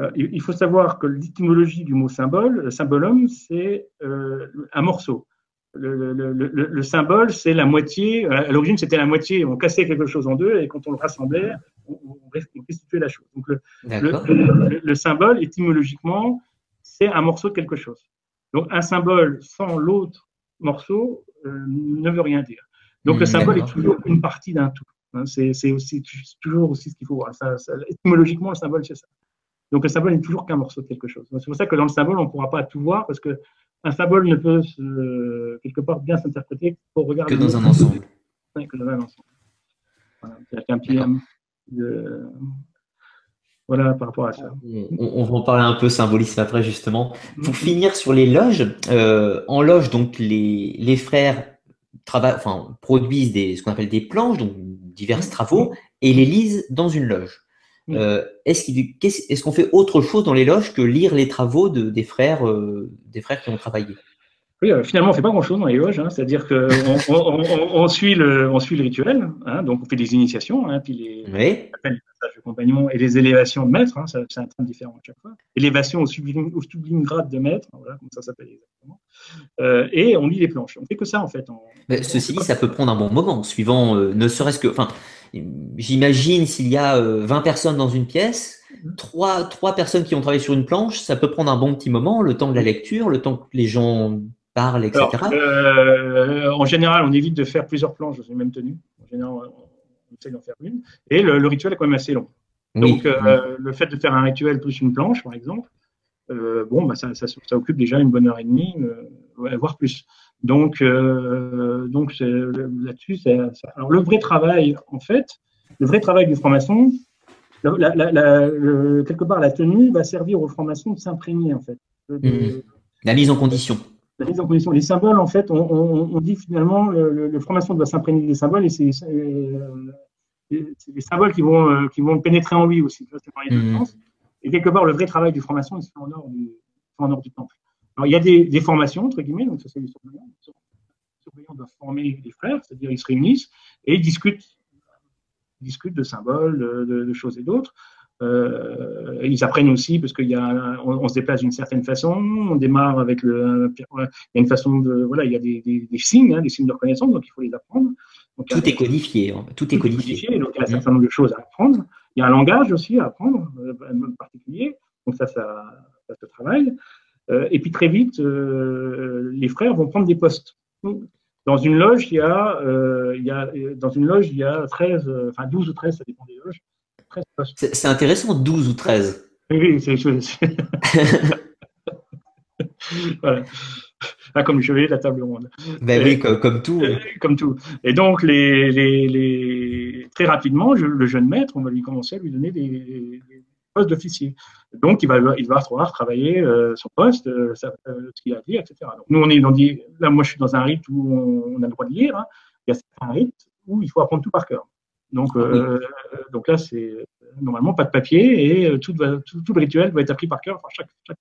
Euh, il faut savoir que l'étymologie du mot symbole, le symbolum, c'est euh, un morceau. Le, le, le, le symbole, c'est la moitié. À l'origine, c'était la moitié. On cassait quelque chose en deux et quand on le rassemblait, on, on restituait la chose. Donc, le, symbole, étymologiquement, c'est un morceau de quelque chose. Donc, un symbole sans l'autre morceau euh, ne veut rien dire. Donc, le symbole est toujours une partie d'un tout. Hein, c'est aussi toujours aussi ce qu'il faut voir. Ça, ça, étymologiquement, le symbole, c'est ça. Donc, le symbole n'est toujours qu'un morceau de quelque chose. C'est pour ça que dans le symbole, on ne pourra pas tout voir parce que un symbole ne peut quelque part bien s'interpréter pour regarder. Que dans un ensemble. que dans un ensemble. Voilà. C'est un petit de, voilà, par rapport à ça. On, on, va en parler un peu symbolisme après, justement. Pour mm-hmm. finir sur les loges, euh, en loge, donc, les, les frères travaillent, enfin, produisent des, ce qu'on appelle des planches, donc divers mm-hmm. travaux, et les lisent dans une loge. Mm-hmm. Euh, est-ce qu'on est fait autre chose dans les loges que lire les travaux de, des, frères, euh, des frères qui ont travaillé? Oui, euh, finalement, on fait pas grand-chose dans les loges, hein, c'est-à-dire qu'on on, on, on, suit le, on suit le rituel, hein, donc on fait des initiations, hein, puis les, oui. les passages de compagnon et les élévations de maître, c'est un terme différent à chaque fois. Élévation au sublime, au sublime grade de maître, voilà, comme ça s'appelle exactement. Euh, et on lit les planches. On fait que ça en fait. Mais ceci dit, ça peut prendre un bon moment, suivant, euh, ne serait-ce que, enfin, j'imagine s'il y a 20 euh, personnes dans une pièce. Mhm. Trois, trois personnes qui ont travaillé sur une planche, ça peut prendre un bon petit moment, le temps de la lecture, le temps que les gens parle, etc. Alors, euh, en général, on évite de faire plusieurs planches dans une même tenue. En général, on essaie d'en faire une. Et le, le, rituel est quand même assez long. Oui, Donc, euh, le fait de faire un rituel plus une planche, par exemple, euh, bon, bah, ça, ça, ça, occupe déjà une bonne heure et demie, voire plus. Donc, donc là-dessus, c'est alors le vrai travail, en fait, le vrai travail du franc-maçon, la, la, la, quelque part, la tenue va servir aux francs-maçons de s'imprégner, en fait. De, mmh. La mise en condition la mise en condition. Symboles, en fait, on, on, on dit finalement le, le franc-maçon doit s'imprégner des symboles et c'est euh, les symboles qui vont, euh, qui vont pénétrer en lui aussi. Mmh. Et quelque part, le vrai travail du franc-maçon, en ordre du, en ordre du temple. Alors, il y a des, des formations, entre guillemets, donc ça, c'est les surveillants. Les surveillants doivent former les frères, c'est-à-dire ils se réunissent et ils discutent, discutent de symboles, de, de choses et d'autres. Euh, ils apprennent aussi parce qu'il y a, on, on, se déplace d'une certaine façon. On démarre avec le, il y a une façon de, voilà, il y a des, des, des signes, hein, des signes de reconnaissance, donc il faut les apprendre. Donc, tout est codifié, hein. tout, tout est codifié. codifié. Donc il y a un certain nombre de choses à apprendre. Il y a un langage aussi à apprendre, euh, particulier. Donc ça, ça, ça se travaille. Euh, et puis très vite, euh, les frères vont prendre des postes. Dans une loge, il y a, il y a dans une loge, il y a 13, enfin 12 ou 13, ça dépend des loges. C'est intéressant, 12 ou 13. Oui, c'est voilà. Ah, comme le chevalier de la table ronde. Ben oui, comme, comme, tout. Comme tout. Et donc, les, les, les... très rapidement, je, le jeune maître, on va lui commencer à lui donner des, poste d'officier. Donc, il va, il va falloir travailler euh, son poste, euh, ce qu'il a dit, etc. Donc, nous, on est dans là, moi, je suis dans un rite où on, a le droit de lire. Hein. Il y a un rite où il faut apprendre tout par cœur. Donc, ah donc là, c'est normalement pas de papier et tout, tout, le rituel doit être appris par cœur. Enfin, chaque, chaque...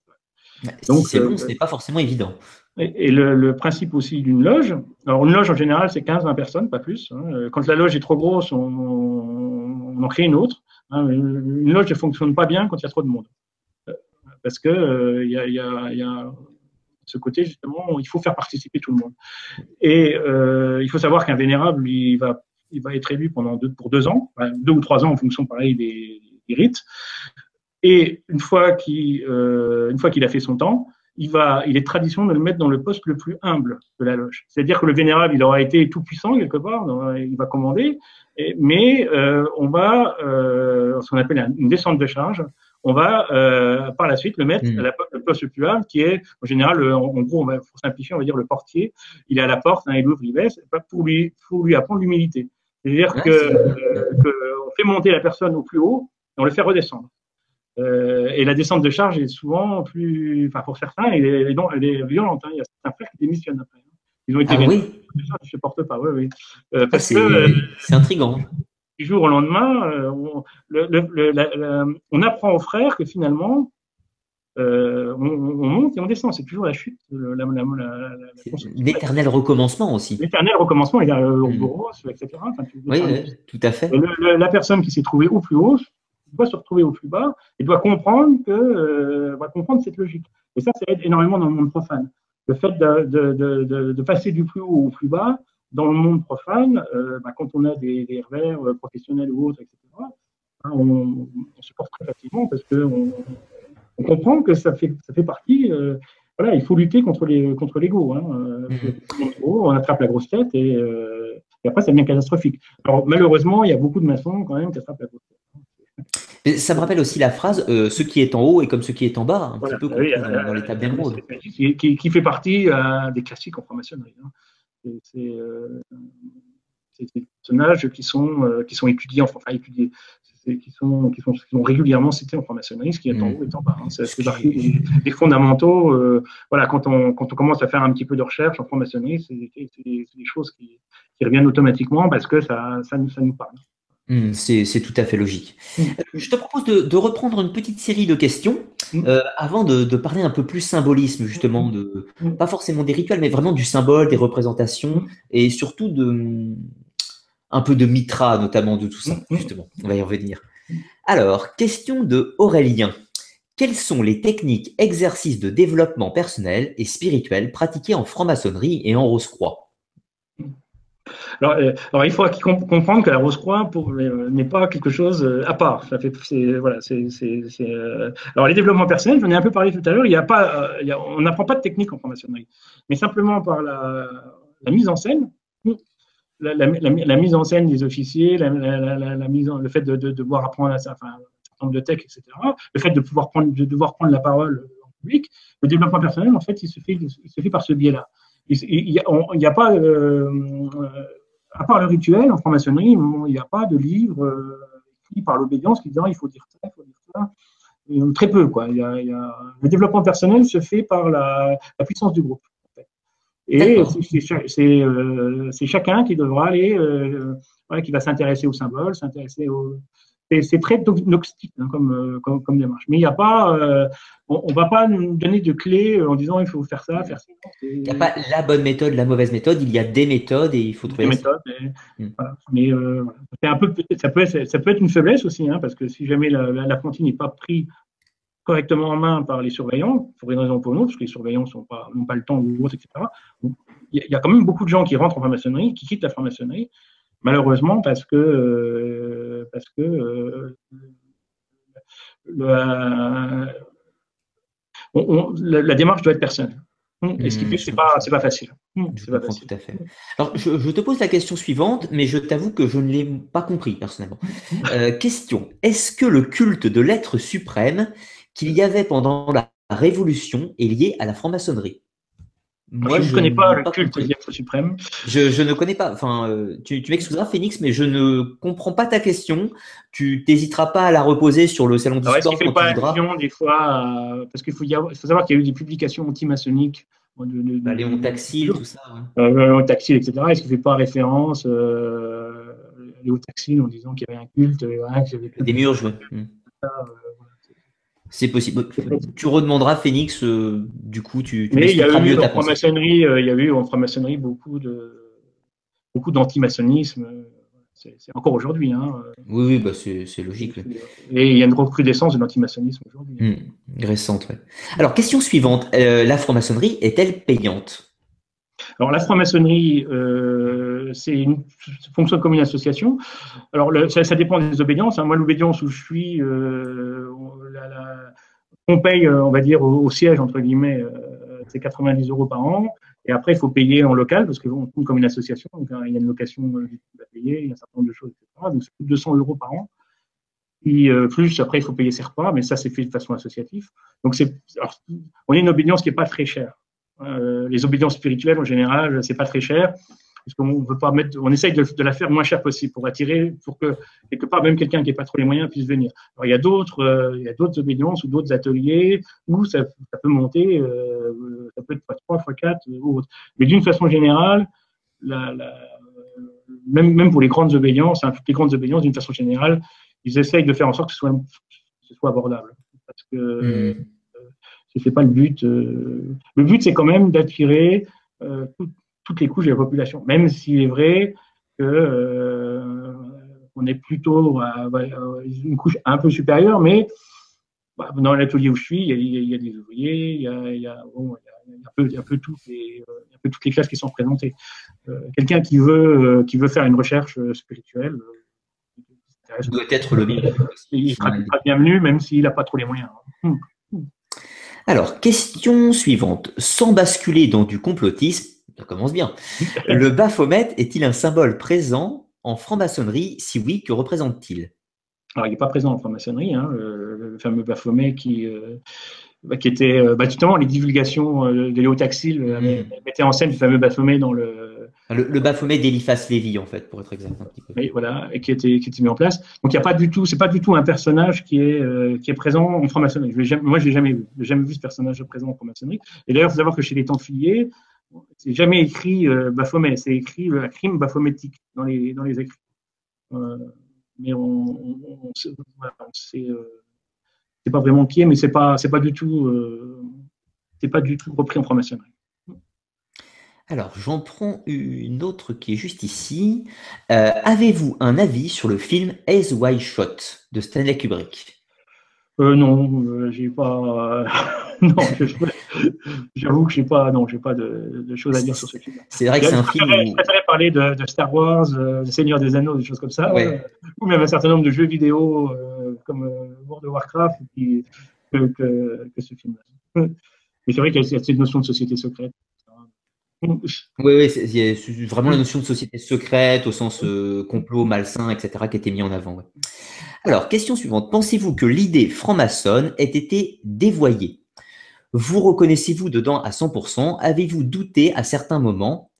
Donc, c'est bon, ce n'est pas forcément évident. Et, le, principe aussi d'une loge, alors une loge en général c'est 15-20 personnes, pas plus. Hein. Quand la loge est trop grosse, on, on, en crée une autre. Hein. Une loge ne fonctionne pas bien quand il y a trop de monde. Euh, parce que euh, il y, a, y, a, ce côté justement, il faut faire participer tout le monde. Et euh, il faut savoir qu'un vénérable, il va, il va être élu pendant deux, pour deux ans, deux ou trois ans en fonction pareil des, des rites. Et une fois qu'il une fois qu'il a fait son temps, il, va, il est tradition de le mettre dans le poste le plus humble de la loge. C'est-à-dire que le vénérable, il aura été tout puissant quelque part, il va commander, mais euh, on va, euh, ce qu'on appelle une descente de charge, on va euh, par la suite le mettre hmm. à la, le poste le plus humble, qui est en général, en, gros, on va, pour simplifier, on va dire le portier. Il est à la porte, hein, il ouvre, il baisse, pour lui, pour lui apprendre l'humilité. C'est-à-dire que, euh, que fait monter la personne au plus haut, et on le fait redescendre. Euh, et la descente de charge est souvent plus, enfin pour certains, elle est, elle est violente. Hein. Il y a certains frères qui démissionnent après. Hein. Ils ont été ah, oui. je supporte pas. Oui, oui. Euh, parce que c'est intriguant. Du jour au lendemain, on, le, le, on, apprend aux frères que finalement, euh, on, on, monte et on descend. C'est toujours la chute. L'éternel recommencement aussi. L'éternel recommencement, il y a le mmh. etc. Enfin, oui, tout à fait. la personne qui s'est trouvée au plus haut doit se retrouver au plus bas et doit comprendre que euh, va comprendre cette logique. Et ça, ça aide énormément dans le monde profane. Le fait de, de, de, de passer du plus haut au plus bas dans le monde profane, euh, bah, quand on a des, des revers euh, professionnels ou autres, etc., hein, on, on, se porte très facilement parce qu'on on comprend que ça fait, ça fait partie. Euh, voilà, il faut lutter contre les contre l'ego. Hein. Mmh. On attrape la grosse tête et, et après ça devient catastrophique. Alors malheureusement, il y a beaucoup de maçons quand même qui attrapent la grosse tête ça me rappelle aussi la phrase euh, ce qui est en haut est comme ce qui est en bas, un petit peu oui, dans, euh, dans l'étape d'émeraude. Qui, qui, fait partie euh, des classiques en franc-maçonnerie. Hein. C'est des personnages qui sont, qui sont étudiés, enfin étudiés, qui sont, qui, sont, qui sont régulièrement cités en franc-maçonnerie, ce qui est en mm. haut et en bas. Hein. C'est partie des, fondamentaux. voilà, quand on, quand on commence à faire un petit peu de recherche en franc-maçonnerie, c'est des, choses qui, qui, reviennent automatiquement parce que ça, ça, ça nous parle. Mmh, c'est tout à fait logique. Mmh. Euh, je te propose de, reprendre une petite série de questions mmh. euh, avant de, parler un peu plus symbolisme, justement, de pas forcément des rituels, mais vraiment du symbole, des représentations et surtout de un peu de mitra, notamment de tout ça, justement. On va y revenir. Alors, question de Aurélien. Quelles sont les techniques, exercices de développement personnel et spirituel pratiqués en franc-maçonnerie et en Rose-Croix? Alors, euh, alors, il faut comprendre que la Rose-Croix euh, n'est pas quelque chose euh, à part. Ça fait, voilà, c'est, alors, les développements personnels, j'en ai un peu parlé tout à l'heure, il y a pas, on n'apprend pas de technique en franc-maçonnerie, mais simplement par la, mise en scène, la, mise en scène des officiers, la, mise le fait de, devoir apprendre un certain nombre de textes, etc., le fait de pouvoir prendre, de devoir prendre la parole en public, le développement personnel, en fait, il se fait, il se fait par ce biais-là. Il n'y a, pas, euh, à part le rituel en franc-maçonnerie, il n'y a pas de livre euh, écrit par l'obédience qui dit il faut dire ça, il faut dire ça. très peu, quoi. Le développement personnel se fait par la, puissance du groupe. Et euh, c'est chacun qui devra aller, qui va s'intéresser au symbole, s'intéresser au, c'est très gnostique hein, comme, comme, démarche. Mais il n'y a pas, on ne va pas nous donner de clés euh, en disant il faut faire ça, faire ça. Il n'y a pas la bonne méthode, la mauvaise méthode, il y a des méthodes et il faut trouver. Des méthodes, hmm. mais euh, un peu, ça, peut être, ça peut être une faiblesse aussi, hein, parce que si jamais l'apprenti n'est pas pris correctement en main par les surveillants, pour une raison ou pour une autre, parce que les surveillants n'ont pas, pas le temps ou autre, etc. Il y, a quand même beaucoup de gens qui rentrent en franc-maçonnerie, qui quittent la franc-maçonnerie, malheureusement parce que, euh, parce que le, la, démarche doit être personnelle. Et ce qui fait que ce n'est pas, pas, facile. Je pas tout à fait. Alors, je, te pose la question suivante, mais je t'avoue que je ne l'ai pas compris personnellement. Euh, question Est-ce que le culte de l'être suprême qu'il y avait pendant la Révolution est lié à la franc-maçonnerie Moi, je ne connais pas le culte des êtres suprêmes. Je, ne connais pas. Enfin, euh, tu, tu m'excuseras, Phoenix, mais je ne comprends pas ta question. Tu n'hésiteras pas à la reposer sur le salon d'histoire quand fait pas allusion des fois, parce qu'il faut, faut, savoir qu'il y a eu des publications anti-maçonniques. De, de, bah, Léon Taxil, tout ça. Ouais. Euh, Léon Taxil, etc. Est-ce qu'il ne fait pas référence euh, Léon Taxil en disant qu'il y avait un culte Des murges, oui. C'est possible. Tu redemanderas Phoenix, euh, du coup, tu, tu Mais il y a eu en franc-maçonnerie, euh, il y a eu en franc-maçonnerie beaucoup de beaucoup d'antimaçonnisme. C'est encore aujourd'hui. Hein. Oui, oui, bah c'est logique. Et il y a une recrudescence de l'antimaçonnisme aujourd'hui. Mmh, récente, oui. Alors, question suivante. Euh, la franc-maçonnerie est-elle payante? Alors la franc-maçonnerie, c'est une fonctionne comme une association. Alors ça, dépend des obédiences. Hein. Moi, l'obédience où je suis, on paye, euh, on va dire, au, siège, entre guillemets, euh, c'est 90 euros par an. Et après, il faut payer en local parce qu'on compte comme une association. Donc, hein, il y a une location euh, à payer, il y a un certain nombre de choses, etc. Donc, ça coûte 200 euros par an. Et plus, après, il faut payer ses repas, mais ça, c'est fait de façon associative. Donc, c'est, on est une obédience qui n'est pas très chère. les obédiences spirituelles, en général, c'est pas très cher parce qu'on veut pas mettre, on essaye de, la faire moins cher possible pour attirer, pour que quelque part même quelqu'un qui n'a pas trop les moyens puisse venir. Alors il y a d'autres, euh, il y a d'autres obédiences ou d'autres ateliers où ça, ça peut monter, euh, ça peut être fois 3, fois 4 ou autre. Mais d'une façon générale, la, la, même, même pour les grandes obédiences, hein, les grandes obédiences, d'une façon générale, ils essayent de faire en sorte que ce soit, que ce soit abordable. Parce que mmh. euh, ce n'est pas le but. Euh, le but, c'est quand même d'attirer euh, toutes les couches de la population, même s'il est vrai que euh, on est plutôt à, une couche un peu supérieure, mais bah, dans l'atelier où je suis, il y, a, des ouvriers, il y a, il y a, bon, il y a, un peu, il y a un peu toutes les, un peu toutes les classes qui sont présentées. Euh, Quelqu'un qui veut, euh, qui veut faire une recherche spirituelle, doit être le bienvenu. Il sera, bienvenu, même s'il n'a pas trop les moyens. Hum. Alors, question suivante. Sans basculer dans du complotisme, ça commence bien. Le Baphomet est-il un symbole présent en franc-maçonnerie? Si oui, que représente-t-il? Alors, il n'est pas présent en franc-maçonnerie, hein, le, fameux Baphomet qui, euh, bah, qui était euh, bah, justement les divulgations euh, de Léo Taxil mm. mettaient en scène le fameux Baphomet dans le. Le, Baphomet d'Eliphas Lévy, en fait, pour être exact un petit peu. Oui, voilà, et qui était, qui était mis en place. Donc, il n'y a pas du tout, c'est pas du tout un personnage qui est, qui est présent en franc-maçonnerie. moi, je l'ai jamais vu. Je jamais vu ce personnage présent en franc-maçonnerie. Et d'ailleurs, il faut savoir que chez les Templiers, c'est jamais écrit euh, Baphomet, c'est écrit le crime baphométique dans les, dans les écrits. Euh, mais on, on, sait, euh, c'est pas vraiment qui est, mais c'est pas, c'est pas du tout, c'est pas du tout repris en franc-maçonnerie. Alors, j'en prends une autre qui est juste ici. Avez-vous un avis sur le film Ace Wide Shot de Stanley Kubrick? Euh, non, euh, j'ai pas. non, j'avoue que j'ai pas. Non, j'ai pas de, de, choses à dire sur ce film. C'est vrai que c'est un film. Je préférais parler de, de, Star Wars, euh, Seigneur des Anneaux, des choses comme ça, euh, ou même un certain nombre de jeux vidéo comme World of Warcraft qui, que, que, que, ce film. Mais c'est vrai qu'il y a cette notion de société secrète. Oui, oui, c'est vraiment la notion de société secrète au sens complot, malsain, etc., qui était mis en avant. Ouais. Alors, question suivante. Pensez-vous que l'idée franc-maçonne ait été dévoyée? Vous reconnaissez-vous dedans à 100% Avez-vous douté à certains moments?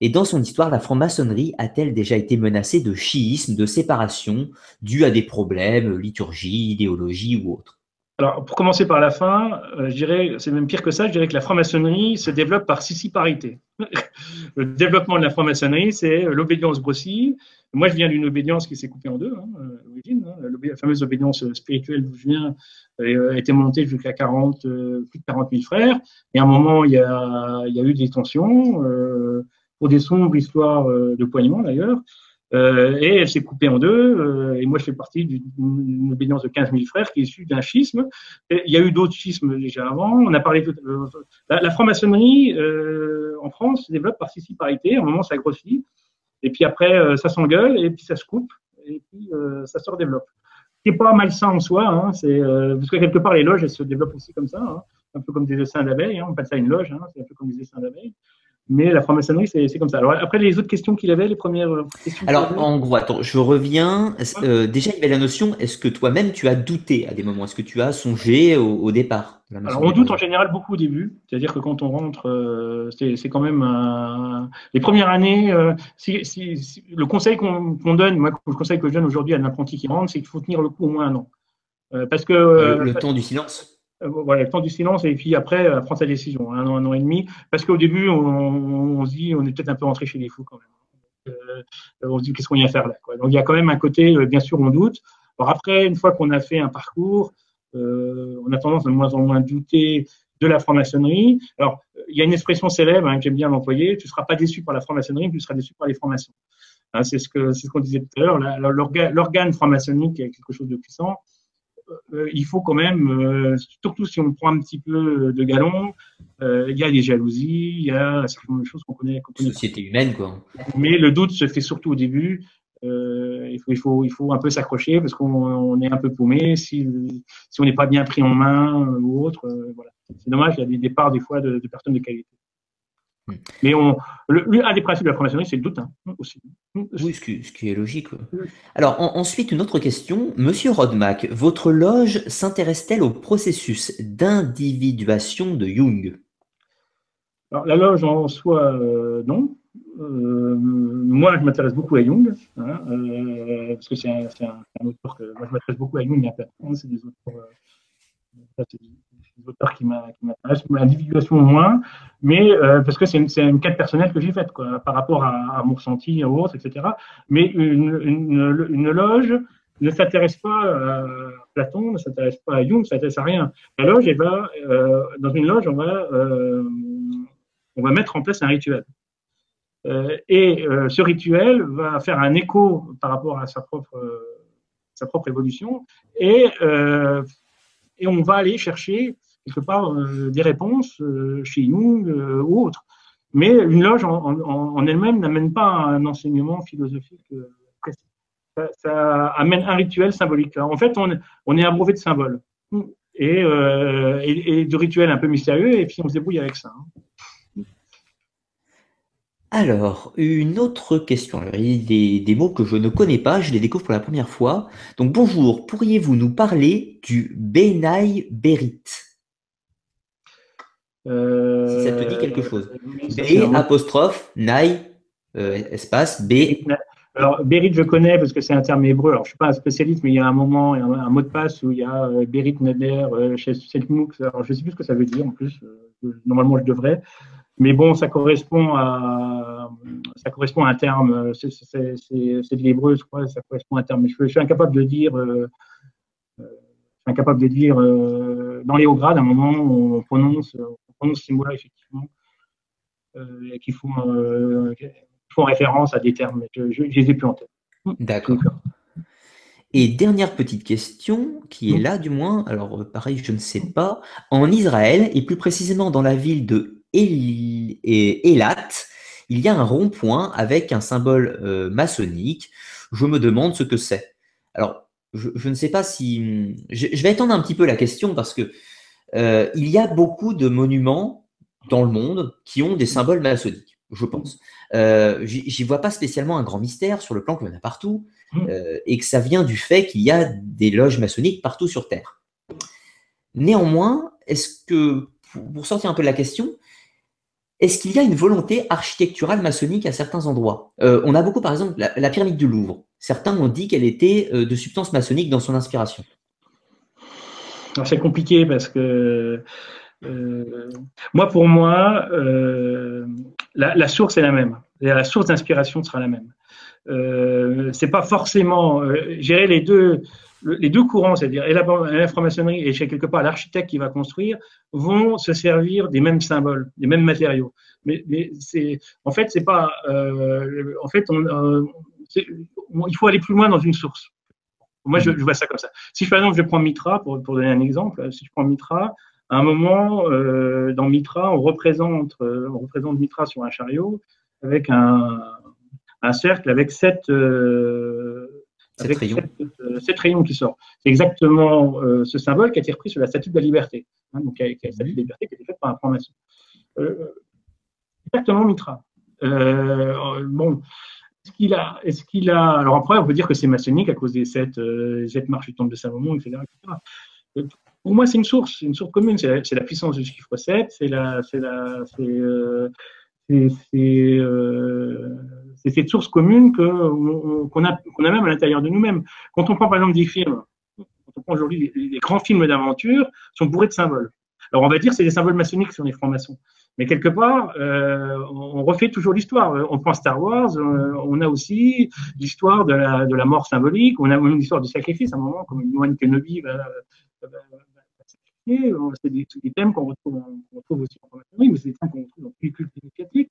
Et dans son histoire, la franc-maçonnerie a-t-elle déjà été menacée de chiisme, de séparation, dû à des problèmes, liturgie, idéologie ou autre alors, pour commencer par la fin, euh, je dirais, c'est même pire que ça, je dirais que la franc-maçonnerie se développe par sissiparité. le développement de la franc-maçonnerie, c'est l'obédience grossie. Moi, je viens d'une obédience qui s'est coupée en deux, hein, euh, l'origine. Hein. La fameuse obédience spirituelle d'où je viens euh, a été montée jusqu'à 40, plus de 40 000 frères. Et à un moment, il y a, il y a eu des tensions, pour des sombres histoires de poignement d'ailleurs. Euh, et elle s'est coupée en deux. Euh, et moi, je fais partie d'une obédience de 15 000 frères qui est issue d'un schisme. il y a eu d'autres schismes déjà avant. On a parlé de, euh, la, franc-maçonnerie en France se développe par parité. À un moment, ça grossit. Et puis après, ça s'engueule et puis ça se coupe. Et puis ça se redéveloppe. Ce n'est pas malsain en soi. Hein, c'est parce que quelque part, les loges, elles se développent aussi comme ça. Hein, un peu comme des essaims d'abeilles. Hein, on appelle ça une loge. Hein, c'est un peu comme des essaims d'abeilles. Mais la franc-maçonnerie, c'est comme ça. Alors après, les autres questions qu'il avait, les premières questions. Alors en gros, attends, je reviens. Euh, déjà, il y avait la notion. Est-ce que toi-même, tu as douté à des moments? Est-ce que tu as songé au, départ Alors on doute en général beaucoup au début. C'est-à-dire que quand on rentre, euh, c'est quand même les premières années. Euh, si, si, le conseil qu'on donne, moi, le conseil que je donne aujourd'hui à un apprenti qui rentre, c'est qu'il faut tenir le coup au moins un an. parce que le temps du silence? Euh, voilà, le temps du silence et puis après euh, prendre sa décision, un an, un an et demi, parce qu'au début on, se dit on est peut-être un peu rentré chez les fous quand même. Euh, on se dit qu'est-ce qu'on vient faire là quoi. Donc il y a quand même un côté, bien sûr on doute. Alors après, une fois qu'on a fait un parcours, on a tendance de moins en moins douter de la franc-maçonnerie. Alors il y a une expression célèbre hein, que j'aime bien l'employer, tu ne seras pas déçu par la franc-maçonnerie, tu seras déçu par les francs-maçons. Hein, c'est ce que c'est ce qu'on disait tout à l'heure. L'organe franc-maçonnique est quelque chose de puissant. Euh, il faut quand même, euh, surtout si on prend un petit peu de galon, euh, il y a des jalousies, il y a certaines choses qu'on connaît. Société humaine, quoi. Mais le doute se fait surtout au début. il, faut, il, faut, il faut un peu s'accrocher parce qu'on est un peu paumé si, si on n'est pas bien pris en main ou autre. voilà. C'est dommage, il y a des départs des fois de personnes de qualité. Hmm. Mais on, le, un des principes de la franc c'est le doute hein, aussi. Oui, ce qui, est logique. Alors, ensuite, une autre question. Monsieur Rodmack, votre loge s'intéresse-t-elle au processus d'individuation de Jung? Alors, la loge en soi, euh, non. Euh, moi, je m'intéresse beaucoup à Jung, hein, euh, parce que c'est un, un, auteur que moi je m'intéresse beaucoup à Jung, il y a c'est des auteurs auteurs qui m'intéressent, l'individuation moins, mais euh, parce que c'est une, une, quête personnelle que j'ai faite quoi, par rapport à, mon ressenti, à autres, etc. Mais une, loge ne s'intéresse pas à Platon, ne s'intéresse pas à Jung, ne s'intéresse à rien. La loge, elle va, euh, dans une loge, on va, euh, on va mettre en place un rituel. et ce rituel va faire un écho par rapport à sa propre évolution et et on va aller chercher quelque part euh, des réponses euh, chez nous euh, ou autres. Mais une loge en, elle-même n'amène pas un enseignement philosophique précis. Ça, amène un rituel symbolique. En fait, on, est abreuvé de symboles et, et, de rituels un peu mystérieux, et puis on se débrouille avec ça. Hein. Alors, une autre question. il y a des, mots que je ne connais pas, je les découvre pour la première fois. Donc, bonjour, pourriez-vous nous parler du Benai Berit? Si ça te dit quelque chose. B, apostrophe, Nai, euh, espace, B. Alors, Berit, je connais parce que c'est un terme hébreu. Alors, je ne suis pas un spécialiste, mais il y a un moment, il y a un, mot de passe où il y a euh, Berit Neder euh, chez. Alors, je ne sais plus ce que ça veut dire en plus. normalement, je devrais. Mais bon, ça correspond à, ça correspond à un terme. C'est de l'hébreu, je crois. Ça correspond à un terme. Je, je suis incapable de dire. je suis incapable de dire dans les hauts grades, à un moment, on prononce, ces mots-là, effectivement, euh, qui, font, euh, font référence à des termes. Je, je, les ai plus en tête. D'accord. Et dernière petite question, qui est là du moins, alors euh, pareil, je ne sais pas, en Israël, et plus précisément dans la ville de Elat, il y a un rond-point avec un symbole maçonnique. Je me demande ce que c'est. Alors, je, ne sais pas si... Je, je, vais étendre un petit peu la question parce que euh, il y a beaucoup de monuments dans le monde qui ont des symboles maçonniques, je pense. Euh, J'y vois pas spécialement un grand mystère sur le plan qu'il y en a partout, mmh. euh, et que ça vient du fait qu'il y a des loges maçonniques partout sur Terre. Néanmoins, est-ce que, pour sortir un peu de la question, est-ce qu'il y a une volonté architecturale maçonnique à certains endroits? Euh, On a beaucoup, par exemple, la, pyramide du Louvre. Certains ont dit qu'elle était de substance maçonnique dans son inspiration c'est compliqué parce que euh, moi, pour moi, euh, la, source est la même. La source d'inspiration sera la même. Euh, c'est pas forcément gérer les deux les deux courants, c'est-à-dire la franc-maçonnerie et chez quelque part l'architecte qui va construire, vont se servir des mêmes symboles, des mêmes matériaux. Mais, mais c'est, en fait, c'est pas, en fait, on, il faut aller plus loin dans une source. Moi, je, vois ça comme ça. Si par exemple je prends Mitra, pour, pour donner un exemple, si je prends Mitra, à un moment, euh, dans Mitra, on représente, euh, on représente Mitra sur un chariot avec un, un cercle avec sept, euh, avec rayons. Euh, sept, rayons qui sortent. C'est exactement euh, ce symbole qui a été repris sur la statue de la liberté. Hein, donc, la statue de la liberté qui a été faite par un franc-maçon. exactement Mitra. Euh, bon, est-ce qu'il a, est-ce qu'il a, alors après, on peut dire que c'est maçonnique à cause des sept, euh, sept marches du temple de Salomon, etc., etc. Pour moi, c'est une source, une source commune. C'est la, la, puissance du chiffre 7, c'est la, c'est la, c'est, euh, c'est, euh, cette source commune que, qu'on a, qu'on a même à l'intérieur de nous-mêmes. Quand on prend par exemple des films, quand on prend aujourd'hui les, les grands films d'aventure, sont bourrés de symboles. Alors on va dire c'est des symboles maçonniques si on est franc-maçon. Mais quelque part, euh, on refait toujours l'histoire. On prend Star Wars, euh, on a aussi l'histoire de la, de la mort symbolique, on a même l'histoire du sacrifice à un moment, comme Obi-Wan Kenobi va, va. C'est des, des, thèmes qu'on retrouve, retrouve, aussi en mais c'est des thèmes qu'on retrouve dans tous les cultes initiatiques.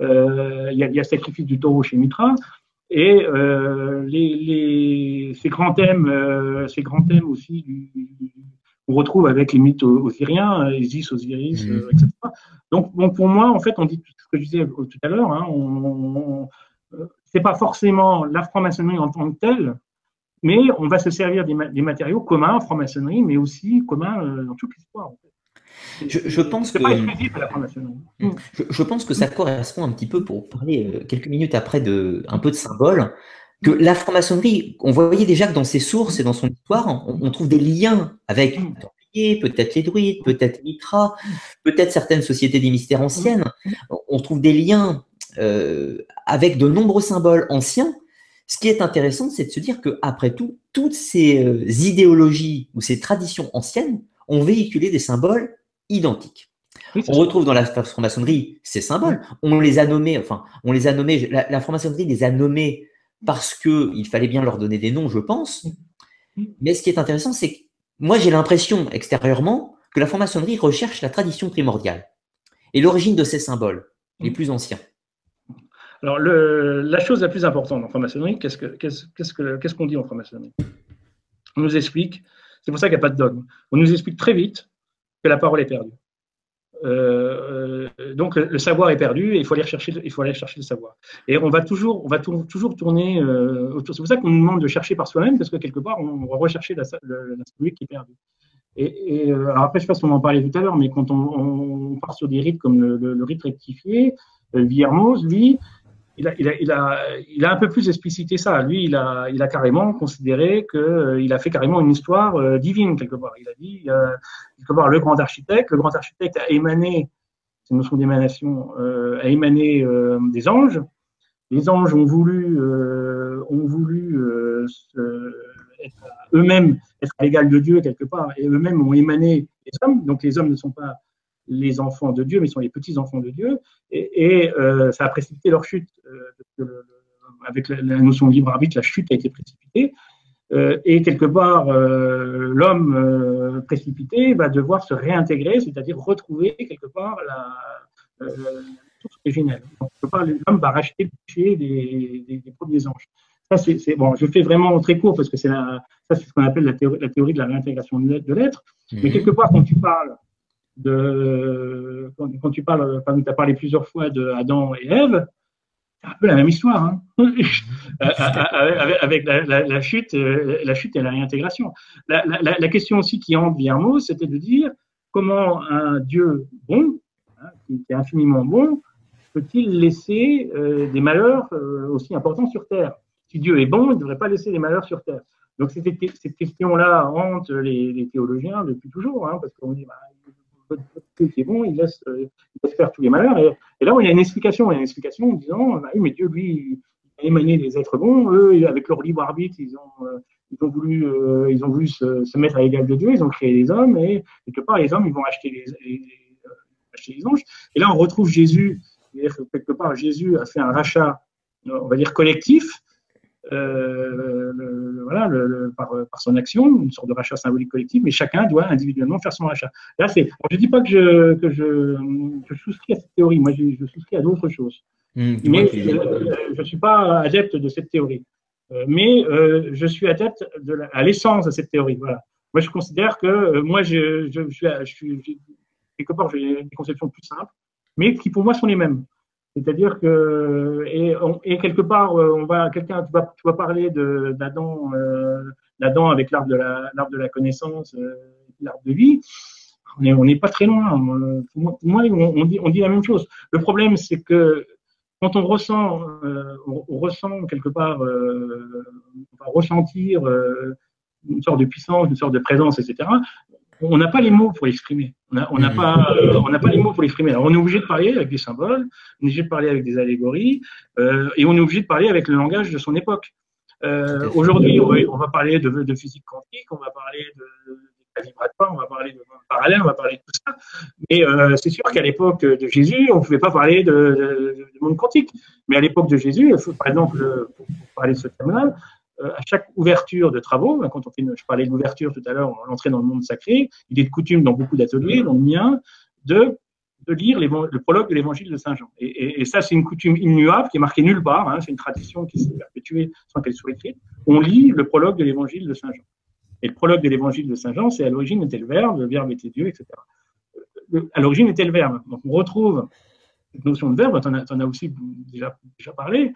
Euh, il y, a, y a sacrifice du taureau chez Mitra. Et euh, les, les, ces grands thèmes, euh, ces grands thèmes aussi du, du, on retrouve avec les mythes osiriens, Isis, Osiris, mmh. etc. Donc, bon, pour moi, en fait, on dit ce que je disais tout à l'heure, hein, on, on c'est pas forcément la franc-maçonnerie en tant que telle, mais on va se servir des, ma des matériaux communs en franc-maçonnerie, mais aussi communs euh, dans toute l'histoire. En fait. Je, je, pense que, franc-maçonnerie. Je, je, pense que ça correspond un petit peu, pour parler euh, quelques minutes après de un peu de symboles, que la franc-maçonnerie, on voyait déjà que dans ses sources et dans son histoire, on, on trouve des liens avec peut-être les druides, peut-être Mitra, peut-être certaines sociétés des mystères anciennes. On trouve des liens euh, avec de nombreux symboles anciens. Ce qui est intéressant, c'est de se dire que après tout, toutes ces euh, idéologies ou ces traditions anciennes ont véhiculé des symboles identiques. Oui, on retrouve dans la franc-maçonnerie ces symboles. On les a nommés, enfin, on les a nommés. La, la franc-maçonnerie les a nommés parce que il fallait bien leur donner des noms, je pense. Mais ce qui est intéressant, c'est que moi, j'ai l'impression extérieurement que la franc-maçonnerie recherche la tradition primordiale et l'origine de ces symboles les plus anciens. Alors, le, la chose la plus importante en franc-maçonnerie, qu'est-ce qu'on qu qu qu qu dit en franc-maçonnerie? On nous explique, c'est pour ça qu'il n'y a pas de dogme, on nous explique très vite que la parole est perdue. Euh, donc le savoir est perdu et il faut aller chercher, il faut aller chercher le savoir. Et on va toujours, on va toujours tourner euh, autour. C'est pour ça qu'on nous demande de chercher par soi-même parce que quelque part on va rechercher la, qui est perdue. Et, euh, alors après, je sais pas si on en parlait tout à l'heure, mais quand on, on, part sur des rites comme le, rite rectifié, euh, Villermoz, lui, il a, il, il, il un peu plus explicité ça. Lui, il a, il carrément considéré qu'il euh, a fait carrément une histoire euh, divine, quelque part. Il a dit, euh, quelque part, le grand architecte, le grand architecte a émané, c'est une notion d'émanation, euh, a émané des anges. Les anges ont voulu, ont voulu eux-mêmes être à l'égal de Dieu, quelque part, et eux-mêmes ont émané les hommes. Donc les hommes ne sont pas les enfants de Dieu, mais ils sont les petits-enfants de Dieu, et, et euh, ça a précipité leur chute. Euh, avec la, la, notion de libre arbitre, la chute a été précipitée, euh, et quelque part, l'homme précipité va devoir se réintégrer, c'est-à-dire retrouver quelque part la, source originelle. Donc, quelque part, l'homme va racheter le péché des, des, des premiers anges. Ça, c'est bon. Je fais vraiment très court parce que c'est ça, c'est ce qu'on appelle la théorie, la théorie de la réintégration de l'être. Mmh. Mais quelque part, quand tu parles de quand, tu parles, quand tu as parlé plusieurs fois de Adam et Ève, c'est un peu la même histoire, hein avec, avec la, la, la, chute, la chute et la réintégration. La, question aussi qui entre Guillermo, c'était de dire comment un Dieu bon, hein, qui, est infiniment bon, peut-il laisser euh, des malheurs euh, aussi importants sur Terre? Si Dieu est bon, il ne devrait pas laisser des malheurs sur Terre. Donc cette, cette question-là hante les, théologiens depuis toujours, hein, parce qu'on dit bah, qui est bon, il laisse, euh, il laisse, faire tous les malheurs. Et, là, il y a une explication. Une explication en disant, bah, oui, mais Dieu, lui, il a émané des êtres bons. Eux, avec leur libre arbitre, ils ont, euh, voulu, euh, ils ont voulu se, se, mettre à l'égal de Dieu. Ils ont créé les hommes. Et quelque part, les hommes, ils vont acheter les, anges. Et là, on retrouve Jésus. Quelque part, Jésus a fait un rachat, on va dire, collectif. Euh, le, voilà, le, par, par, son action, une sorte de rachat symbolique collectif, mais chacun doit individuellement faire son rachat. Là, c'est, je ne dis pas que je, que je, je, souscris à cette théorie, moi je, je souscris à d'autres choses. Mmh, mais je ne suis pas adepte de cette théorie. Euh, mais euh, je suis adepte de la, à l'essence de cette théorie. Voilà. Moi, je considère que euh, moi, je, je, suis, je suis quelque part, j'ai des conceptions plus simples, mais qui pour moi sont les mêmes. C'est-à-dire que et, quelque part, on va quelqu'un, tu vas, tu vas parler d'Adam, euh, avec l'arbre de la de la connaissance, euh, l'arbre de vie. on n'est pas très loin. Moi, on, dit, on dit la même chose. Le problème, c'est que quand on ressent, euh, on, ressent quelque part, euh, on va ressentir euh, une sorte de puissance, une sorte de présence, etc. On n'a pas les mots pour l'exprimer. On n'a pas, on n'a pas les mots pour l'exprimer. Alors on est obligé de parler avec des symboles, on est obligé de parler avec des allégories, et on est obligé de parler avec le langage de son époque. Aujourd'hui, on va parler de, de, physique quantique, on va parler de, vibratoire, on va parler de monde parallèle, on va parler de tout ça. Mais euh, c'est sûr qu'à l'époque de Jésus, on ne pouvait pas parler de, monde quantique. Mais à l'époque de Jésus, par exemple, pour, parler de ce thème-là, euh, à chaque ouverture de travaux, hein, quand on fait, je parlais de l'ouverture tout à l'heure, l'entrée dans le monde sacré, il est de coutume dans beaucoup d'ateliers, dans le mien, de de lire le prologue de l'évangile de Saint Jean. Et, ça, c'est une coutume immuable qui est marquée nulle part, hein, c'est une tradition qui s'est perpétuée sans qu'elle soit écrite. On lit le prologue de l'évangile de Saint Jean. Et le prologue de l'évangile de Saint Jean, c'est à l'origine était le Verbe, le Verbe était Dieu, etc. à l'origine était le Verbe. Donc on retrouve notion de Verbe, tu en, as aussi déjà, parlé,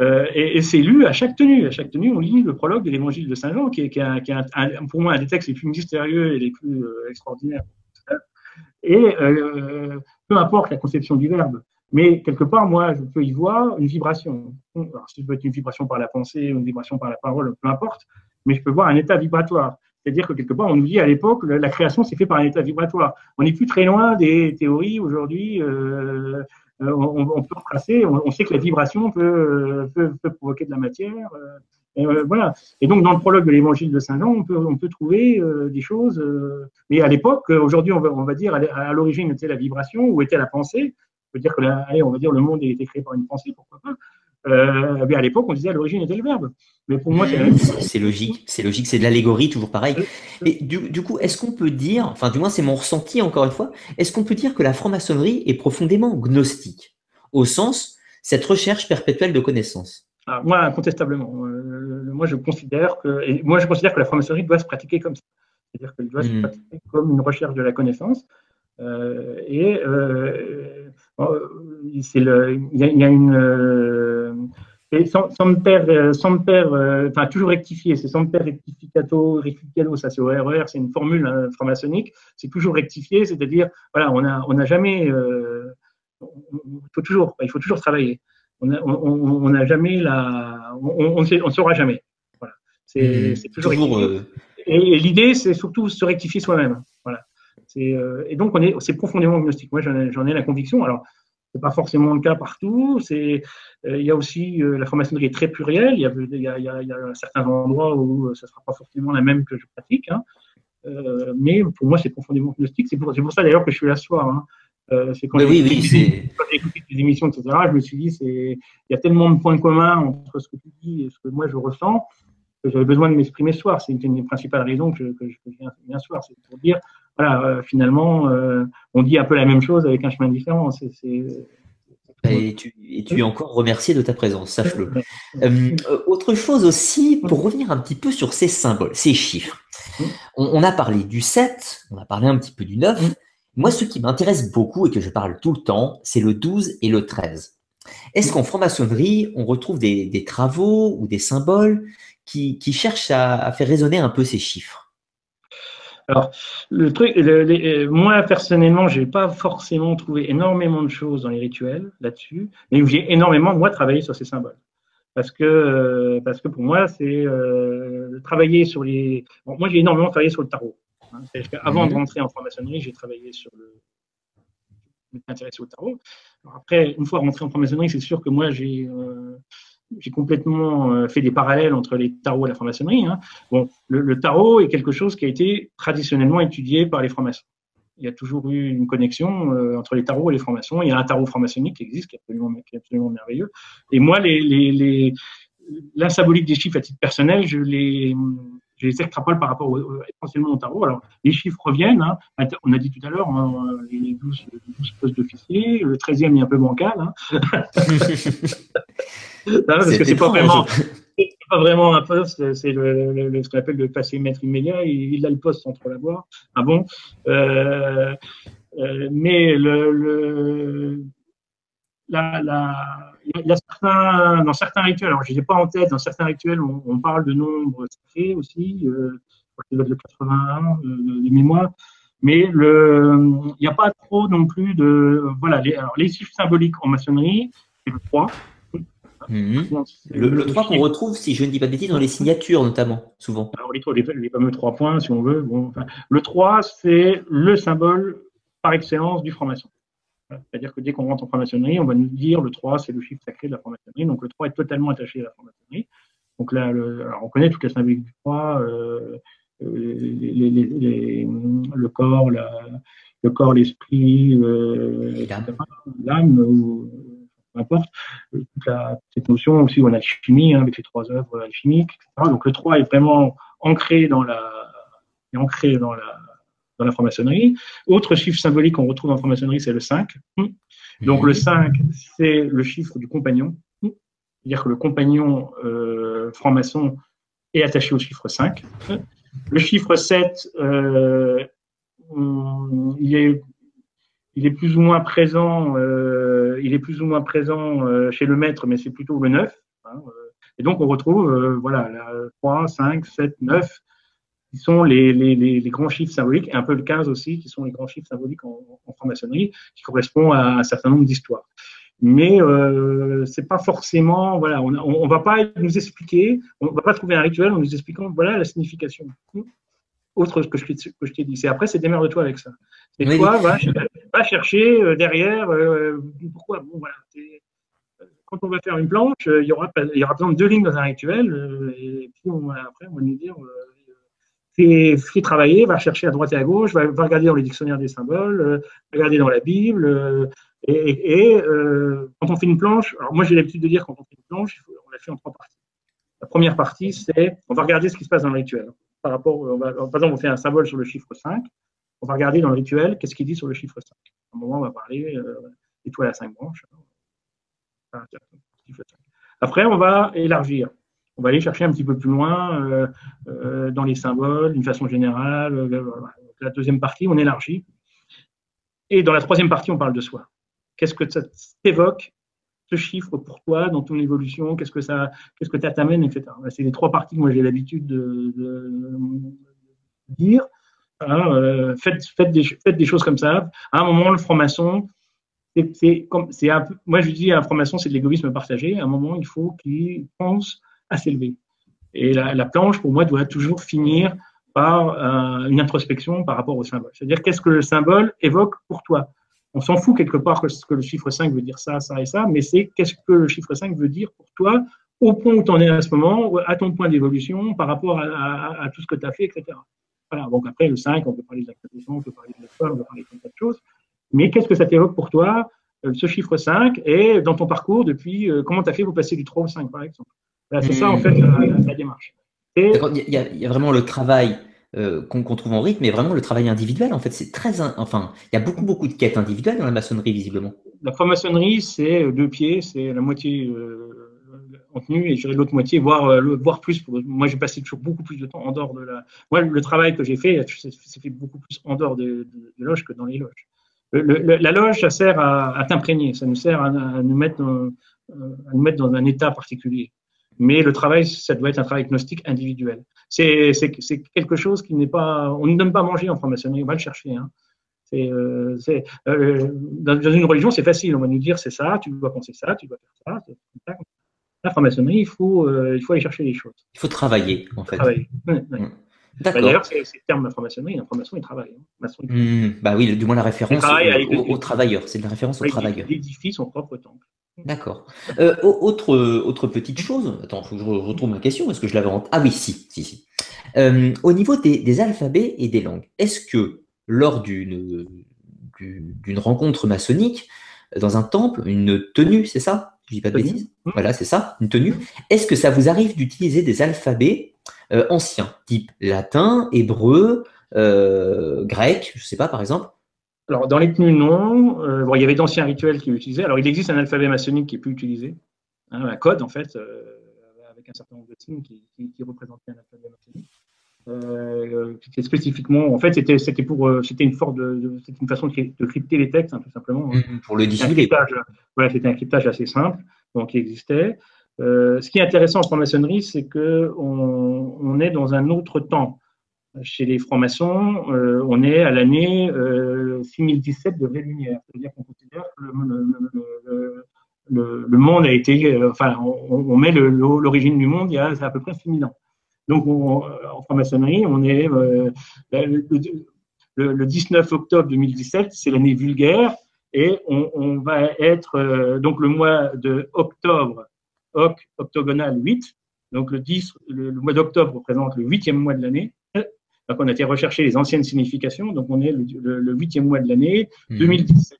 euh, et, c'est lu à chaque tenue. À chaque tenue, on lit le prologue de l'évangile de Saint Jean, qui est, pour moi un des textes les plus mystérieux et les plus euh, extraordinaires. Et euh, peu importe la conception du Verbe, mais quelque part, moi, je peux y voir une vibration. Alors, si ça peut être une vibration par la pensée, une vibration par la parole, peu importe, mais je peux voir un état vibratoire. C'est-à-dire que quelque part, on nous dit à l'époque, la création s'est faite par un état vibratoire. On n'est plus très loin des théories aujourd'hui. Euh on, peut retracer, on, sait que la vibration peut, peut, peut provoquer de la matière. Euh, euh voilà. Et donc, dans le prologue de l'évangile de Saint Jean, on peut, on peut trouver euh, des choses. mais à l'époque, aujourd'hui, on va, on va dire, à l'origine était la vibration ou était la pensée. On peut dire que, allez, on va dire, le monde a été créé par une pensée, pourquoi pas. Euh, à l'époque, on disait à l'origine était le verbe. Mais pour moi, c'est logique, c'est logique, c'est de l'allégorie, toujours pareil. Et du, coup, est-ce qu'on peut dire, enfin, du moins, c'est mon ressenti encore une fois, est-ce qu'on peut dire que la franc-maçonnerie est profondément gnostique, au sens cette recherche perpétuelle de connaissances? Ah, Moi, incontestablement. Euh, moi, je considère que, moi, je considère que la franc-maçonnerie doit se pratiquer comme ça. C'est-à-dire qu'elle doit se hmm. pratiquer comme une recherche de la connaissance. Euh, et euh, c'est le, il y, a une euh, sans, père, sans père, enfin toujours rectifier, c'est sans père rectificato, rectificato, ça c'est au RER, c'est une formule hein, franc-maçonnique, c'est toujours rectifier, c'est-à-dire voilà, on a, on n'a jamais, il faut toujours, il faut toujours travailler. On n'a on, on jamais la, on ne on saura jamais. Voilà, c'est toujours. toujours et l'idée, c'est surtout se rectifier soi-même. Euh, et donc, on est, c'est profondément agnostique. Moi, j'en ai, la conviction. Alors, c'est pas forcément le cas partout. C'est, euh, il y a aussi euh, la franc-maçonnerie est très plurielle. Il y a, il y a, il y a, certains endroits où ça sera pas forcément la même que je pratique. Hein. mais pour moi, c'est profondément agnostique. C'est pour, pour, ça d'ailleurs que je suis là ce soir. Hein. c'est quand j'ai écouté des émissions, etc. Je me suis dit, c'est, il y a tellement de points communs entre ce que tu dis et ce que moi je ressens j'avais besoin de m'exprimer ce soir. C'est une des principales raisons que je, viens, viens ce soir. C'est pour dire, voilà, euh, finalement, euh, on dit un peu la même chose avec un chemin différent. Et tu, es encore remercié de ta présence, sache-le. Euh, autre chose aussi, pour revenir un petit peu sur ces symboles, ces chiffres. On, a parlé du 7, on a parlé un petit peu du 9. Moi, ce qui m'intéresse beaucoup et que je parle tout le temps, c'est le 12 et le 13. Est-ce qu'en franc-maçonnerie, on retrouve des, travaux ou des symboles qui, cherchent à faire résonner un peu ces chiffres alors, le truc, le, moi personnellement, j'ai pas forcément trouvé énormément de choses dans les rituels là-dessus, mais j'ai énormément moi travaillé sur ces symboles parce que euh, parce que pour moi c'est euh, travailler sur les. Bon, moi j'ai énormément travaillé sur le tarot. Hein, Avant de mhm. rentrer en franc-maçonnerie, j'ai travaillé sur le. Je intéressé au tarot. Alors après, une fois rentré en franc-maçonnerie, c'est sûr que moi j'ai euh, j'ai complètement euh, fait des parallèles entre les tarots et la franc-maçonnerie. Hein. Bon, le, tarot est quelque chose qui a été traditionnellement étudié par les francs-maçons. Il y a toujours eu une connexion euh, entre les tarots et les francs-maçons. Il y a un tarot franc-maçonnique qui existe, qui est absolument, qui est absolument merveilleux. Et moi, les, les, les, la symbolique des chiffres à titre personnel, je les, je les extrapole par rapport essentiellement au tarot. Alors, les chiffres reviennent. Hein. On a dit tout à l'heure, hein, les 12, 12 postes d'officier, le 13e est un peu bancal. Hein. parce que c'est pas vraiment. pas vraiment un poste, c'est le, ce qu'on appelle le passé maître immédiat. Il, a le poste entre la boire. Ah bon? Euh, euh, Mais le, le la, la, il y a certains, dans certains rituels, alors je n'ai pas en tête, dans certains rituels, on, on parle de nombres sacrés aussi, euh, que le 81 de, de, mémoire. Mais il n'y a pas trop non plus de. Voilà, les, alors, les chiffres symboliques en maçonnerie, c'est le 3. Mhm. Le, 3 qu'on retrouve, si je ne dis pas de bêtises, dans les signatures notamment, souvent. Alors, les, les, fameux 3 points, si on veut. Bon, le 3, c'est le symbole par excellence du franc-maçon. C'est-à-dire que dès qu'on rentre en franc-maçonnerie, on va nous dire le 3, c'est le chiffre sacré de la franc-maçonnerie. Donc le 3 est totalement attaché à la franc-maçonnerie. Donc là, on connaît toute la symbolique du 3, euh, le corps, le corps, l'esprit, euh, l'âme, peu importe. Toute cette notion aussi on a chimie, hein, avec les trois œuvres alchimiques, etc. Donc le 3 est vraiment ancré dans la, est ancré dans la, dans la franc-maçonnerie. Autre chiffre symbolique qu'on retrouve en franc-maçonnerie, c'est le 5. Donc le 5, c'est le chiffre du compagnon. C'est-à-dire que le compagnon euh, franc-maçon est attaché au chiffre 5. Le chiffre 7, euh, il, est, il est plus ou moins présent, euh, il est plus ou moins présent euh, chez le maître, mais c'est plutôt le 9. Hein, euh. et donc on retrouve voilà, la 3, 5, 7, 9 qui sont les, les, les, grands chiffres symboliques, et un peu le 15 aussi, qui sont les grands chiffres symboliques en, en franc-maçonnerie, qui correspondent à un certain nombre d'histoires. Mais c'est pas forcément, voilà, on, on, va pas nous expliquer, on va pas trouver un rituel en nous expliquant, voilà la signification. Autre que je, que je t'ai dit, c'est après, c'est démerde-toi avec ça. C'est toi, va, va, chercher euh, derrière, euh, pourquoi, bon, voilà, quand on va faire une planche, il y aura, y aura besoin de deux lignes dans un rituel, et puis on, après, on va nous dire, fais, travailler, va chercher à droite et à gauche, va, regarder dans les dictionnaires des symboles, euh, regarder dans la Bible. Euh, et, euh, quand on fait une planche, alors moi j'ai l'habitude de dire quand on fait une planche, on la fait en trois parties. La première partie, c'est on va regarder ce qui se passe dans le rituel. Par rapport, par exemple, on fait un symbole sur le chiffre 5, on va regarder dans le rituel qu'est-ce qu'il dit sur le chiffre 5. À un moment, on va parler étoile à cinq branches. Après, on va élargir on va aller chercher un petit peu plus loin euh, euh, dans les symboles, d'une façon générale. Euh, la deuxième partie, on élargit. Et dans la troisième partie, on parle de soi. Qu'est-ce que ça t'évoque, ce chiffre pour toi dans ton évolution Qu'est-ce que ça, qu'est-ce que t'amène, etc. C'est les trois parties que moi j'ai l'habitude de, dire. Hein, faites, faites, des, faites, des, choses comme ça. À un moment, le franc-maçon, c'est comme, c'est moi je dis, un franc-maçon, c'est de l'égoïsme partagé. À un moment, il faut qu'il pense à s'élever. Et la, planche, pour moi, doit toujours finir par euh, une introspection par rapport au symbole. C'est-à-dire, qu'est-ce que le symbole évoque pour toi? On s'en fout quelque part que, que le chiffre 5 veut dire ça, ça et ça, mais c'est qu'est-ce que le chiffre 5 veut dire pour toi au point où tu en es à ce moment, à ton point d'évolution, par rapport à, tout ce que tu as fait, etc. Voilà, donc après, le 5, on peut parler de la on peut parler de la on peut parler de tas de choses. Mais qu'est-ce que ça t'évoque pour toi, euh, ce chiffre 5, et dans ton parcours depuis, euh, comment tu as fait pour passer du 3 au 5, par exemple? C'est ça, en fait, la, démarche. Il, y a, vraiment le travail euh, qu'on trouve en rythme, mais vraiment le travail individuel. En fait, c'est très. Enfin, il y a beaucoup, beaucoup de quêtes individuelles dans la maçonnerie, visiblement. La franc-maçonnerie, c'est deux pieds, c'est la moitié euh, en tenue et gérer l'autre moitié, voire, euh, voire plus. moi, j'ai passé toujours beaucoup plus de temps en dehors de la. Moi, le travail que j'ai fait, c'est fait beaucoup plus en dehors des de, loges que dans les loges. la loge, ça sert à, t'imprégner, ça nous sert à, nous mettre, à nous mettre dans un état particulier. Mais le travail, ça doit être un travail gnostique individuel. C'est quelque chose qui n'est pas. On ne donne pas à manger en franc-maçonnerie, on va le chercher. Hein. Euh, euh, dans, une religion, c'est facile. On va nous dire c'est ça, tu dois penser ça, tu dois faire ça. La franc-maçonnerie, il faut, euh, il faut aller chercher les choses. Il faut travailler, en fait. Travailler. Mmh. D'accord. D'ailleurs, c'est le terme de la franc-maçonnerie. La franc-maçon, il travaille. Hein. Mmh. Bah oui, du moins la référence aux, travailleurs. C'est la référence aux travailleurs. Il édifie son propre temple. D'accord. Euh, autre, autre petite chose, attends, il faut que je retrouve ma question, est-ce que je l'avais en... Ah oui, si, si, si. Euh, au niveau des, alphabets et des langues, est-ce que lors d'une d'une rencontre maçonnique, dans un temple, une tenue, c'est ça? Je dis pas de bêtises mmh. Voilà, c'est ça, une tenue. Est-ce que ça vous arrive d'utiliser des alphabets euh, anciens, type latin, hébreu, grec, je sais pas, par exemple? Alors, dans les tenues, non. Euh, bon, il y avait d'anciens rituels qui l'utilisaient. Alors, il existe un alphabet maçonnique qui est plus utilisé, hein, un code, en fait, euh, avec un certain nombre de signes qui, qui, représentait un alphabet maçonnique. Euh, c'était spécifiquement, en fait, c'était, c'était pour, euh, c'était une forme de, c'était une façon de, crypter les textes, hein, tout simplement. Mmh, pour le dissimuler. Voilà, c'était un cryptage assez simple, donc qui existait. ce qui est intéressant en franc-maçonnerie, c'est que on, on, est dans un autre temps. chez les francs-maçons, euh, on est à l'année 6017 de lumière. C'est-à-dire qu'on considère que le, monde a été, enfin, on, met l'origine du monde il y a à peu près 6000 ans. Donc, en franc-maçonnerie, on est le, 19 octobre 2017, c'est l'année vulgaire, et on, va être donc le mois de octobre, octogonal 8, donc le 10, le, mois d'octobre représente le huitième mois de l'année. Donc on a été rechercher les anciennes significations. Donc on est le huitième mois de l'année 2017.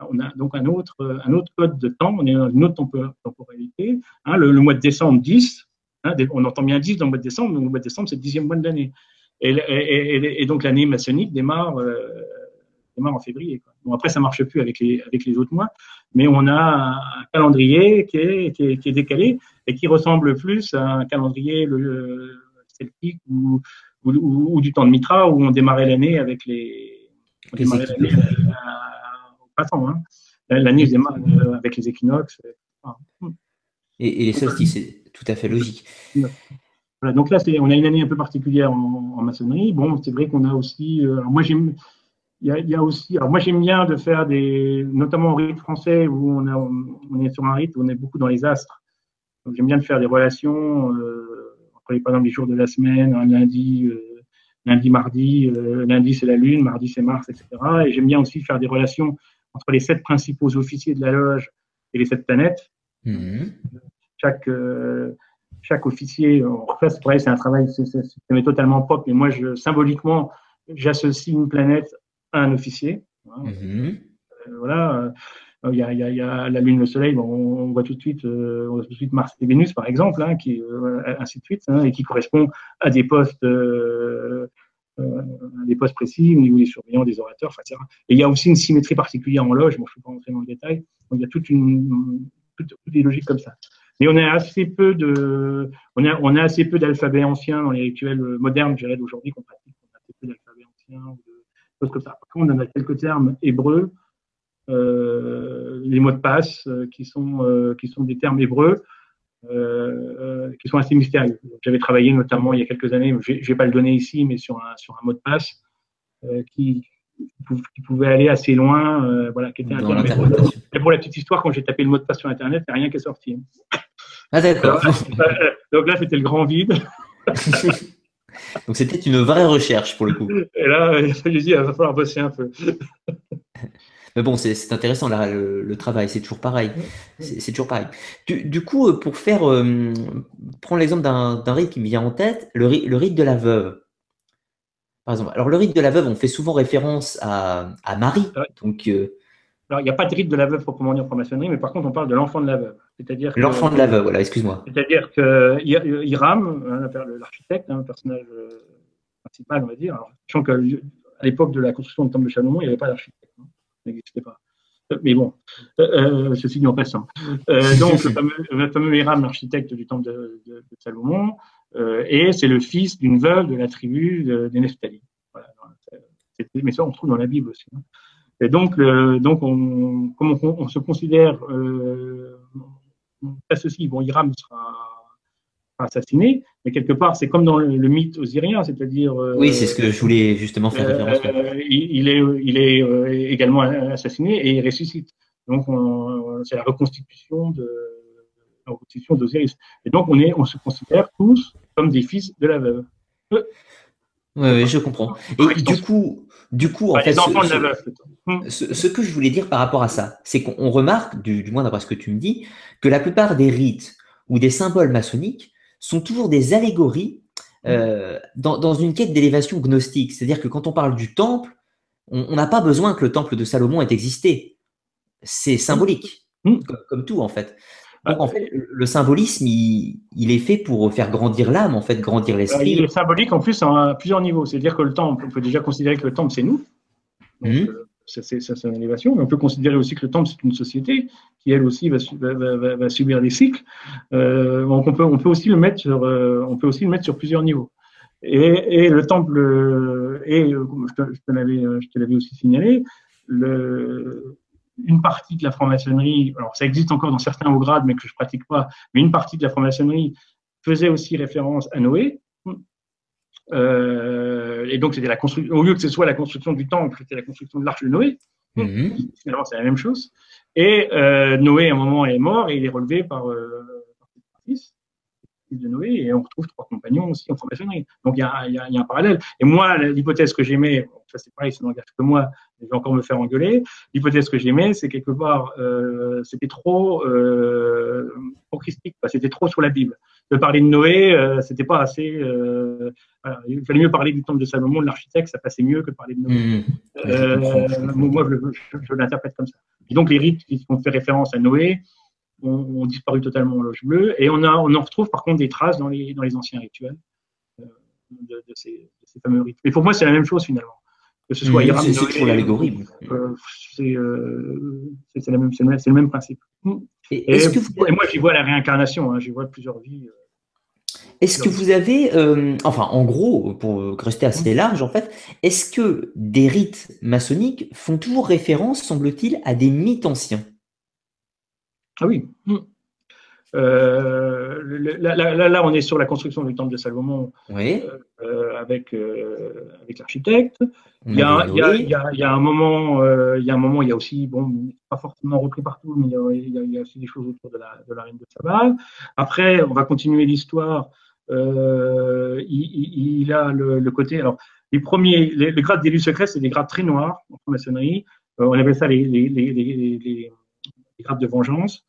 Hmm. On a donc un autre, un autre code de temps, on est dans une autre temporalité. Hein, le, mois de décembre 10, hein, on entend bien 10 dans le mois de décembre, donc le mois de décembre c'est le dixième mois de l'année. Et, donc l'année maçonnique démarre, euh, démarre en février. Bon, après, ça marche plus avec les, avec les autres mois, mais on a un calendrier qui est, qui est, qui est décalé et qui ressemble plus à un calendrier le, celtique ou, ou, ou, du temps de Mitra où on démarrait l'année avec les. On démarrait l'année euh, au Hein. L'année démarre euh, avec les équinoxes. Et, et, les solstices, tout à fait logique. Voilà, donc là, on a une année un peu particulière en, maçonnerie. Bon, c'est vrai qu'on a aussi. Euh, moi, j'aime il y, a, aussi, alors moi j'aime bien de faire des, notamment au rite français où on, a, on est sur un rite où on est beaucoup dans les astres. Donc j'aime bien de faire des relations euh, entre les, par exemple les jours de la semaine, un lundi, euh, lundi, mardi, euh, lundi c'est la lune, mardi c'est Mars, etc. Et j'aime bien aussi faire des relations entre les sept principaux officiers de la loge et les sept planètes. Mmh. Chaque euh, chaque officier, en fait, c'est un travail, c'est totalement propre, mais moi, je, symboliquement, j'associe une planète un officier. Hein. Euh, voilà. Euh, il y, a, il, y a, la Lune, le Soleil, on, voit tout de suite, euh, on voit tout de suite Mars et Vénus, par exemple, hein, qui, ainsi de suite, hein, et qui correspond à des postes, des postes précis au niveau des surveillants, des orateurs, etc. Et il y a aussi une symétrie particulière en loge. Bon, je ne vais pas rentrer dans le détail. il y a toute une, toutes, des logiques comme ça. Mais on a assez peu de, on a, on a assez peu d'alphabets anciens dans les rituels modernes, je dirais, d'aujourd'hui qu'on pratique. On a assez peu d'alphabets anciens comme ça. Par contre, on a quelques termes hébreux, euh, les mots de passe, euh, qui, sont, euh, qui sont des termes hébreux, qui sont assez mystérieux. J'avais travaillé notamment il y a quelques années, je ne vais pas le donner ici, mais sur un, sur un mot de passe qui, qui pouvait aller assez loin, voilà, qui était un terme Et pour la petite histoire, quand j'ai tapé le mot de passe sur Internet, il n'y a rien qui est sorti. Ah d'accord. Donc là, c'était le grand vide. Donc c'était une vraie recherche pour le coup. Et là, j'ai dit, il va falloir bosser un peu. Mais bon, c'est intéressant, là, le, travail, c'est toujours pareil. C'est toujours pareil. Du, coup, euh, pour faire, euh, prendre l'exemple d'un rite qui me vient en tête, le, rite de la veuve. Par exemple, alors le rite de la veuve, on fait souvent référence à, Marie. Donc, euh, alors, il n'y a pas de rite de la veuve proprement dit en franc-maçonnerie, mais par contre, on parle de l'enfant de la veuve. C'est-à-dire l'enfant de la veuve, voilà, excuse-moi. C'est-à-dire que Hiram, hein, l'architecte, un hein, personnage euh, principal, on va dire, alors, sachant qu'à l'époque de la construction du temple de Salomon, il n'y avait pas d'architecte, hein, ça n'existait pas. Euh, mais bon, euh, ceci dit en passant. donc, le fameux, le fameux Hiram, l'architecte du temple de, Salomon, et c'est le fils d'une veuve de la tribu des Nephtali. Voilà, mais ça, on trouve dans la Bible aussi. Et donc, donc on, comme on, se considère, euh, on associe, bon, Hiram sera assassiné, mais quelque part, c'est comme dans le, mythe osirien, c'est-à-dire. Euh, oui, c'est ce que je voulais justement faire référence. Euh, il, est, il est euh, également assassiné et il ressuscite. Donc, c'est la reconstitution de la reconstitution d'Osiris. Et donc, on est, on se considère tous comme des fils de la veuve. Oui, je comprends. Et du coup, du coup, en fait, ce, que je voulais dire par rapport à ça, c'est qu'on remarque, du, moins d'après ce que tu me dis, que la plupart des rites ou des symboles maçonniques sont toujours des allégories euh, dans, une quête d'élévation gnostique. C'est-à-dire que quand on parle du temple, on n'a pas besoin que le temple de Salomon ait existé. C'est symbolique, mmh. comme, tout en fait. Donc, en fait, le symbolisme, il, est fait pour faire grandir l'âme, en fait, grandir l'esprit. Il est symbolique en plus à plusieurs niveaux. C'est-à-dire que le temple, on peut déjà considérer que le temple, c'est nous. Donc, mmh. euh, c'est une élévation. Mais on peut considérer aussi que le temple, c'est une société qui, elle aussi, va, va, subir des cycles. Euh, donc, on peut, on, peut aussi le mettre sur, euh, on peut aussi le mettre sur plusieurs niveaux. Et, et le temple, et je te l'avais aussi signalé, le, une partie de la franc-maçonnerie, alors ça existe encore dans certains hauts grades, mais que je pratique pas, mais une partie de la franc-maçonnerie faisait aussi référence à Noé. et donc, c'était la construction, au lieu que ce soit la construction du temple, c'était la construction de l'arche de Noé. Mhm. Finalement, c'est la même chose. Et Noé, à un moment, est mort et il est relevé par, par ses fils de Noé et on retrouve trois compagnons aussi en franc-maçonnerie. Donc il y a, y, a, y a, un parallèle. Et moi, l'hypothèse que j'aimais, ça c'est pareil, ça n'engage que moi, je vais encore me faire engueuler. L'hypothèse que j'aimais, c'est quelque part, euh, c'était trop euh, christique, c'était trop sur la Bible. De parler de Noé, euh, c'était pas assez. Euh, voilà. Il fallait mieux parler du temple de Salomon, de l'architecte, ça passait mieux que parler de Noé. Mmh. Euh, moi, je, je, je l'interprète comme ça. Et donc les rites qui ont fait référence à Noé, ont, disparu totalement en loge bleue. Et on, a, on en retrouve par contre des traces dans les, dans les anciens rituels euh, de, de, ces, de, ces, fameux rites. Mais pour moi, c'est la même chose finalement. Que ce soit mmh, C'est pour l'allégorie. Euh, c'est euh, le, même, le même principe. Et, et, que vous... et moi, j'y vois la réincarnation, hein, j'y vois plusieurs vies. Est-ce que vous avez, euh, enfin, en gros, pour rester assez mmh. large, en fait, est-ce que des rites maçonniques font toujours référence, semble-t-il, à des mythes anciens? Ah oui. Hmm. Euh, là, là, on est sur la construction du temple de Salomon oui. euh, avec, euh, avec l'architecte. Il, il, il, y a un moment, il y a un moment, il y a aussi, bon, pas forcément repris partout, mais il y a, il y a aussi des choses autour de la, de la reine de Saba. Après, on va continuer l'histoire. il, a le, le, côté, alors, les premiers, les, les grades d'élus secrets, c'est des grades très noirs en franc-maçonnerie. on appelle ça les, les, les des grades de vengeance,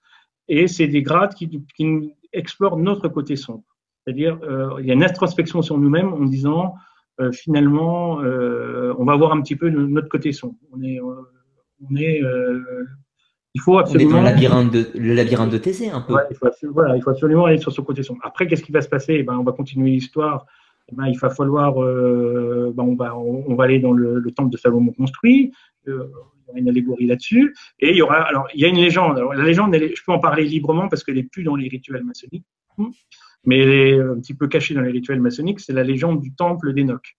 et c'est des grades qui, qui, explorent notre côté sombre. C'est-à-dire, euh, il y a une introspection sur nous-mêmes en disant, euh, finalement, euh, on va voir un petit peu notre côté sombre. On est, on est, il faut absolument. On est dans le labyrinthe de, le labyrinthe de Thésée un peu. Ouais, il faut, voilà, il faut absolument aller sur ce côté sombre. Après, qu'est-ce qui va se passer? Eh ben, On va continuer l'histoire. Eh ben, il va falloir, ben, on, va, on, va aller dans le, le temple de Salomon construit une allégorie là-dessus. Et il y aura, a une légende. La légende, je peux en parler librement parce qu'elle n'est plus dans les rituels maçonniques, mais elle est un petit peu cachée dans les rituels maçonniques. C'est la légende du temple d'Enoch.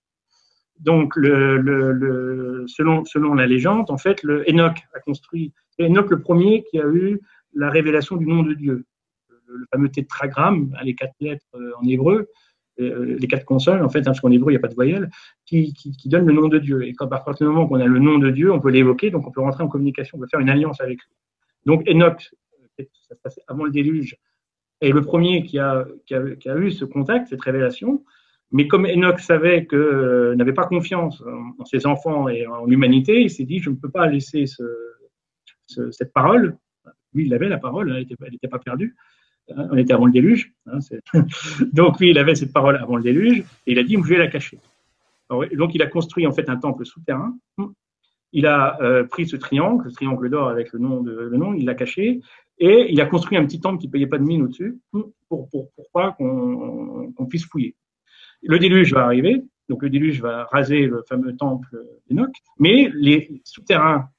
Donc, selon, la légende, en fait, le Enoch a construit, Enoch le premier qui a eu la révélation du nom de Dieu. Le, fameux tétragramme, hein, les quatre lettres euh, en hébreu, les quatre consoles, en fait, hein, parce qu'en hébreu, il n'y a pas de voyelle, qui, qui, donne le nom de Dieu. Et quand, à partir du moment qu'on a le nom de Dieu, on peut l'évoquer, donc on peut rentrer en communication, on peut faire une alliance avec lui. Donc Enoch, ça se passait avant le déluge, est le premier qui a, eu ce contact, cette révélation. Mais comme Enoch savait que euh, n'avait pas confiance en, ses enfants et en l'humanité, il s'est dit je ne peux pas laisser ce, ce, cette parole. Lui, il avait la parole, hein, elle n'était pas perdue. Hein, on était avant le déluge. Hein, donc lui, il avait cette parole avant le déluge et il a dit, je vais la cacher. donc il a construit en fait un temple souterrain. Il a euh, pris ce triangle, ce triangle d'or avec le nom, de, le nom, il l'a caché et il a construit un petit temple qui payait pas de mine au-dessus pour, pour, pas qu'on puisse fouiller. Le déluge va arriver, donc le déluge va raser le fameux temple d'Enoch, mais les souterrains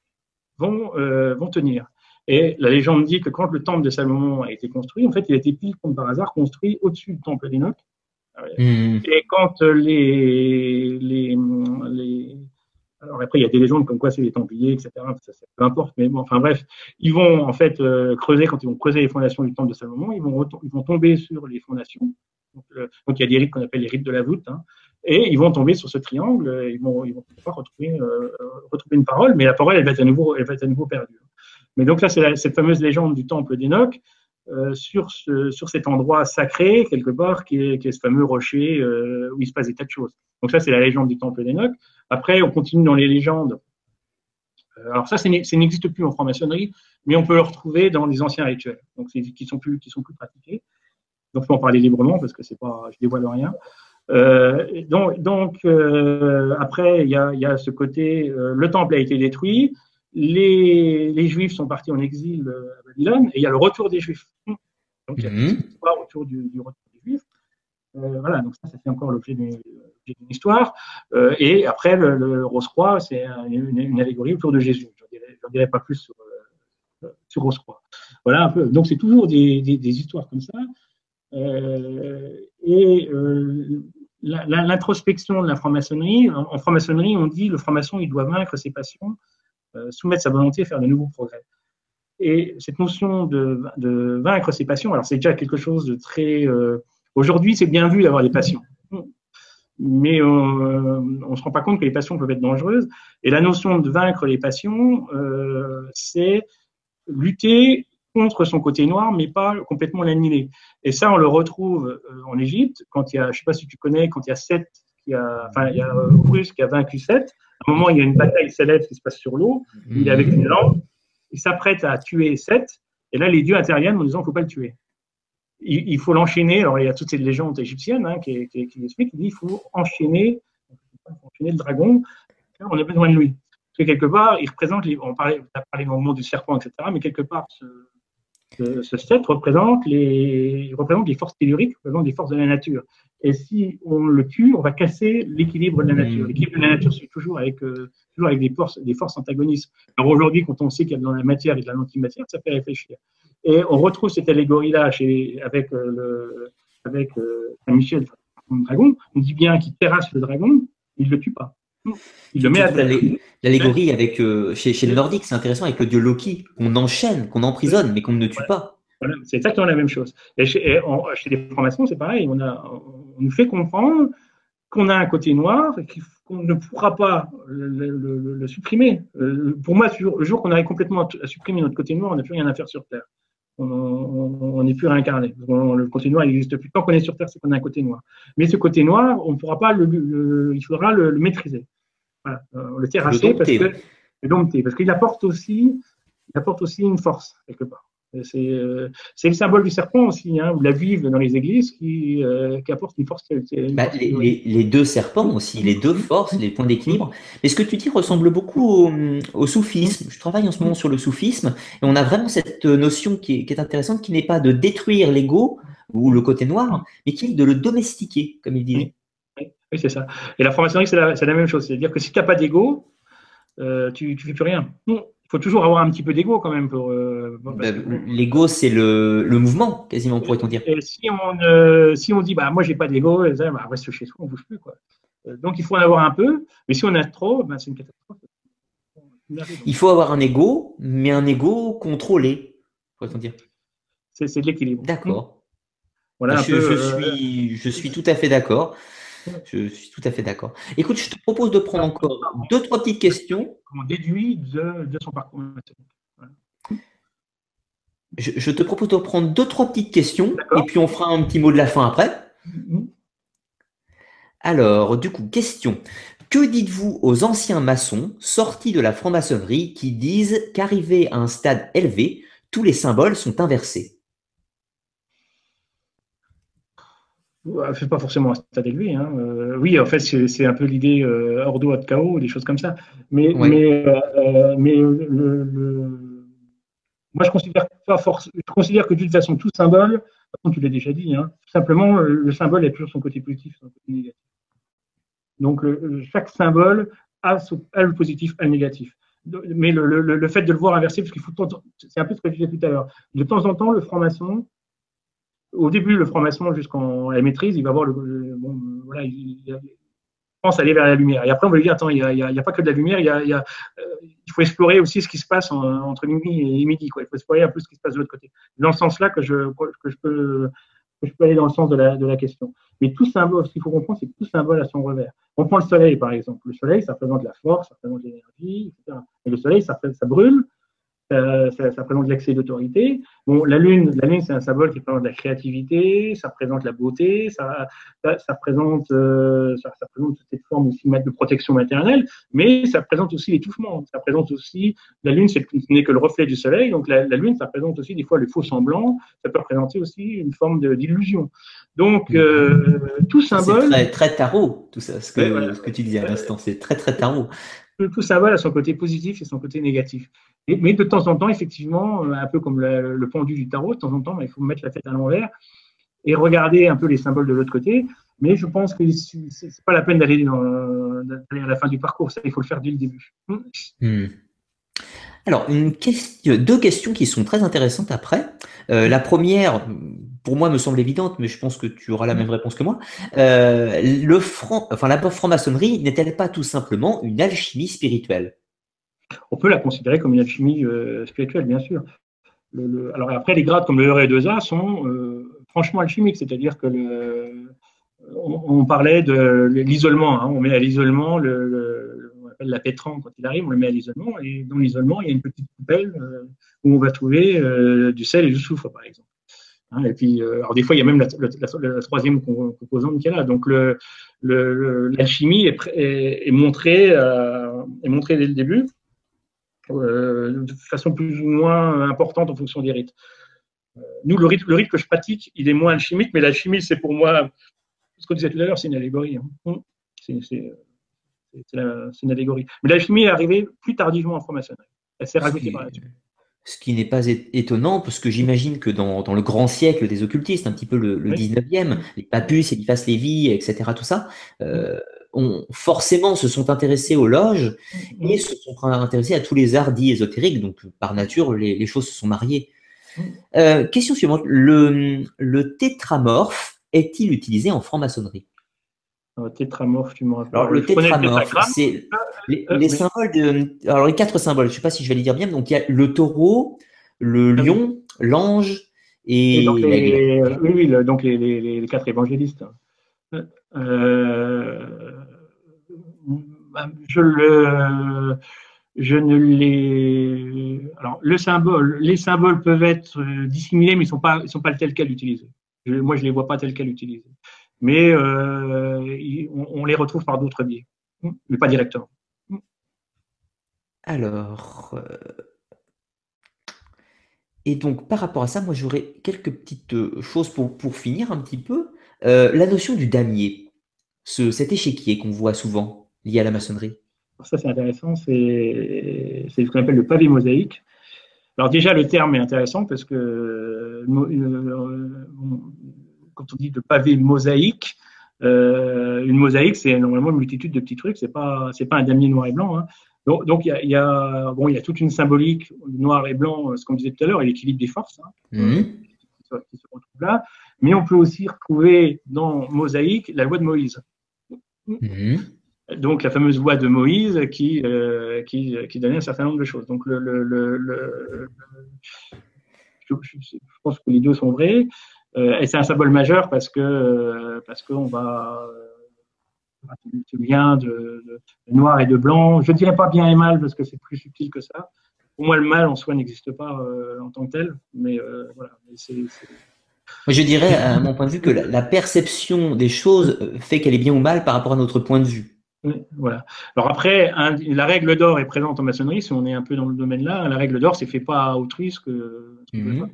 vont, euh, vont tenir. Et la légende dit que quand le temple de Salomon a été construit, en fait, il a été pile comme par hasard construit au-dessus du temple d'Enoch. Mmh. Et quand les, les, les, alors après, il y a des légendes comme quoi c'est les Templiers, etc. Ça, ça, peu importe, mais bon, enfin bref, ils vont en fait euh, creuser quand ils vont creuser les fondations du temple de Salomon, ils vont ils vont tomber sur les fondations. Donc, euh, donc il y a des rites qu'on appelle les rites de la voûte, hein, et ils vont tomber sur ce triangle. Ils vont ils vont pouvoir retrouver euh, retrouver une parole, mais la parole elle va être à nouveau elle va être à nouveau perdue. Mais donc là, c'est cette fameuse légende du temple d'Enoch euh, sur, sur cet endroit sacré, quelque part, qui est, ce fameux rocher euh, où il se passe des tas de choses. Donc ça, c'est la légende du temple d'Enoch. Après, on continue dans les légendes. Euh, alors ça, ça n'existe plus en franc-maçonnerie, mais on peut le retrouver dans les anciens rituels, donc qui sont plus, qui sont plus pratiqués. Donc je peux en parler librement parce que c'est pas, je dévoile rien. Donc, après, il y a, y a, ce côté, le temple a été détruit, les, les, Juifs sont partis en exil euh, à Babylone et il y a le retour des Juifs. Donc il y a une mhm. histoire autour du, du retour des Juifs. Euh, voilà, donc ça, ça fait encore l'objet d'une histoire. Euh, et après, le, le Rose-Croix, c'est une, une, allégorie autour de Jésus. Je n'en dirai, pas plus sur, euh, sur Rose-Croix. Voilà un peu. Donc c'est toujours des, des, des, histoires comme ça. Et l'introspection de la franc-maçonnerie, en, en franc-maçonnerie, on dit le franc-maçon, il doit vaincre ses passions soumettre sa volonté, faire de nouveaux progrès. Et cette notion de, vaincre ses passions, alors c'est déjà quelque chose de très... Euh, aujourd'hui, c'est bien vu d'avoir des passions. mais on ne se rend pas compte que les passions peuvent être dangereuses. Et la notion de vaincre les passions, euh, c'est lutter contre son côté noir, mais pas complètement l'annihiler. Et ça, on le retrouve euh, en Égypte, quand il y a, je sais pas si tu connais, quand il y a a, enfin, il y a Horus qui a vaincu sept. À un moment, il y a une bataille célèbre qui se passe sur l'eau. Il est avec une lampe, il s'apprête à tuer sept, et là, les dieux interviennent en disant, faut pas le tuer il, faut l'enchaîner. Alors, il y a toutes ces légendes égyptiennes hein, qui, qui, qui expliquent qu'il faut enchaîner, enchaîner le dragon. On a besoin de lui. Parce que quelque part, il représente, les, on, parlait, on a parlé longuement du serpent, etc., mais quelque part, ce, ce, ce représente les, représente les forces telluriques, représente les forces de la nature. Et si on le tue, on va casser l'équilibre de la nature. L'équilibre de la nature, c'est toujours avec, euh, toujours avec des forces, des forces antagonistes. Alors aujourd'hui, quand on sait qu'il y a dans la matière et de l'antimatière, ça fait réfléchir. Et on retrouve cette allégorie-là avec, euh, le, avec euh, Saint-Michel, le dragon. On dit bien qu'il terrasse le dragon, il ne le tue pas. Il le met à L'allégorie avec euh, chez, chez les Nordiques, c'est intéressant avec le dieu Loki, qu'on enchaîne, qu'on emprisonne, mais qu'on ne tue pas. Voilà, c'est exactement la même chose. Et chez, chez les francs-maçons, c'est pareil. On, a, on nous fait comprendre qu'on a un côté noir et qu'on ne pourra pas le, supprimer. pour moi, le jour qu'on arrive complètement à supprimer notre côté noir, on n'a plus rien à faire sur Terre on n'est plus réincarné. Le côté noir n'existe plus. Tant qu'on est sur Terre, c'est qu'on a un côté noir. Mais ce côté noir, on ne pourra pas le, il faudra le, maîtriser. Voilà, euh, le parce que le parce qu'il apporte aussi, il apporte aussi une force quelque part. Euh, c'est le symbole du serpent aussi, hein, ou la vive dans les églises qui, euh, qui apporte une force. Bah, les, deux serpents aussi, les deux forces, les points d'équilibre. Mais ce que tu dis ressemble beaucoup au, soufisme. Je travaille en ce moment sur le soufisme et on a vraiment cette notion qui est, intéressante, qui n'est pas de détruire l'ego ou le côté noir, mais qui est de le domestiquer, comme il dit. Oui, c'est ça. Et la formation c'est la, la, même chose. C'est-à-dire que si tu n'as pas d'ego, euh, tu ne fais plus rien faut toujours avoir un petit peu d'ego quand même pour. Euh, bah, l'ego, c'est le, le, mouvement, quasiment, pourrait-on dire. Et si on, euh, si on dit, bah, moi, j'ai pas d'ego, bah, reste chez soi, on bouge plus. Quoi. Euh, donc, il faut en avoir un peu, mais si on a trop, bah, c'est une catastrophe. Il faut avoir un ego, mais un ego contrôlé, pourrait-on dire. C'est de l'équilibre. D'accord. Voilà bah, je, je, suis, je suis tout à fait d'accord. Je suis tout à fait d'accord. Écoute, je te propose de prendre encore deux, trois petites questions. On déduit de, son parcours je, te propose de prendre deux, trois petites questions et puis on fera un petit mot de la fin après. Mm-hmm. Alors, du coup, question. Que dites-vous aux anciens maçons sortis de la franc-maçonnerie qui disent qu'arrivés à un stade élevé, tous les symboles sont inversés? Fait pas forcément un stade élevé. Hein. Euh, oui, en fait, c'est un peu l'idée euh, ordo ad chaos, des choses comme ça. Mais, mais, euh, mais le, moi, je considère pas force, je considère que toute façon, tout symbole, comme tu l'as déjà dit, hein, simplement, le symbole a toujours son côté positif, son côté négatif. Donc, chaque symbole a, a, le positif, a le négatif. Mais le fait de le voir inversé, parce qu'il faut, c'est un peu ce que je disais tout à l'heure. De temps en temps, le franc-maçon au début, le franc-maçon, jusqu'en la maîtrise, il va voir le, bon, voilà, il, pense aller vers la lumière. Et après, on va lui dire, attends, il n'y a, pas que de la lumière, il, y a, euh, il faut explorer aussi ce qui se passe entre minuit et midi. Quoi. Il faut explorer un peu ce qui se passe de l'autre côté. Dans ce sens-là que je, que je peux que je peux aller dans le sens de la, de la question. Mais tout symbole, ce qu'il faut comprendre, c'est que tout symbole a son revers. On prend le soleil, par exemple. Le soleil, ça représente la force, ça représente l'énergie, etc. Et le soleil, ça, ça brûle, ça, ça, ça, représente l'excès d'autorité. Bon, la lune, la lune, c'est un symbole qui représente la créativité, ça représente la beauté, ça, ça, représente, euh, ça, représente cette forme aussi de protection maternelle, mais ça représente aussi l'étouffement. Ça représente aussi la lune, ce n'est que le reflet du soleil, donc la, la, lune, ça représente aussi des fois le faux semblant. Ça peut représenter aussi une forme d'illusion. Donc euh, tout symbole. C'est très, très tarot, tout ça, ce que, ce que tu disais à l'instant, c'est très très tarot tout symbole a son côté positif et son côté négatif. Mais de temps en temps, effectivement, euh, un peu comme le, pendu du tarot, de temps en temps, bah, il faut mettre la tête à l'envers et regarder un peu les symboles de l'autre côté. Mais je pense que c'est pas la peine d'aller à la fin du parcours. Ça, il faut le faire dès le début. Hmm. Alors, une question, deux questions qui sont très intéressantes après. Euh, la première, pour moi, me semble évidente, mais je pense que tu auras la même réponse que moi. Euh, enfin, la franc-maçonnerie n'est-elle pas tout simplement une alchimie spirituelle? On peut la considérer comme une alchimie euh, spirituelle, bien sûr. alors après, les grades comme le R2A sont franchement alchimiques, c'est-à-dire que on, parlait de l'isolement. Hein. on met à l'isolement le, la pétran quand il arrive, on le met à l'isolement. Et dans l'isolement, il y a une petite poubelle où on va trouver du sel et du soufre, par exemple. Hein, et puis, alors des fois, il y a même la, troisième composante qui est là. Donc, l'alchimie est montrée dès le début. Euh, de façon plus ou moins importante en fonction des rites. Euh, nous, le rite, le rite que je pratique, il est moins alchimique, mais l'alchimie, c'est pour moi, ce qu'on disait tout à l'heure, c'est une allégorie. Hein. C'est une allégorie. Mais l'alchimie est arrivée plus tardivement en franc-maçonnerie. Elle s'est rajoutée par suite. Ce qui n'est pas étonnant, parce que j'imagine que dans, dans, le grand siècle des occultistes, un petit peu le, le 19e, les Papus, Eliphas Lévy, etc., tout ça, euh, ont, forcément se sont intéressés aux loges mm-hmm. et se sont intéressés à tous les arts dits ésotériques. Donc, par nature, les, choses se sont mariées. Mm. Euh, question suivante. Le, le tétramorphe est-il utilisé en franc-maçonnerie? Tétramorphe, tu me rappelles. Alors, le tétramorphe, c'est les, euh, symboles de. Alors, les quatre symboles, je ne sais pas si je vais les dire bien. Donc, il y a le taureau, le ah lion, l'ange et. donc les, oui, oui, donc les, les, quatre évangélistes. Euh, je le, ne les. Alors, le symbole, les symboles peuvent être dissimulés, mais ils ne sont pas, ils sont pas tels quels utilisés. moi, je ne les vois pas tels quels utilisés. Mais euh, on, les retrouve par d'autres biais, mais pas directement. Alors. Euh, et donc, par rapport à ça, moi, j'aurais quelques petites choses pour, pour finir un petit peu. Euh, la notion du damier, ce, cet échiquier qu'on voit souvent lié à la maçonnerie. Ça, c'est intéressant. C'est ce qu'on appelle le pavé mosaïque. Alors déjà, le terme est intéressant parce que euh, euh, quand on dit de pavé mosaïque, une mosaïque, c'est normalement une multitude de petits trucs. C'est pas c'est pas un damier noir et blanc. Hein. Donc, il y a, bon, il y a toute une symbolique noir et blanc, ce qu'on disait tout à l'heure, et l'équilibre des forces hein, mmh. qui, se retrouve là. Mais on peut aussi retrouver dans Mosaïque la loi de Moïse. Mhm. Donc la fameuse loi de Moïse qui, euh, qui, qui, donnait un certain nombre de choses. Donc je, pense que les deux sont vrais. Euh, et c'est un symbole majeur parce que parce qu'on va ce lien de, de, noir et de blanc. Je ne dirais pas bien et mal parce que c'est plus subtil que ça. Pour moi, le mal en soi n'existe pas euh, en tant que tel, mais voilà. je dirais, à mon point de vue, que la, perception des choses euh, fait qu'elle est bien ou mal par rapport à notre point de vue. Voilà. Alors après, la règle d'or est présente en maçonnerie, si on est un peu dans le domaine-là. La règle d'or, c'est fait pas à autrui ce que. Mhm.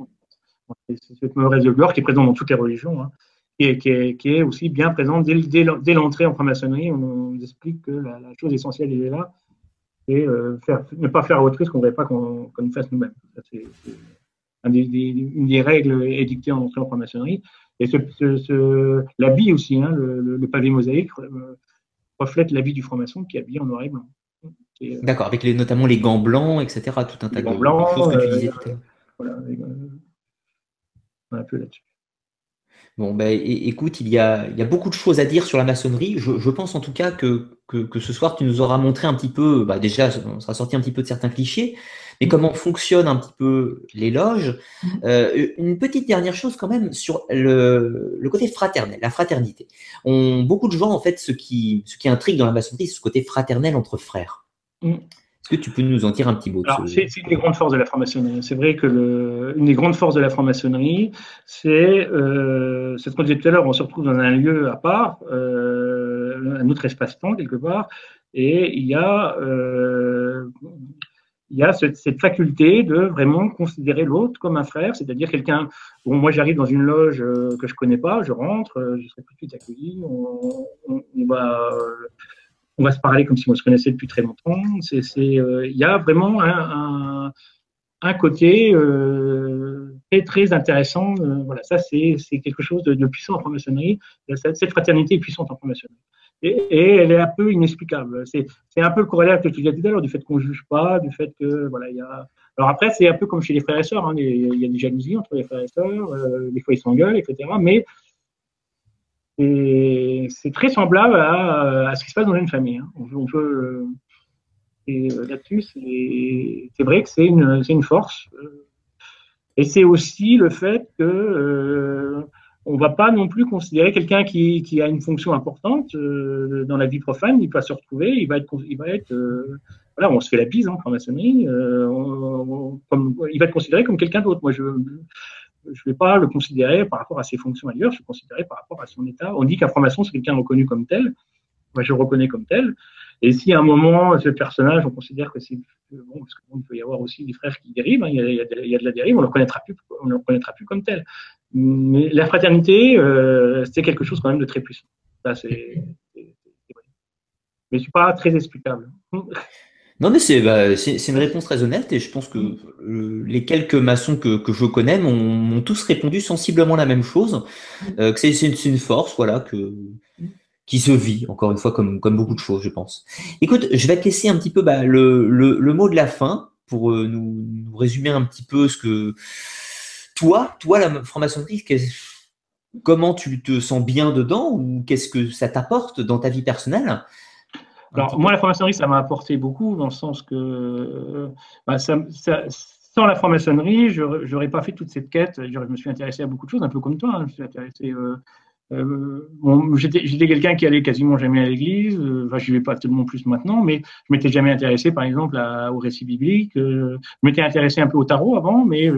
C'est cette mauvaise règle d'or qui est présente dans toutes les religions, hein, et qui est, aussi bien présente dès, l'entrée en franc-maçonnerie. On nous explique que la, chose essentielle est là, et euh, faire, ne pas faire à autrui ce qu'on ne voudrait pas qu'on fasse nous-mêmes une des règles édictées en entrée en franc-maçonnerie. Et ce, l'habit aussi, hein, le, pavé mosaïque, euh, reflète l'habit du franc-maçon qui est habillé en noir et blanc. Euh, D'accord, avec les, notamment les gants blancs, etc. Tout un tas de, choses que tu disais tout à l'heure. Voilà, un peu là-dessus. Bon, ben, écoute, il y, a, il y, a, beaucoup de choses à dire sur la maçonnerie. Je, pense en tout cas que, que, ce soir, tu nous auras montré un petit peu, bah déjà, on sera sorti un petit peu de certains clichés, mais comment fonctionnent un petit peu les loges. Mm. Euh, une petite dernière chose quand même sur le, le, côté fraternel, la fraternité. On, beaucoup de gens, en fait, ce qui, ce qui intrigue dans la maçonnerie, c'est ce côté fraternel entre frères. Mm. Est-ce que tu peux nous en dire un petit mot C'est une des grandes forces de la franc-maçonnerie. C'est vrai que le, une des grandes forces de la franc-maçonnerie, c'est euh, ce qu'on disait tout à l'heure, on se retrouve dans un lieu à part, euh, un autre espace-temps quelque part, et il y a, euh, il y a cette, faculté de vraiment considérer l'autre comme un frère, c'est-à-dire quelqu'un. Bon, moi, j'arrive dans une loge euh, que je connais pas, je rentre, euh, je serai tout de suite accueilli, on, va on va se parler comme si on se connaissait depuis très longtemps. Euh, il y a vraiment un, un, côté très, intéressant. Voilà, ça, c'est, c'est quelque chose de, de, puissant en franc-maçonnerie. Cette fraternité est puissante en franc-maçonnerie. Et, elle est un peu inexplicable. C'est, un peu le corrélaire que tu disais tout à l'heure, du fait qu'on juge pas, du fait que, voilà, il y a. Alors après, c'est un peu comme chez les frères et sœurs. Hein, il y a des jalousies entre les frères et sœurs. Euh, des fois, ils s'engueulent, etc. Mais c'est très semblable à, ce qui se passe dans une famille. Hein. On, peut, euh, et euh, là-dessus, c'est vrai que c'est une, force. Et c'est aussi le fait que on va pas non plus considérer quelqu'un qui, a une fonction importante euh, dans la vie profane, il va se retrouver, il va être, il va être euh, voilà, on se fait la bise en franc-maçonnerie, euh, il va être considéré comme quelqu'un d'autre. Moi, je je vais pas le considérer par rapport à ses fonctions ailleurs, je le considérer par rapport à son état. On dit qu'un franc-maçon, c'est quelqu'un reconnu comme tel. Moi, je le reconnais comme tel. Et si à un moment, ce personnage, on considère que c'est bon, parce qu'il peut y avoir aussi des frères qui dérivent, hein, il, y a, de la dérive, on ne le le reconnaîtra plus comme tel. Mais la fraternité, euh, c'est quelque chose quand même de très puissant. Ça, c'est, mais c'est pas très explicable. Non, mais c'est bah, une réponse très honnête et je pense que euh, les quelques maçons que, je connais m'ont tous répondu sensiblement la même chose, euh, que c'est une, force, voilà, que qui se vit, encore une fois, comme, beaucoup de choses, je pense. Écoute, je vais te laisser un petit peu bah, le, mot de la fin pour euh, nous, résumer un petit peu ce que toi, toi, la franc-maçonnerie, comment tu te sens bien dedans ou qu'est-ce que ça t'apporte dans ta vie personnelle? Alors, moi, la franc-maçonnerie, ça m'a apporté beaucoup dans le sens que bah, ça, ça, sans la franc-maçonnerie, je n'aurais pas fait toute cette quête. Je me suis intéressé à beaucoup de choses, un peu comme toi. Hein. Je me suis intéressé euh, euh, j'étais quelqu'un qui allait quasiment jamais à l'église, euh, enfin, je vais pas tellement plus maintenant, mais je m'étais jamais intéressé, par exemple, à, au récit biblique. Euh, je m'étais intéressé un peu au tarot avant, mais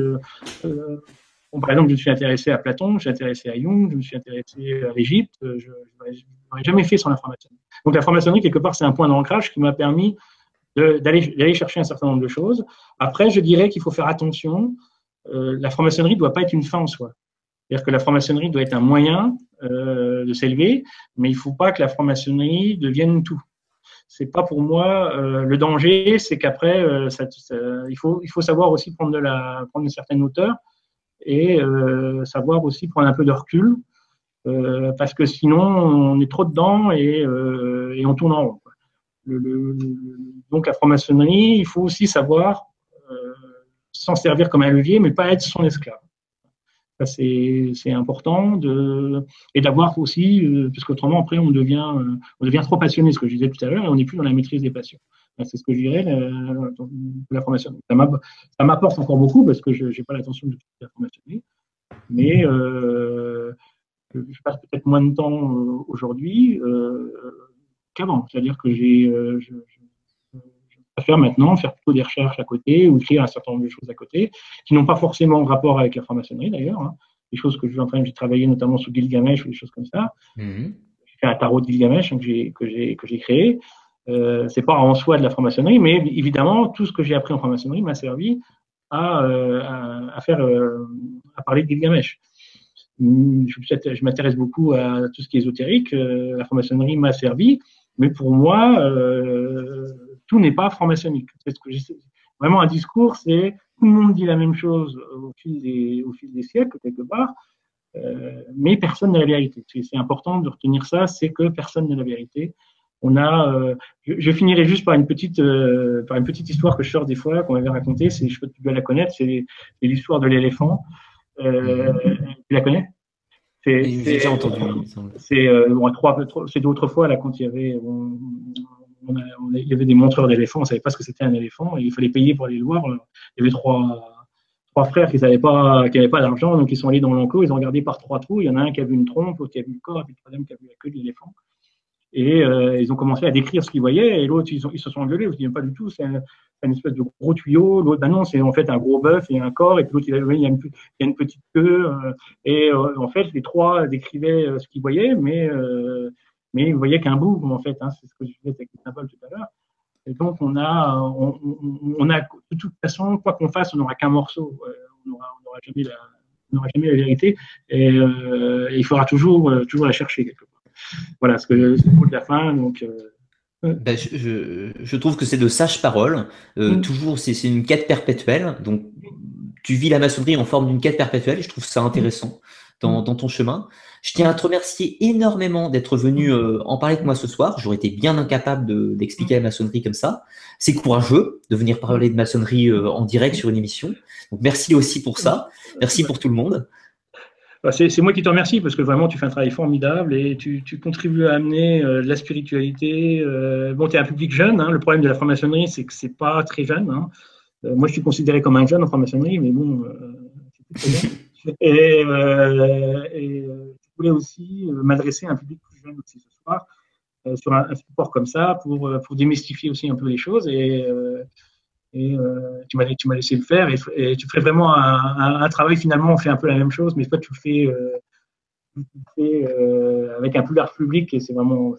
par exemple, je me suis intéressé à Platon, je me suis intéressé à Jung, je me suis intéressé à l'Égypte. Je n'aurais jamais fait sans la franc-maçonnerie. Donc la franc-maçonnerie, quelque part, c'est un point d'ancrage qui m'a permis d'aller chercher un certain nombre de choses. Après, je dirais qu'il faut faire attention. la franc-maçonnerie ne doit pas être une fin en soi. C'est-à-dire que la franc-maçonnerie doit être un moyen euh, de s'élever, mais il ne faut pas que la franc-maçonnerie devienne tout. C'est pas pour moi euh, le danger, c'est qu'après, euh, il, faut, savoir aussi prendre, de la, prendre une certaine hauteur et savoir aussi prendre un peu de recul, parce que sinon on est trop dedans et, on tourne en rond. Donc la franc-maçonnerie, il faut aussi savoir s'en servir comme un levier, mais pas être son esclave. C'est important de, et d'avoir aussi, euh, parce qu'autrement, après, on devient, euh, on devient trop passionné, ce que je disais tout à l'heure, et on n'est plus dans la maîtrise des passions. C'est ce que je dirais, la, formation. Ça m'apporte encore beaucoup parce que je n'ai pas l'intention de la formation, mais euh, je passe peut-être moins de temps euh, aujourd'hui qu'avant. C'est-à-dire que j'ai, faire maintenant, faire plutôt des recherches à côté ou écrire un certain nombre de choses à côté, qui n'ont pas forcément rapport avec la franc-maçonnerie d'ailleurs. Hein. Des choses que je suis en train de travailler notamment sur Gilgamesh ou des choses comme ça. Mmh. J'ai fait un tarot de Gilgamesh que j'ai créé. Euh, c'est pas en soi de la franc-maçonnerie, mais évidemment tout ce que j'ai appris en franc-maçonnerie m'a servi à, euh, à, à, faire euh, à parler de Gilgamesh. Je, je m'intéresse beaucoup à tout ce qui est ésotérique. Euh, la franc-maçonnerie m'a servi, mais pour moi, euh, tout n'est pas franc-maçonnique. C'est ce que Vraiment, un discours, c'est tout le monde dit la même chose au fil des, au fil des siècles, quelque part, euh, mais personne n'a la vérité. C'est important de retenir ça, c'est que personne n'a la vérité. On a, euh, je, je, finirai juste par une petite, euh, par une petite histoire que je sors des fois, qu'on m'avait racontée. C'est, je peux tu dois la connaître. C'est, l'histoire de l'éléphant. Tu la connais? C'est, entendu. C'est bon, trois, c'est d'autres fois là quand il y avait, il y avait des montreurs d'éléphants, on savait pas ce que c'était un éléphant, et il fallait payer pour aller le voir. Il y avait trois, trois frères qui n'avaient pas, pas d'argent, donc ils sont allés dans l'enclos, ils ont regardé par trois trous. Il y en a un qui a vu une trompe, l'autre qui a vu le corps, et puis le troisième qui a vu la queue de l'éléphant. Et euh, ils ont commencé à décrire ce qu'ils voyaient, et l'autre, ils, se sont engueulés. Ils disaient pas du tout, c'est une espèce de gros tuyau. L'autre, ben non, c'est en fait un gros bœuf et un corps, et puis l'autre, il, y a une, il y a une petite queue. Euh, et euh, en fait, les trois décrivaient ce qu'ils voyaient, mais mais vous voyez qu'un bout, en fait, hein, c'est ce que je disais avec les symboles tout à l'heure. Et donc, on a, on, on, a, de toute façon, quoi qu'on fasse, on n'aura qu'un morceau. Euh, on n'aura jamais, la, jamais la vérité. Et, euh, et il faudra toujours, euh, toujours la chercher quelque part. Voilà, ce que c'est le mot de la fin. Donc, euh, ben, je, je, je, trouve que c'est de sages paroles. Mm. Toujours, c'est une quête perpétuelle. Donc, tu vis la maçonnerie en forme d'une quête perpétuelle. Et je trouve ça intéressant dans, dans ton chemin. Je tiens à te remercier énormément d'être venu euh, en parler avec moi ce soir. J'aurais été bien incapable d'expliquer la maçonnerie comme ça. C'est courageux de venir parler de maçonnerie euh, en direct sur une émission. Donc merci aussi pour ça. Merci pour tout le monde. Bah, c'est moi qui te remercie parce que vraiment tu fais un travail formidable et tu, tu contribues à amener euh, de la spiritualité. Euh, bon, tu es un public jeune. Hein. Le problème de la franc-maçonnerie, c'est que c'est pas très jeune. Hein. Euh, moi, je suis considéré comme un jeune en franc-maçonnerie, mais bon, Et, je voulais aussi m'adresser à un public plus jeune aussi ce soir sur un, support comme ça pour, pour démystifier aussi un peu les choses. Et, et tu m'as laissé le faire et, tu fais vraiment un, travail finalement on fait un peu la même chose mais toi tu fais euh, avec un plus large public et c'est vraiment,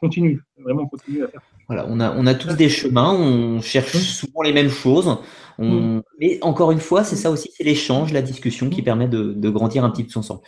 continue, vraiment continue à faire. Voilà, on a, on a tous des chemins, on cherche souvent les mêmes choses. On... Mais encore une fois, c'est ça aussi, c'est l'échange, la discussion qui permet de, de, grandir un petit peu ensemble.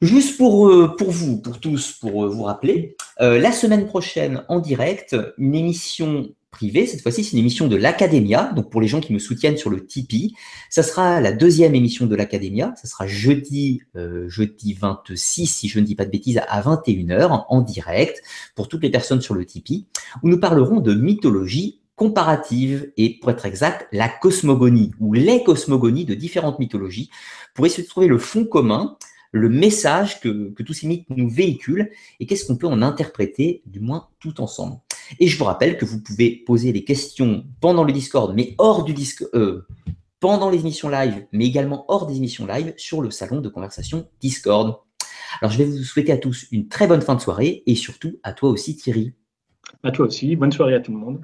Juste pour, euh, pour vous, pour tous, pour euh, vous rappeler, la semaine prochaine en direct, une émission cette fois-ci, c'est une émission de l'Academia. Donc, pour les gens qui me soutiennent sur le Tipeee, ça sera la deuxième émission de l'Academia. Ça sera jeudi, euh, jeudi 26, si je ne dis pas de bêtises, à 21h en direct pour toutes les personnes sur le Tipeee, où nous parlerons de mythologie comparative et, pour être exact, la cosmogonie ou les cosmogonies de différentes mythologies pour essayer de trouver le fond commun le message que, que tous ces mythes nous véhiculent et qu'est-ce qu'on peut en interpréter, du moins tout ensemble. Et je vous rappelle que vous pouvez poser des questions pendant le Discord, mais hors du Discord, euh, pendant les émissions live, mais également hors des émissions live sur le salon de conversation Discord. Alors, je vais vous souhaiter à tous une très bonne fin de soirée et surtout à toi aussi, Thierry. À toi aussi. Bonne soirée à tout le monde.